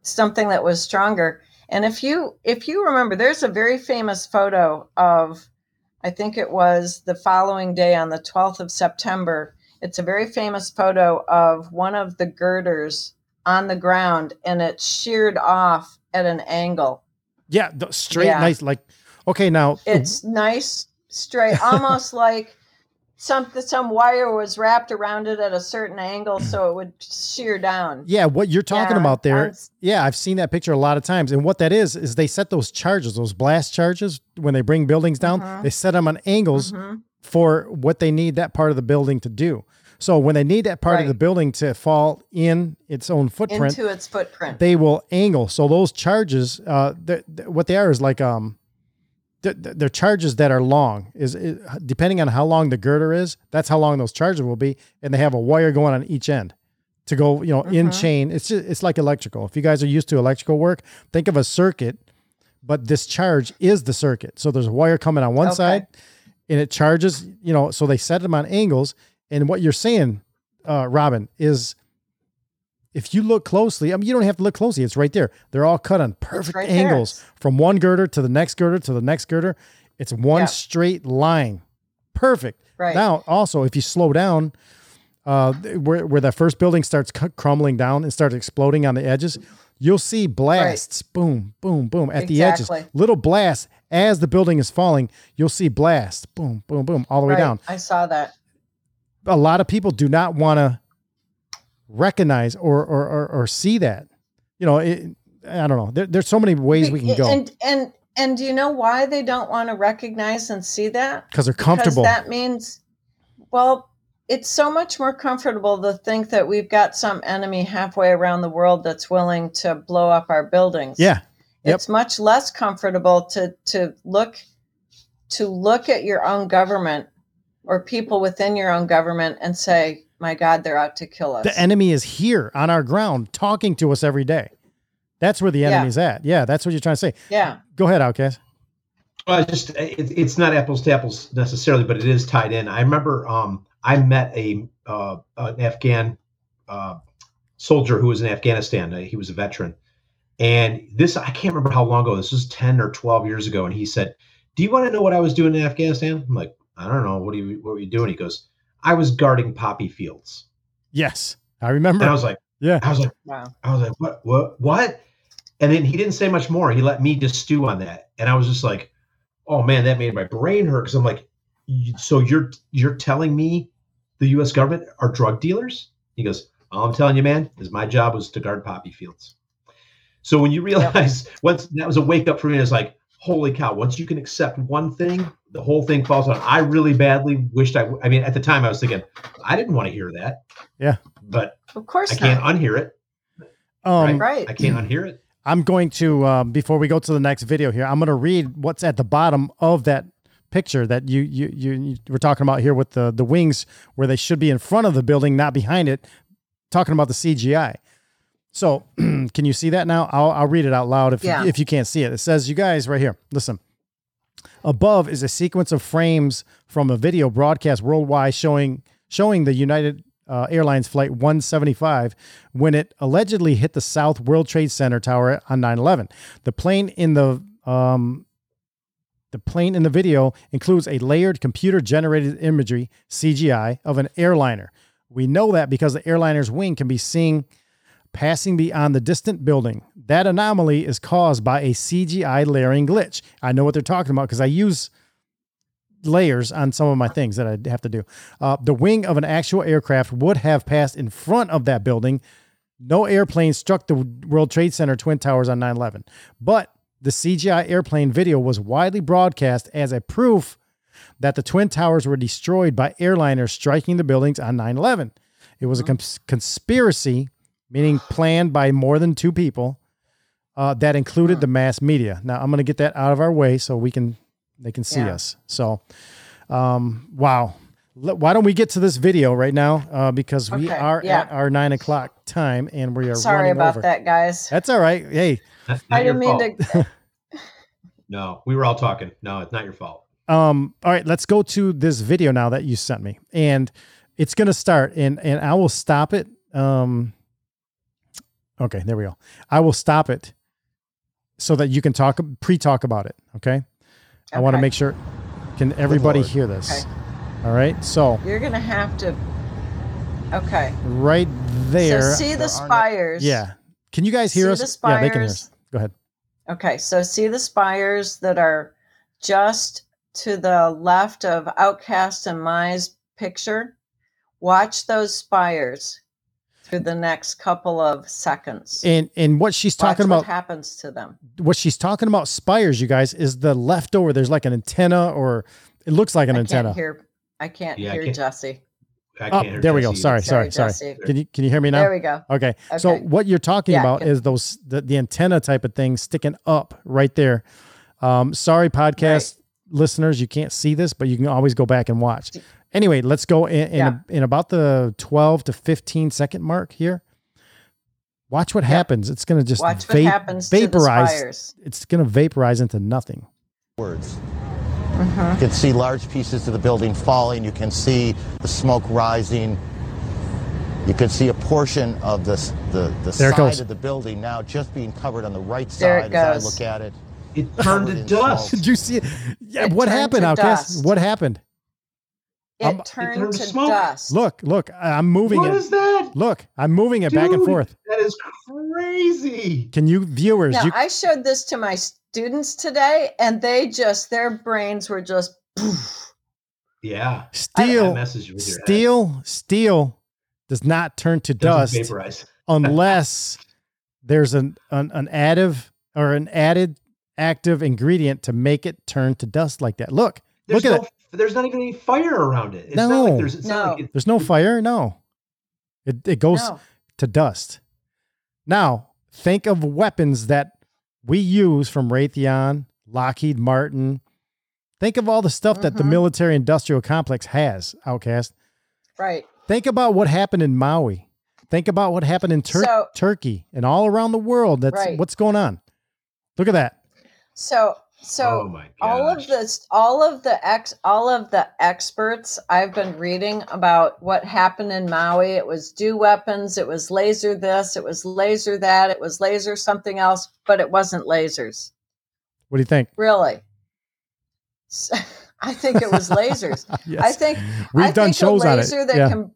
something that was stronger. And if you if you remember, there's a very famous photo of, I think it was the following day on the 12th of September. It's a very famous photo of one of the girders on the ground, and it sheared off at an angle. yeah, straight, Yeah. nice. Like, okay, now It's nice, straight, almost like some some wire was wrapped around it at a certain angle so it would shear down. Yeah, what you're talking Yeah, about there. I've- Yeah, I've seen that picture a lot of times. And what that is is they set those charges, those blast charges, when they bring buildings down, Mhm. they set them on angles Mhm. for what they need that part of the building to do. So when they need that part of the building to fall in its own footprint, into its footprint. they will angle. So those charges, uh, th- th- what they are is like um, th- th- they're charges that are long. Is, depending on how long the girder is, that's how long those charges will be, and they have a wire going on each end to go, you know, in Mhm. chain. It's just, it's like electrical. If you guys are used to electrical work, think of a circuit, but this charge is the circuit. So there's a wire coming on one Okay. side, and it charges. You know, so they set them on angles. And what you're saying, uh, Robin, is if you look closely, I mean, you don't have to look closely. It's right there. They're all cut on perfect right there. angles from one girder to the next girder to the next girder. It's one Yeah. straight line. Perfect. Right. Now, also, if you slow down, uh, where, where that first building starts crumbling down and starts exploding on the edges, you'll see blasts, boom, boom, boom, at the edges. Little blasts as the building is falling. You'll see blasts, boom, boom, boom, all the way down I saw that. A lot of people do not want to recognize or, or or or see that. You know, it, I don't know. There, there's so many ways we can go And and and do you know why they don't want to recognize and see that? because they're comfortable. Because that means, well, it's so much more comfortable to think that we've got some enemy halfway around the world that's willing to blow up our buildings. yeah, Yep. It's much less comfortable to to look to look at your own government or people within your own government and say, "My God, they're out to kill us." the enemy is here on our ground, talking to us every day. That's where the Yeah. enemy's at. Yeah, that's what you're trying to say. yeah. Go ahead, Outcast. Well, I just it, it's not apples to apples necessarily, but it is tied in. I remember um, I met a uh, an Afghan uh, soldier who was in Afghanistan. Uh, he was a veteran, and this I can't remember how long ago. This was ten or twelve years ago, and he said, "Do you want to know what I was doing in Afghanistan?" I'm like, "I don't know. What are you What were you doing?" He goes, "I was guarding poppy fields." Yes, I remember. And I was like, yeah, I was like, Wow. I was like, what, what, what? And then he didn't say much more. He let me just stew on that, and I was just like, "Oh man, that made my brain hurt." Because I'm like, "So you're you're telling me the U.S. government are drug dealers?" He goes, "All I'm telling you, man, is my job was to guard poppy fields." So when you realize once that was a wake up for me, it's like, holy cow! Once you can accept one thing, the whole thing falls on. I really badly wished I. I mean, at the time, I was thinking, I didn't want to hear that, Yeah. but Of course I can't not. unhear it. Um, Right. I can't unhear it. I'm going to um, before we go to the next video here. I'm going to read what's at the bottom of that picture that you you you, you were talking about here with the the wings where they should be in front of the building, not behind it. Talking about the CGI. So can you see that now? I'll I'll read it out loud if Yeah. you, if you can't see it. It says, "You guys right here, listen." Above is a sequence of frames from a video broadcast worldwide showing showing the United uh, Airlines flight 175 when it allegedly hit the South World Trade Center tower on 9/11. The plane in the um, the plane in the video includes a layered computer generated imagery CGI of an airliner. We know that because the airliner's wing can be seen passing beyond the distant building. That anomaly is caused by a CGI layering glitch. I know what they're talking about because I use layers on some of my things that I have to do. Uh, the wing of an actual aircraft would have passed in front of that building. No airplane struck the World Trade Center Twin Towers on 9 11. But the CGI airplane video was widely broadcast as a proof that the Twin Towers were destroyed by airliners striking the buildings on 9 11. It was a cons- conspiracy, meaning planned by more than two people, uh, that included the mass media. Now, I'm going to get that out of our way so we can they can see Yeah. us. So, um, wow. Let- Why don't we get to this video right now? Uh, because we Okay, are yeah. at our nine o'clock time and we are Sorry running about over. that, guys. That's all right. Hey, That's I your didn't mean fault. to. No, we were all talking. No, it's not your fault. Um, all right, let's go to this video now that you sent me. And it's gonna start and and I will stop it. Um okay, there we go. I will stop it so that you can talk pre-talk about it. Okay. I want to make sure can everybody hear this? Okay. All right. So You're gonna have to. Okay. right there. So see the spires. Yeah. Can you guys hear See us? the Yeah, they can hear us. Go ahead. Okay, so see the spires that are just to the left of Outcast and Mai's picture? Watch those spires through the next couple of seconds. And and what she's Watch talking what about happens to them. what she's talking about spires, you guys, is the leftover. There's like an antenna or it looks like an I antenna. can't hear. I can't Yeah, I hear can't- Jesse. I Oh, can't hear there we go. Sorry, sorry, Sorry, sorry. Jesse. Can you can you hear me now? There we go. Okay. So what you're talking Yeah, about can- is those the, the antenna type of thing sticking up right there. Um, sorry, podcast listeners, you can't see this, but you can always go back and watch. Anyway, let's go in in, Yeah. in about the 12 to 15 second mark here. Watch what happens. It's going to just Watch what happens vaporize. spires. It's going to vaporize into nothing. Words. Mm-hmm. You can see large pieces of the building falling. You can see the smoke rising. You can see a portion of the s- the, the There side goes. of the building now just being covered on the right There it side as I goes. look at it. It turned to dust. smoke. Did you see it? Yeah, It what happened, to Outcast? dust. What happened? It turned, turned to to smoke. dust. Look, look, I'm moving What it. is that? Look, I'm moving it back and forth. That is crazy. Can you viewers? Now, you, I showed this to my students today, and they just, their brains were just, Yeah. steel, That message with your steel, steel does not turn to Doesn't dust vaporize. unless there's an, an an additive or an added active ingredient to make it turn to dust like that. Look, There's look at no, it. There's not even any fire around it. It's not No. like there's. It's not No. like it, There's no fire. No, it it goes No. to dust. Now think of weapons that we use from Raytheon, Lockheed Martin. Think of all the stuff that the Mhm. military industrial complex has. Outcast. right. Think about what happened in Maui. Think about what happened in Tur- So- Turkey and all around the world. That's Right. what's going on. Look at that. So, Oh so Oh all of gosh. this, all of the ex, all of the experts I've been reading about what happened in Maui. It was DEW weapons. It was laser this. It was laser that. It was laser something else, but it wasn't lasers. What do you think? Really. I think it was lasers. I think We've I done think shows a on it. that Yeah. can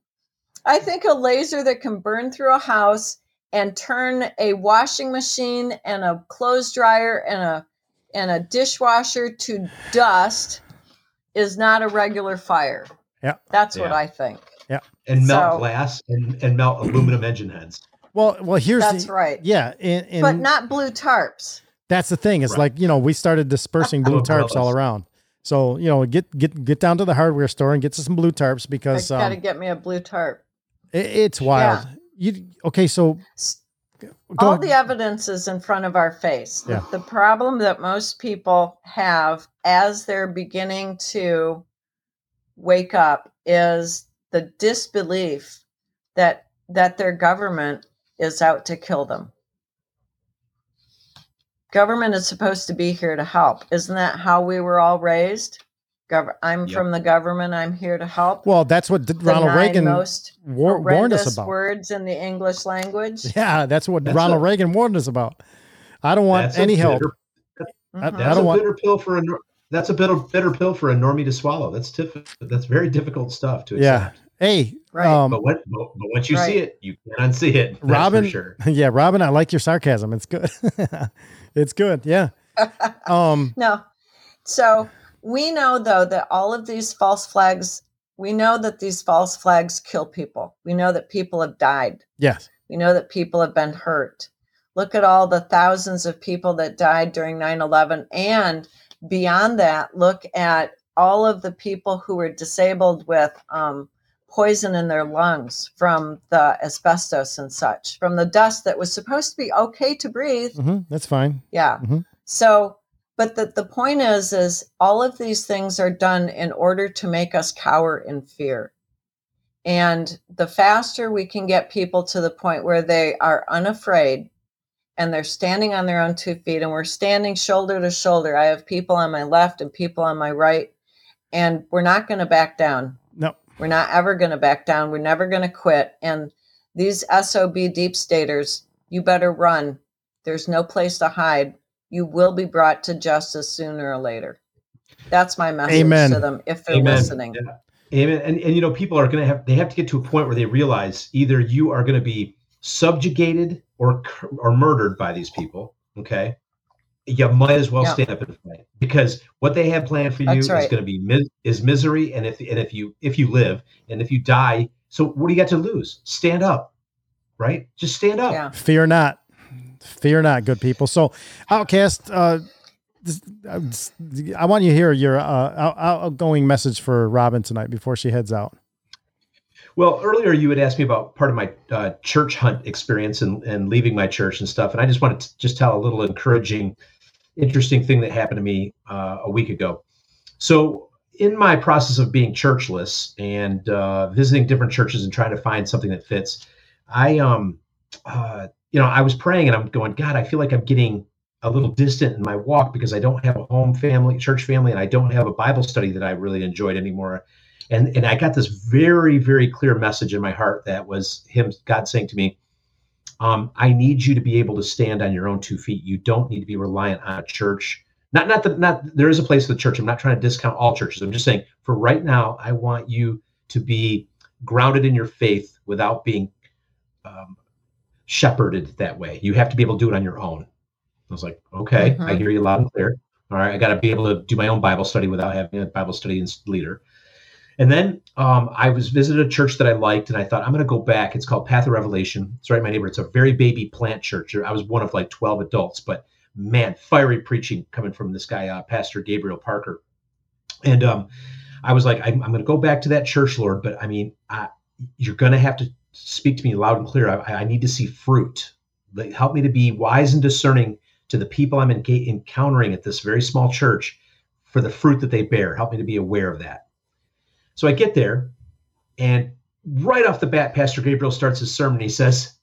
I think a laser that can burn through a house and turn a washing machine and a clothes dryer and a and a dishwasher to dust is not a regular fire. Yeah. That's what I think. Yeah. And melt So- glass and, and melt aluminum engine heads. Well, well, here's That's the, right. Yeah, and, and but not blue tarps. that's the thing. It's Right. like you know we started dispersing blue tarps all around. So you know get get get down to the hardware store and get some blue tarps because I got to um, get me a blue tarp. it, it's wild. You okay? So go all ahead. the evidence is in front of our face. Yeah. The, problem that most people have as they're beginning to wake up is the disbelief that that their government is out to kill them. Government is supposed to be here to help. Isn't that how we were all raised? Gov- I'm Yep. from the government. I'm here to help. well, that's what The Ronald nine Reagan most war- warned us horrendous about. words in the English language. Yeah, that's what That's Ronald a- Reagan warned us about. I don't want That's a any help. bitter- I, I Mhm. That's don't a want. bitter pill for a that's a bitter bitter pill for a normie to swallow. That's tif- that's very difficult stuff to Yeah. accept. Hey, Right. um, But when but, but once you Right. see it, you can unsee it. That's Robin. for sure. Yeah, Robin, I like your sarcasm. It's good. it's good. Yeah. Um. No. So we know though that all of these false flags, we know that these false flags kill people. We know that people have died. Yes. We know that people have been hurt. Look at all the thousands of people that died during 9 11. And beyond that, look at all of the people who were disabled with um, poison in their lungs from the asbestos and such, from the dust that was supposed to be okay to breathe. hmm that's fine. Yeah. Mhm. So, but the, the point is, is all of these things are done in order to make us cower in fear. And the faster we can get people to the point where they are unafraid and they're standing on their own two feet and we're standing shoulder to shoulder. I have people on my left and people on my right, and we're not going to back down. No. We're not ever going to back down. We're never going to quit. And these SOB deep staters, you better run. There's no place to hide. You will be brought to justice sooner or later. That's my message Amen. to them if they're Amen. listening. Yeah. Amen. And and you know, people are gonna have they have to get to a point where they realize either you are gonna be subjugated or c- or murdered by these people. Okay. You might as well Yeah. stand up and fight because what they have planned for you That's is going to be mis- is misery, and if and if you if you live and if you die, so what do you got to lose? Stand up, right? Just stand up. Yeah. Fear not. Fear not, good people. So, Outcast, uh, uh, I want you to hear your uh, outgoing message for Robin tonight before she heads out. Well, earlier you had asked me about part of my uh, church hunt experience and, and leaving my church and stuff, and I just wanted to just tell a little encouraging, interesting thing that happened to me uh, a week ago. So, in my process of being churchless and uh, visiting different churches and trying to find something that fits, I um, uh, you know, I was praying and I'm going, God, I feel like I'm getting a little distant in my walk because I don't have a home family, church family, and I don't have a Bible study that I really enjoyed anymore and and I got this very very clear message in my heart that was him God saying to me, um, I need you to be able to stand on your own two feet. You don't need to be reliant on a church. Not not that not there is a place for the church. I'm not trying to discount all churches. I'm just saying for right now, I want you to be grounded in your faith without being um, shepherded that way. You have to be able to do it on your own. I was like, okay, I Mhm. hear you loud and clear. All right, I got to be able to do my own Bible study without having a Bible study leader. And then um, I was visited a church that I liked, and I thought I'm going to go back. It's called Path of Revelation. It's right in my neighborhood. It's a very baby plant church. I was one of like 12 adults, but man, fiery preaching coming from this guy, uh, Pastor Gabriel Parker. And um, I was like, I'm, I'm going to go back to that church, Lord, but I mean, I, you're going to have to speak to me loud and clear. I, I need to see fruit. Like, help me to be wise and discerning to the people I'm enga- encountering at this very small church for the fruit that they bear. Help me to be aware of that. So I get there, and right off the bat, Pastor Gabriel starts his sermon. He says,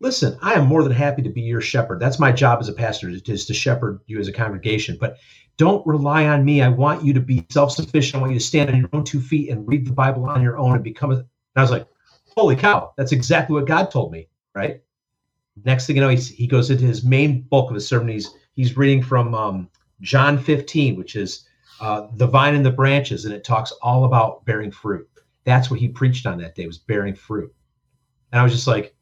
Listen, I am more than happy to be your shepherd. That's my job as a pastor, is to shepherd you as a congregation. But don't rely on me. I want you to be self sufficient. I want you to stand on your own two feet and read the Bible on your own and become a. And I was like, Holy cow, that's exactly what God told me, right? Next thing you know, he's, he goes into his main bulk of his sermon. He's, he's reading from um, John 15, which is uh, the vine and the branches, and it talks all about bearing fruit. That's what he preached on that day was bearing fruit. And I was just like,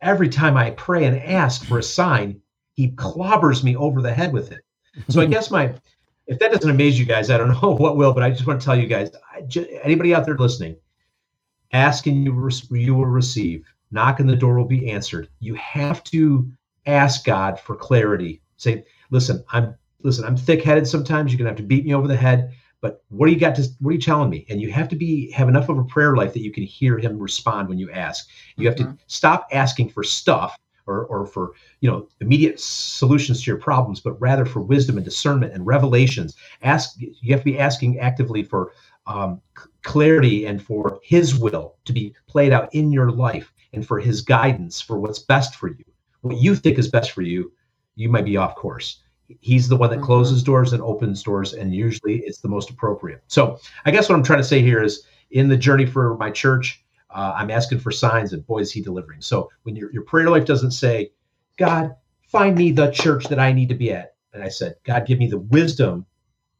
every time I pray and ask for a sign, he clobbers me over the head with it. So I guess my, if that doesn't amaze you guys, I don't know what will, but I just want to tell you guys, I anybody out there listening, ask and you, re- you will receive. Knock and the door will be answered. You have to ask God for clarity. Say, listen, I'm listen, I'm thick-headed sometimes. You're gonna have to beat me over the head. But what do you got to what are you telling me? And you have to be have enough of a prayer life that you can hear him respond when you ask. You have to mm-hmm. stop asking for stuff or, or for you know immediate solutions to your problems, but rather for wisdom and discernment and revelations. Ask you have to be asking actively for um, clarity and for his will to be played out in your life and for his guidance for what's best for you. What you think is best for you, you might be off course. He's the one that closes doors and opens doors, and usually it's the most appropriate. So, I guess what I'm trying to say here is in the journey for my church, uh, I'm asking for signs, and boy, is he delivering. So, when your, your prayer life doesn't say, God, find me the church that I need to be at, and I said, God, give me the wisdom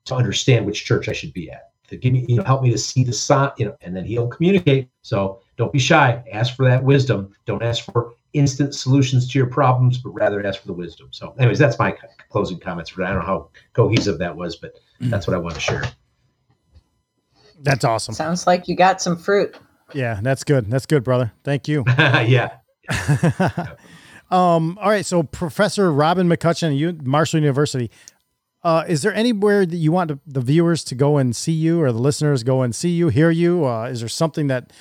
to understand which church I should be at. To give me, you know, help me to see the sign, you know, and then he'll communicate. So don't be shy. Ask for that wisdom. Don't ask for instant solutions to your problems, but rather ask for the wisdom. So, anyways, that's my closing comments. For I don't know how cohesive that was, but that's what I want to share. That's awesome. Sounds like you got some fruit. Yeah, that's good. That's good, brother. Thank you. yeah. um, all right. So Professor Robin McCutcheon, you Marshall University. Uh, is there anywhere that you want the, viewers to go and see you or the listeners go and see you, hear you? Uh, is there something that,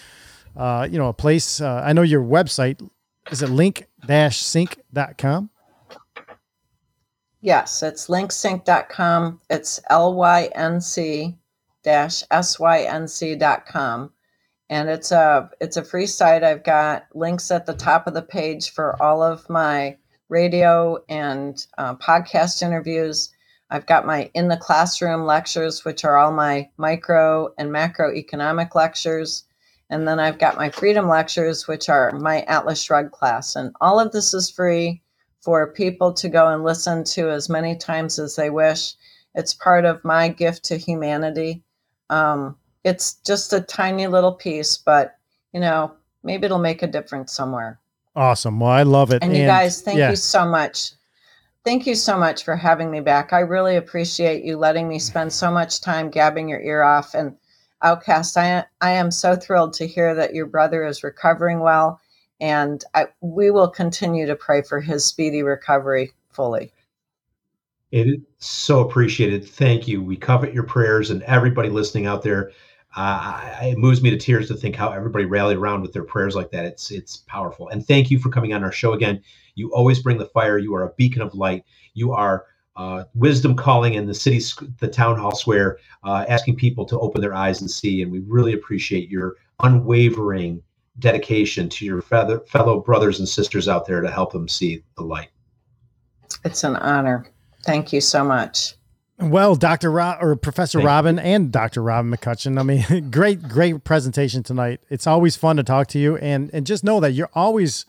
uh, you know, a place, uh, I know your website, is it link-sync.com? Yes, it's linksync.com. It's lync dash sync.com. And it's a it's a free site. I've got links at the top of the page for all of my radio and uh, podcast interviews. I've got my in the classroom lectures, which are all my micro and macroeconomic lectures. And then I've got my freedom lectures, which are my Atlas Shrugged class. And all of this is free for people to go and listen to as many times as they wish. It's part of my gift to humanity. Um, it's just a tiny little piece, but you know, maybe it'll make a difference somewhere. Awesome. Well, I love it. And, you guys, thank yeah. you so much. Thank you so much for having me back. I really appreciate you letting me spend so much time gabbing your ear off. And Outcast, I, I am so thrilled to hear that your brother is recovering well. And I, we will continue to pray for his speedy recovery fully. It is so appreciated. Thank you. We covet your prayers and everybody listening out there. Uh, it moves me to tears to think how everybody rallied around with their prayers like that. It's it's powerful. And thank you for coming on our show again. You always bring the fire. You are a beacon of light. You are uh, wisdom calling in the city, the town hall square, uh, asking people to open their eyes and see. And we really appreciate your unwavering dedication to your feather, fellow brothers and sisters out there to help them see the light. It's an honor. Thank you so much. Well, Dr. Ro- or Professor Thank you. Robin and Dr. Robin McCutcheon. I mean, great, great presentation tonight. It's always fun to talk to you and, and just know that you're always,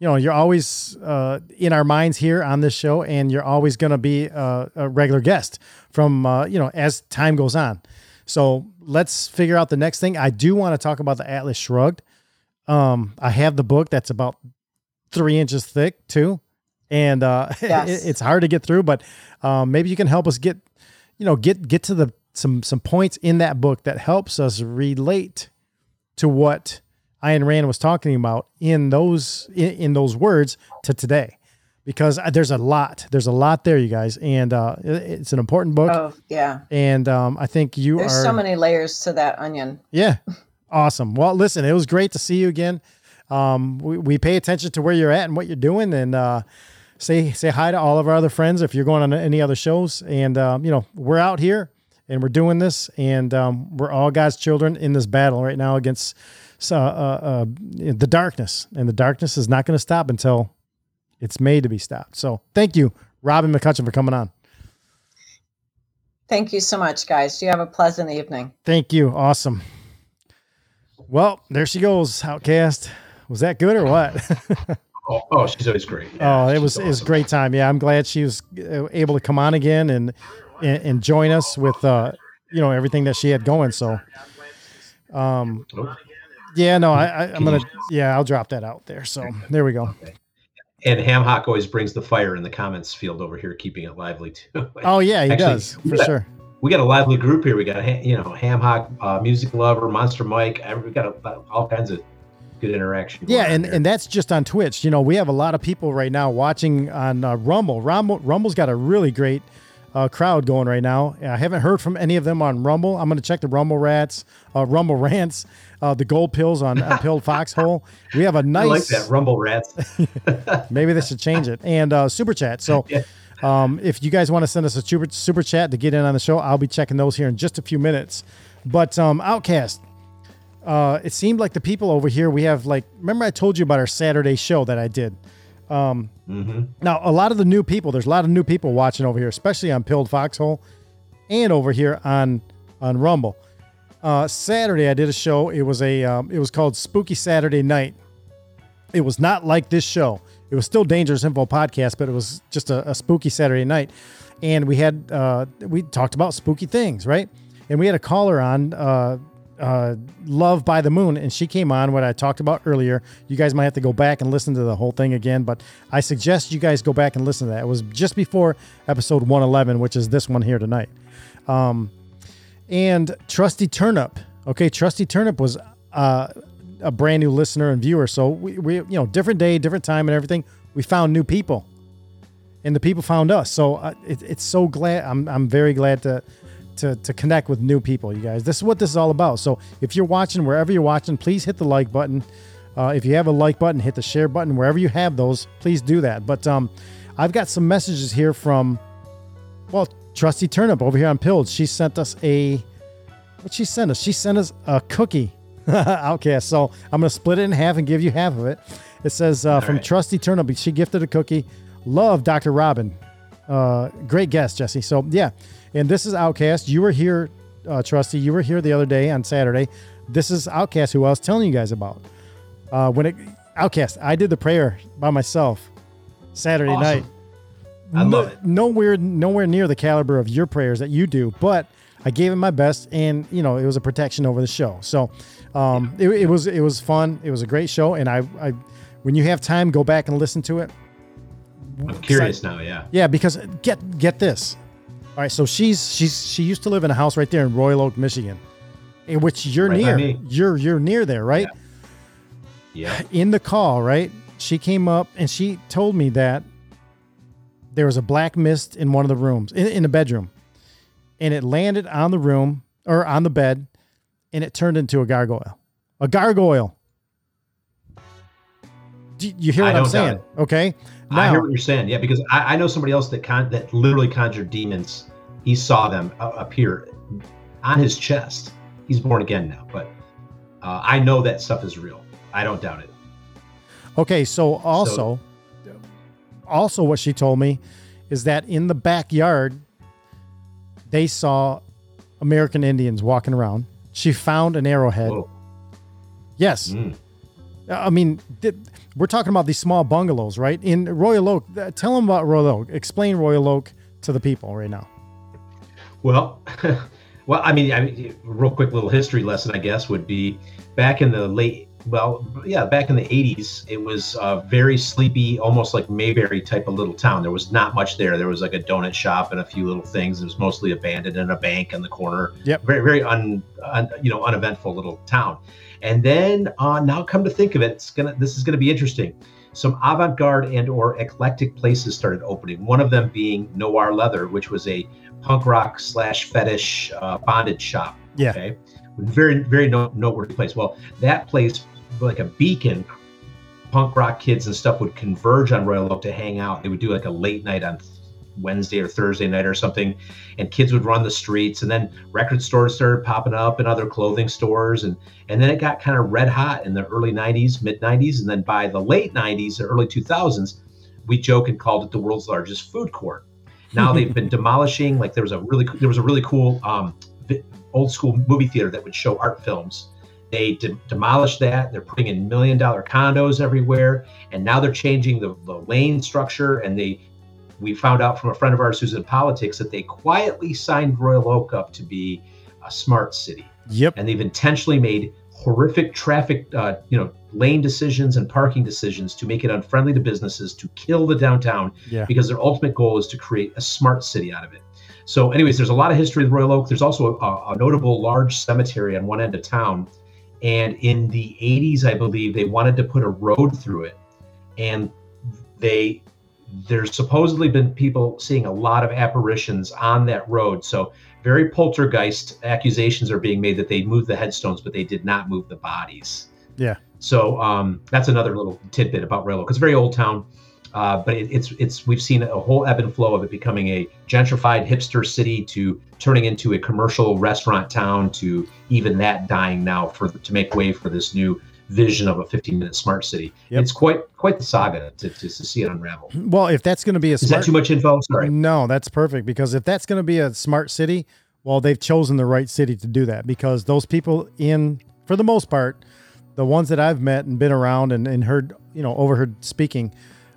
you know, you're always uh, in our minds here on this show and you're always going to be uh, a regular guest from, uh, you know, as time goes on. So let's figure out the next thing. I do want to talk about the Atlas Shrugged. Um, I have the book that's about three inches thick too. And uh, Yes. it- it's hard to get through, but um, maybe you can help us get, you know, get get to the some some points in that book that helps us relate to what Ayn Rand was talking about in those in, in those words to today, because uh, there's a lot there's a lot there, you guys, and uh, it- it's an important book. Oh, yeah. And um, I think you are There's are so many layers to that onion. yeah. Awesome. Well, listen, it was great to see you again. Um, we, we pay attention to where you're at and what you're doing and, uh, say, say hi to all of our other friends if you're going on any other shows. And, um, you know, we're out here and we're doing this and, um, we're all God's children in this battle right now against, uh, uh, uh, the darkness and the darkness is not going to stop until it's made to be stopped. So thank you, Robin McCutcheon for coming on. Thank you so much, guys. You have a pleasant evening. Thank you. Awesome. Well, there she goes, Outcast. Was that good or what? Oh, oh she's always great. oh, it was it was a great time. Yeah, I'm glad she was uh, able to come on again and and, and join us with uh, you know everything that she had going. So, um, Yeah, no, I, I I'm gonna. Yeah, I'll drop that out there. So there we go. And Ham Hock always brings the fire in the comments field over here, keeping it lively too. Oh yeah, he Actually, does for got- sure. We got a lively group here. We got you know Ham Hock, uh, Music Lover, Monster Mike. We got a, all kinds of good interaction. Yeah, and, and that's just on Twitch. You know, we have a lot of people right now watching on uh, Rumble. Rumble. Rumble's got a really great uh, crowd going right now. I haven't heard from any of them on Rumble. I'm going to check the Rumble Rats, uh, Rumble Rants, uh, the Gold Pills on, on Pilled Foxhole. We have a nice. like that Rumble Rats. Maybe they should change it. And uh, super chat. So um, if you guys want to send us a super, super chat to get in on the show, I'll be checking those here in just a few minutes. But um, Outcast, uh, it seemed like the people over here, we have like, remember I told you about our Saturday show that I did? Um, Mhm. Now, a lot of the new people, there's a lot of new people watching over here, especially on Pilled Foxhole and over here on, on Rumble. Uh, Saturday, I did a show. It was a, um, it was called Spooky Saturday Night. It was not like this show. It was still Dangerous Info podcast, but it was just a, a spooky Saturday night. And we had uh, we talked about spooky things, right? And we had a caller on, uh, Love by the Moon, and she came on what I talked about earlier. You guys might have to go back and listen to the whole thing again, but I suggest you guys go back and listen to that. It was just before episode 111, which is this one here tonight. Um, and Trusty Turnip. Okay, Trusty Turnip was uh, a brand new listener and viewer. So we, we, you know, different day, different time, and everything. We found new people, and the people found us. So uh, it, it's so glad. I'm I'm very glad to to to connect with new people. You guys, this is what this is all about. So if you're watching wherever you're watching, please hit the like button. Uh, if you have a like button, hit the share button wherever you have those. Please do that. But um, I've got some messages here from well, Trusty Turnip over here on Pilled. She sent us a what she sent us? She sent us a cookie. Outcast. So I'm gonna split it in half and give you half of it. It says uh, from Trusty Turnip. She gifted a cookie. Love Dr. Robin. Uh, great guest, Jesse. So yeah, and this is Outcast. You were here, uh, Trusty. You were here the other day on Saturday. This is Outcast, who I was telling you guys about. Uh, when it Outcast, I did the prayer by myself Saturday Awesome. night. I No- love it. Nowhere, nowhere near the caliber of your prayers that you do, but I gave it my best, and you know it was a protection over the show. So um, it, it was it was fun. It was a great show, and I, I when you have time, go back and listen to it. I'm curious now. Yeah. Yeah, because get get this. All right, so she's she's she used to live in a house right there in Royal Oak, Michigan, in which you're Right near. You're you're near there, right? Yeah. In the call, right? She came up and she told me that there was a black mist in one of the rooms in, in the bedroom, and it landed on the room or on the bed, and it turned into a gargoyle. A gargoyle. Do you hear what I'm saying? Okay. I Now, hear what you're saying. Yeah, because I, I know somebody else that con- that literally conjured demons. He saw them uh, appear on his chest. He's born again now, but uh, I know that stuff is real. I don't doubt it. Okay, so also, also what she told me is that in the backyard they saw American Indians walking around. She found an arrowhead. Yes. I mean, th- we're talking about these small bungalows, right? In Royal Oak. uh, Tell them about Royal Oak. Explain Royal Oak to the people right now. Well, well, I mean, I mean, real quick little history lesson, I guess, would be back in the late, well, yeah, back in the 80s, it was a very sleepy, almost like Mayberry type of little town. There was not much there. There was like a donut shop and a few little things. It was mostly abandoned and a bank in the corner. Yep. Very, very un, un you know, uneventful little town. And then uh, now come to think of it, it's gonna this is gonna be interesting. Some avant-garde and or eclectic places started opening. One of them being Noir Leather, which was a punk rock slash fetish uh, bondage shop. Yeah. Okay. Very, very no- noteworthy place. Well, that place, like a beacon, punk rock kids and stuff would converge on Royal Oak to hang out. They would do like a late night on Wednesday or Thursday night or something, and kids would run the streets. And then record stores started popping up and other clothing stores, and and then it got kind of red hot in the early '90s, mid '90s, and then by the late '90s, the early 2000s, we joke and called it the world's largest food court. Now they've been demolishing. Like there was a really there was a really cool um, old school movie theater that would show art films. They de- demolished that. They're putting in million dollar condos everywhere, and now they're changing the, the lane structure. And they, we found out from a friend of ours who's in politics that they quietly signed Royal Oak up to be a smart city. Yep. And they've intentionally made horrific traffic, uh, you know, lane decisions and parking decisions to make it unfriendly to businesses, to kill the downtown, Yeah. because their ultimate goal is to create a smart city out of it. So, anyways, there's a lot of history with Royal Oak. There's also a, a notable large cemetery on one end of town. And in the 80s, I believe, they wanted to put a road through it. And they there's supposedly been people seeing a lot of apparitions on that road. So very poltergeist accusations are being made that they moved the headstones, but they did not move the bodies. Yeah. So um, that's another little tidbit about Royal Oak. It's a very old town, uh, but it, it's it's we've seen a whole ebb and flow of it becoming a gentrified hipster city to turning into a commercial restaurant town to even that dying now for to make way for this new vision of a 15 minute smart city. It's quite quite the saga to, to, to see it unravel. Well, if that's going to be a Is that smart, too much info? Sorry. No, that's perfect because if that's going to be a smart city, well, they've chosen the right city to do that because those people in, for the most part, the ones that I've met and been around and, and heard, you know, overheard speaking,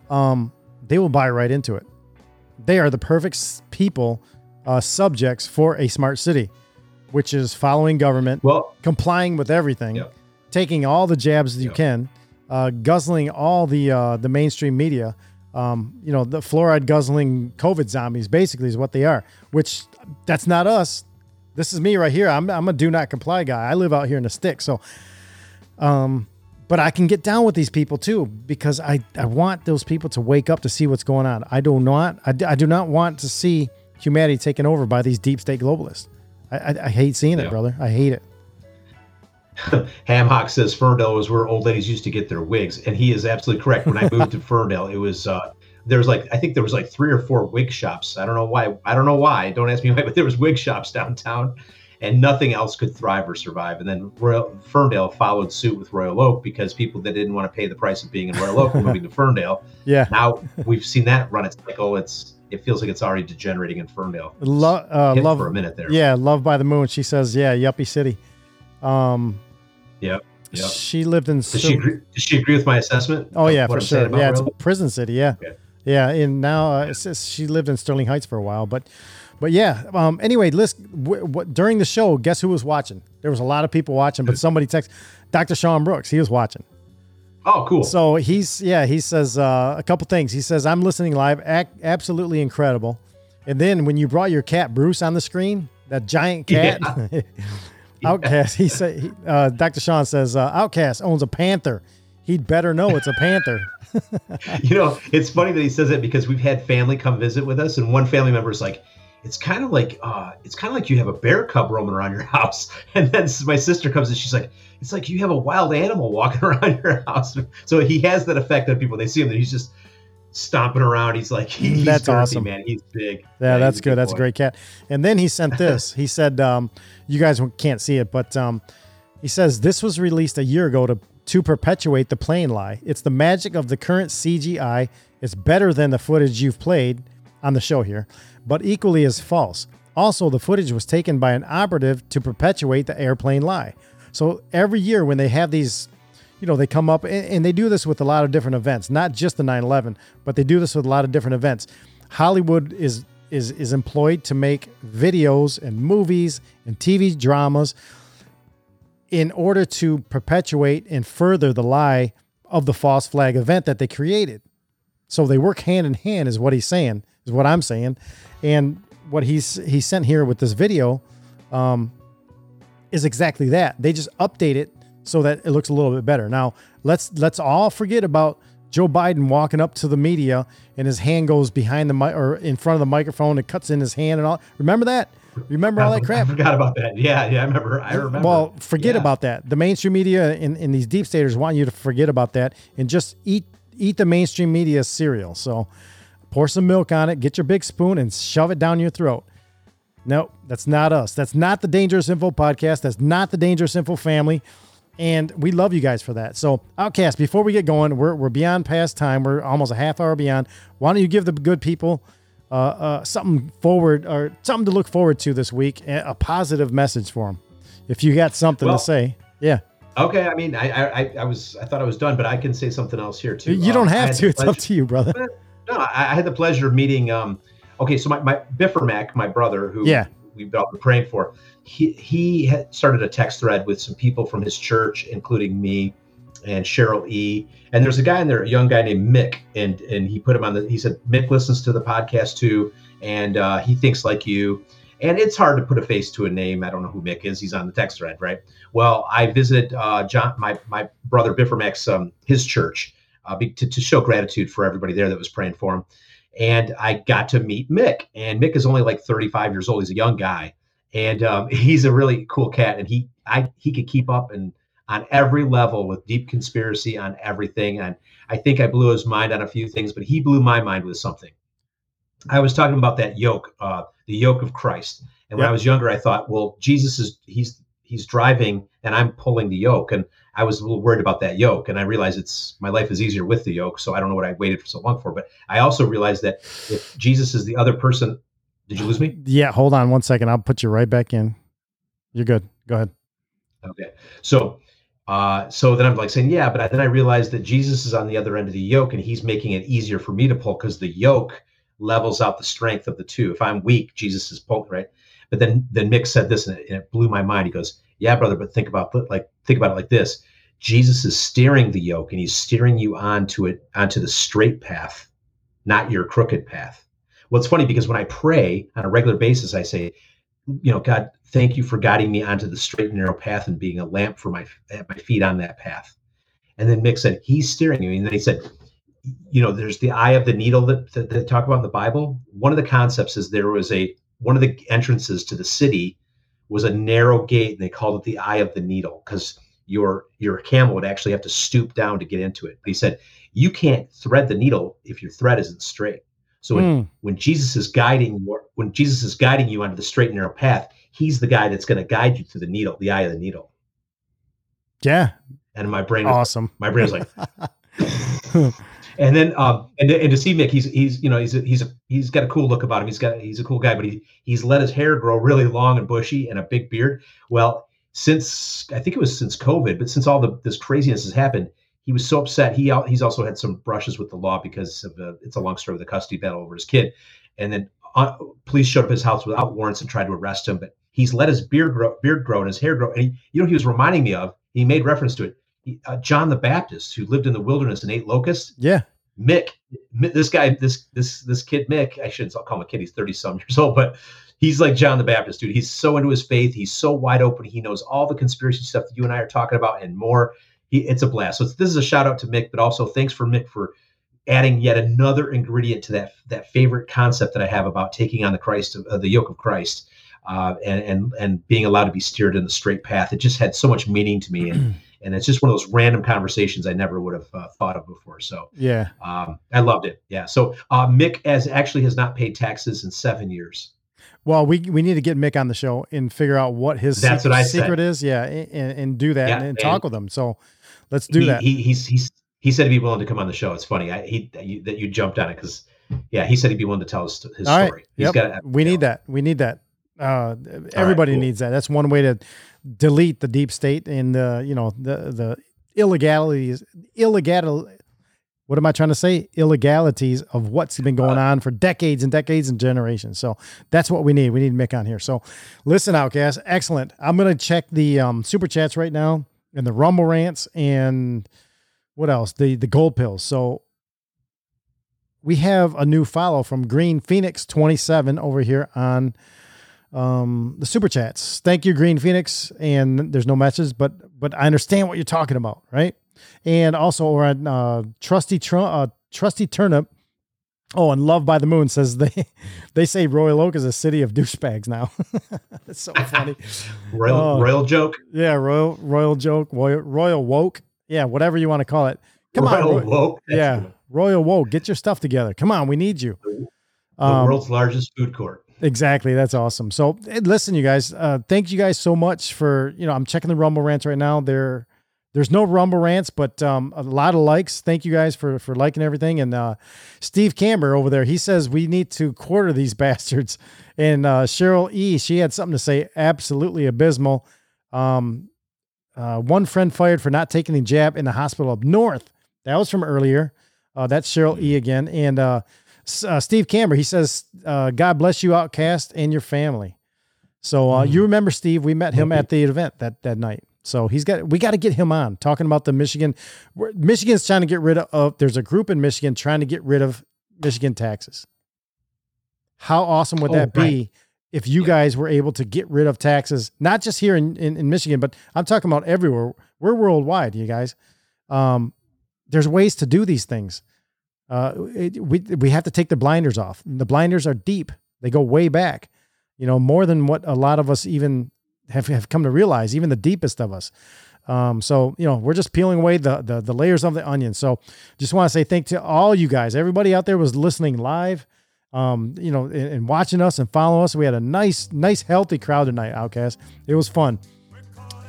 um, they will buy right into it. They are the perfect people, uh, subjects for a smart city, which is following government, well, complying with everything, taking all the jabs that you can, uh, guzzling all the uh, the mainstream media. Um, you know, the fluoride guzzling COVID zombies basically is what they are. Which that's not us. This is me right here. I'm I'm a do not comply guy. I live out here in the stick, so. Um, but I can get down with these people too because I, I want those people to wake up to see what's going on. I do not I, I do not want to see humanity taken over by these deep state globalists. I, I, I hate seeing it, brother. I hate it. Hamhock says Ferndale was where old ladies used to get their wigs, and he is absolutely correct. When I moved to Ferndale, it was uh, there was like I think there was like three or four wig shops. I don't know why. I don't know why. Don't ask me why, but there was wig shops downtown, and nothing else could thrive or survive. And then Royal Ferndale followed suit with Royal Oak because people that didn't want to pay the price of being in Royal Oak were moving to Ferndale. Yeah. Now we've seen that run its cycle. It's it feels like it's already degenerating in Ferndale. Lo- uh, love for a minute there. Yeah, love by the moon. She says, yeah, yuppie city. Um, Yep. Yep. She lived in. Does she agree, does she agree with my assessment? Oh yeah, for I'm sure. Yeah, it's a prison city. Yeah, yeah. And now uh, she lived in Sterling Heights for a while, but but yeah. Um. Anyway, list w- w- during the show. Guess who was watching? There was a lot of people watching, but somebody texted Dr. Sean Brooks. He was watching. Oh, cool. So he's yeah. He says uh, a couple things. He says I'm listening live. Absolutely incredible. And then when you brought your cat Bruce on the screen, that giant cat. Outcast. He said. He, uh, Dr. Sean says uh, Outcast owns a panther. He'd better know it's a panther. you know, it's funny that he says it because we've had family come visit with us, and one family member is like, "It's kind of like, uh, it's kind of like you have a bear cub roaming around your house." And then my sister comes and she's like, "It's like you have a wild animal walking around your house." So he has that effect on people. They see him, and he's just stomping around. He's like, he's That's girthy, awesome. man. He's big. Yeah, that's good. That's a great cat. And then he sent this. he said, um, "You guys can't see it, but um, he says this was released a year ago to to perpetuate the plane lie. It's the magic of the current CGI. It's better than the footage you've played on the show here, but equally as false. Also, the footage was taken by an operative to perpetuate the airplane lie. So every year when they have these you know, they come up and, and they do this with a lot of different events, not just the 9/11, but they do this with a lot of different events. Hollywood is is is employed to make videos and movies and TV dramas in order to perpetuate and further the lie of the false flag event that they created. So they work hand in hand, is what he's saying, is what I'm saying, and what he's he sent here with this video um, is exactly that. They just update it so that it looks a little bit better. Now let's let's all forget about Joe Biden walking up to the media and his hand goes behind the mic or in front of the microphone. It cuts in his hand and all. Remember that? Remember all that crap? I forgot about that. Yeah, yeah, I remember. I remember. Well, forget Yeah. about that. The mainstream media and, and these deep staters want you to forget about that and just eat eat the mainstream media cereal. So pour some milk on it, get your big spoon and shove it down your throat. No, that's not us. That's not the Dangerous Info podcast. That's not the Dangerous Info family. And we love you guys for that. So, Outcast, before we get going, we're, we're beyond past time. We're almost a half hour beyond. Why don't you give the good people uh, uh, something forward or something to look forward to this week, a positive message for them? If you got something Well- to say, yeah. Okay, I mean, I, I, I- was, I thought I was done, but I can say something else here too. You don't have had to. It's up to you, brother. No, I, I had the pleasure of meeting. Um, okay, so my, my Biffermac, my brother, who Yeah. we've all been praying for. He he started a text thread with some people from his church, including me and Cheryl E. And there's a guy in there, a young guy named Mick, and and he put him on the. He said Mick listens to the podcast too, and uh, he thinks like you. And it's hard to put a face to a name. I don't know who Mick is. He's on the text thread, right? Well, I visited uh, John, my my brother Biffermax, um, his church, uh, to, to show gratitude for everybody there that was praying for him. And I got to meet Mick, and Mick is only like 35 years old. He's a young guy, and um, he's a really cool cat. And he I he could keep up and on every level with deep conspiracy on everything. And I think I blew his mind on a few things, but he blew my mind with something. I was talking about that yoke, uh, the yoke of Christ. And when Yep. I was younger, I thought, well, Jesus is he's he's driving and I'm pulling the yoke. And I was a little worried about that yoke. And I realized it's my life is easier with the yoke. So I don't know what I waited for so long for. But I also realized that if Jesus is the other person, did you lose me? Yeah, hold on one second. I'll put you right back in. You're good. Go ahead. Okay. So uh so then I'm like saying, yeah, but I, then I realized that Jesus is on the other end of the yoke and he's making it easier for me to pull because the yoke levels out the strength of the two. If I'm weak, Jesus is pulling, right? But then then Mick said this and it, and it blew my mind. He goes, Yeah, brother, but think about like think about it like this. Jesus is steering the yoke and he's steering you onto it onto the straight path, not your crooked path. Well, it's funny because when I pray on a regular basis, I say, you know, God, thank you for guiding me onto the straight and narrow path and being a lamp for my at my feet on that path. And then Mick said, He's steering you. And then he said, you know, there's the eye of the needle that, that they talk about in the Bible. One of the concepts is there was a one of the entrances to the city was a narrow gate, and they called it the eye of the needle because your your camel would actually have to stoop down to get into it. But he said, you can't thread the needle if your thread isn't straight. So when, Hmm. when Jesus is guiding you, when Jesus is guiding you onto the straight and narrow path, he's the guy that's going to guide you to the needle, the eye of the needle. Yeah. And my brain was Awesome. My brain was like, and then um and, to- and to see Mick, he's he's you know he's a, he's a, he's got a cool look about him. He's got he's a cool guy, but he he's let his hair grow really long and bushy and a big beard. Well, since I think it was since COVID, but since all the this craziness has happened, he was so upset. He he's also had some brushes with the law because of the, it's a long story with the custody battle over his kid, and then uh, police showed up at his house without warrants and tried to arrest him. But he's let his beard grow, beard grow and his hair grow. And he, you know, he was reminding me of. He made reference to it. He, uh, John the Baptist, who lived in the wilderness and ate locusts. Yeah. Mick, Mi- this guy, this this this kid Mick, I shouldn't call him a kid. He's thirty some years old, but he's like John the Baptist, dude. He's so into his faith. He's so wide open. He knows all the conspiracy stuff that you and I are talking about and more. He, it's a blast. So this is a shout out to Mick, but also thanks for Mick for adding yet another ingredient to that that favorite concept that I have about taking on the Christ of uh, the yoke of Christ. Uh, and and and being allowed to be steered in the straight path, it just had so much meaning to me, and and it's just one of those random conversations I never would have uh, thought of before. So Yeah. um, I loved it. Yeah. So uh, Mick as actually has not paid taxes in seven years. Well, we we need to get Mick on the show and figure out what his That's secret, what I secret is. Yeah, and, and do that Yeah, and, and and- talk with him. So let's do he, that. He, he's he's he said he'd be willing to come on the show. It's funny. I, he that you, that you jumped on it because yeah, he said he'd be willing to tell his, his All right. story. He's Yep. got we need that. We need that. Uh, everybody cool. needs that. That's one way to delete the deep state and the you know the the illegalities illegal. What am I trying to say? Illegalities of what's been going on for decades and decades and generations. So that's what we need. We need Mick on here. So listen, Outcast, excellent. I'm gonna check the um, super chats right now and the Rumble rants and what else? The the gold pills. So we have a new follow from Green Phoenix 27 over here on um the super chats. Thank you, Green Phoenix. And there's no matches, but but I understand what you're talking about, right? And also over on uh Trusty Tr- uh, Trusty Turnip. Oh, and Love by the Moon says they they say Royal Oak is a city of douchebags now. That's so funny. Royal Oh. royal joke. Yeah, royal royal joke, royal, royal woke. Yeah, whatever you want to call it. Come Royal on, royal woke. Yeah, royal woke. Get your stuff together. Come on, we need you. The Um, world's largest food court. Exactly. That's awesome. So listen, you guys, uh, thank you guys so much for, you know, I'm checking the Rumble rants right now. There, there's no Rumble rants, but um, a lot of likes. Thank you guys for, for liking everything. And uh, Steve Camber over there, he says we need to quarter these bastards. And uh, Cheryl E, she had something to say. Absolutely abysmal. Um, uh, one friend fired for not taking the jab in the hospital up north. That was from earlier. Uh, that's Cheryl E again. And uh, uh, Steve Camber, he says, uh, God bless you, Outcast, and your family. So uh, you remember Steve? We met him at the event that that night. So he's got we got to get him on talking about the Michigan. Michigan's trying to get rid of. There's a group in Michigan trying to get rid of Michigan taxes. How awesome would Oh, that be right. if you guys were able to get rid of taxes, not just here in, in, in Michigan, but I'm talking about everywhere. We're worldwide, you guys. Um, there's ways to do these things. Uh, it, we we have to take the blinders off. The blinders are deep; they go way back. You know, more than what a lot of us even have have come to realize. Even the deepest of us. Um, so you know, we're just peeling away the, the the layers of the onion. So just want to say thank you to all you guys. Everybody out there was listening live. Um, you know, and, and watching us and following us. We had a nice, nice, healthy crowd tonight, Outcast. It was fun.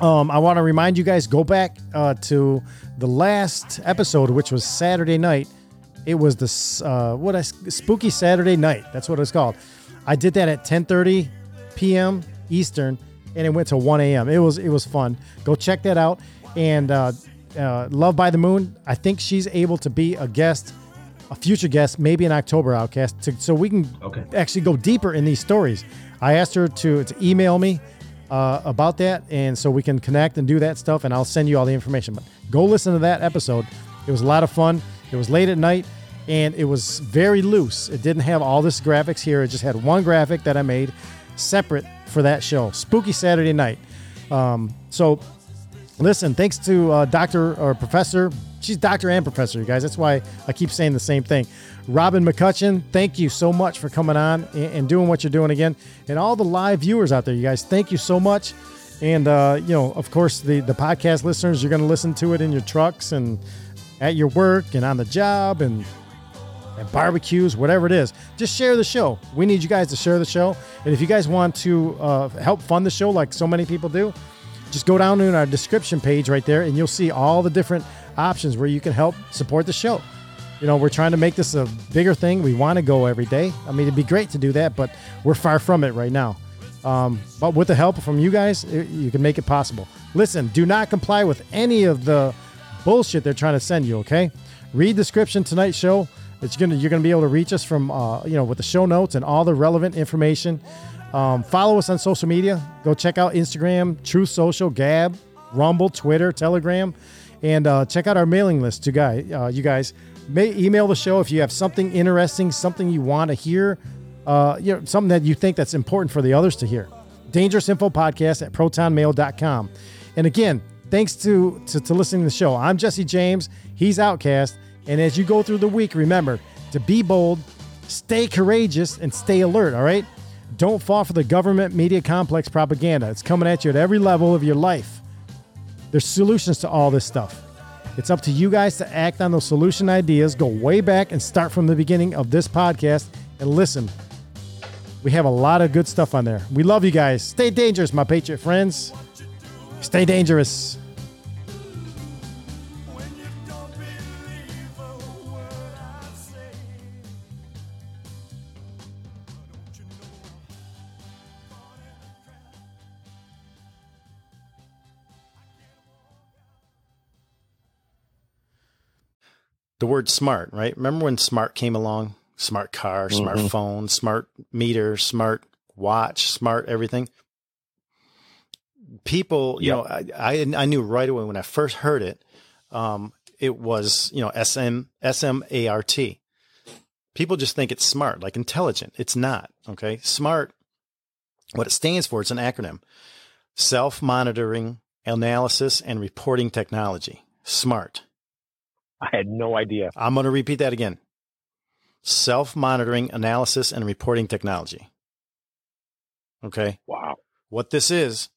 Um, I want to remind you guys go back uh, to the last episode, which was Saturday night. It was the uh, what I spooky Saturday night. That's what it's called. I did that at 10:30 p.m. Eastern, and it went to 1 a.m. It was it was fun. Go check that out. And uh, uh, Love by the Moon. I think she's able to be a guest, a future guest, maybe an October Outcast, to, so we can Okay. actually go deeper in these stories. I asked her to to email me uh, about that, and so we can connect and do that stuff, and I'll send you all the information. But go listen to that episode. It was a lot of fun. It was late at night, and it was very loose. It didn't have all this graphics here. It just had one graphic that I made separate for that show, Spooky Saturday Night. Um, so listen, thanks to uh, Doctor or Professor. She's Doctor and Professor, you guys. That's why I keep saying the same thing. Robin McCutcheon, thank you so much for coming on and, doing what you're doing again. And all the live viewers out there, you guys, thank you so much. And uh, you know, of course, the the podcast listeners, you're going to listen to it in your trucks and at your work and on the job and barbecues, whatever it is. Just share the show. We need you guys to share the show. And if you guys want to uh, help fund the show, like so many people do, just go down in our description page right there, and you'll see all the different options where you can help support the show. You know, we're trying to make this a bigger thing. We want to go every day. I mean, it'd be great to do that, but we're far from it right now. Um, but with the help from you guys, it, you can make it possible. Listen, do not comply with any of the bullshit they're trying to send you. Okay, read description tonight's show. It's gonna you're gonna be able to reach us from uh, you know with the show notes and all the relevant information. Um, follow us on social media. Go check out Instagram, Truth Social, Gab, Rumble, Twitter, Telegram, and uh, check out our mailing list. To guy, uh, you guys may email the show if you have something interesting, something you want to hear, uh, you know, something that you think that's important for the others to hear. Dangerous Info Podcast at protonmail.com. And again, thanks to, to, to listening to the show. I'm Jesse James. He's Outcast. And as you go through the week, remember to be bold, stay courageous, and stay alert, all right? Don't fall for the government media complex propaganda. It's coming at you at every level of your life. There's solutions to all this stuff. It's up to you guys to act on those solution ideas, go way back and start from the beginning of this podcast and listen. We have a lot of good stuff on there. We love you guys. Stay dangerous, my Patriot friends. Stay dangerous. The word smart, right? Remember when smart came along? Smart car, smart Mhm. phone, smart meter, smart watch, smart everything. People, you know, I, I I knew right away when I first heard it, um, it was you know S M S M A R T. People just think it's smart, like intelligent. It's not. Okay, smart. What it stands for, it's an acronym: self-monitoring, analysis, and reporting technology. Smart. I had no idea. I'm going to repeat that again. Self monitoring, analysis, and reporting technology. Okay. Wow. What this is,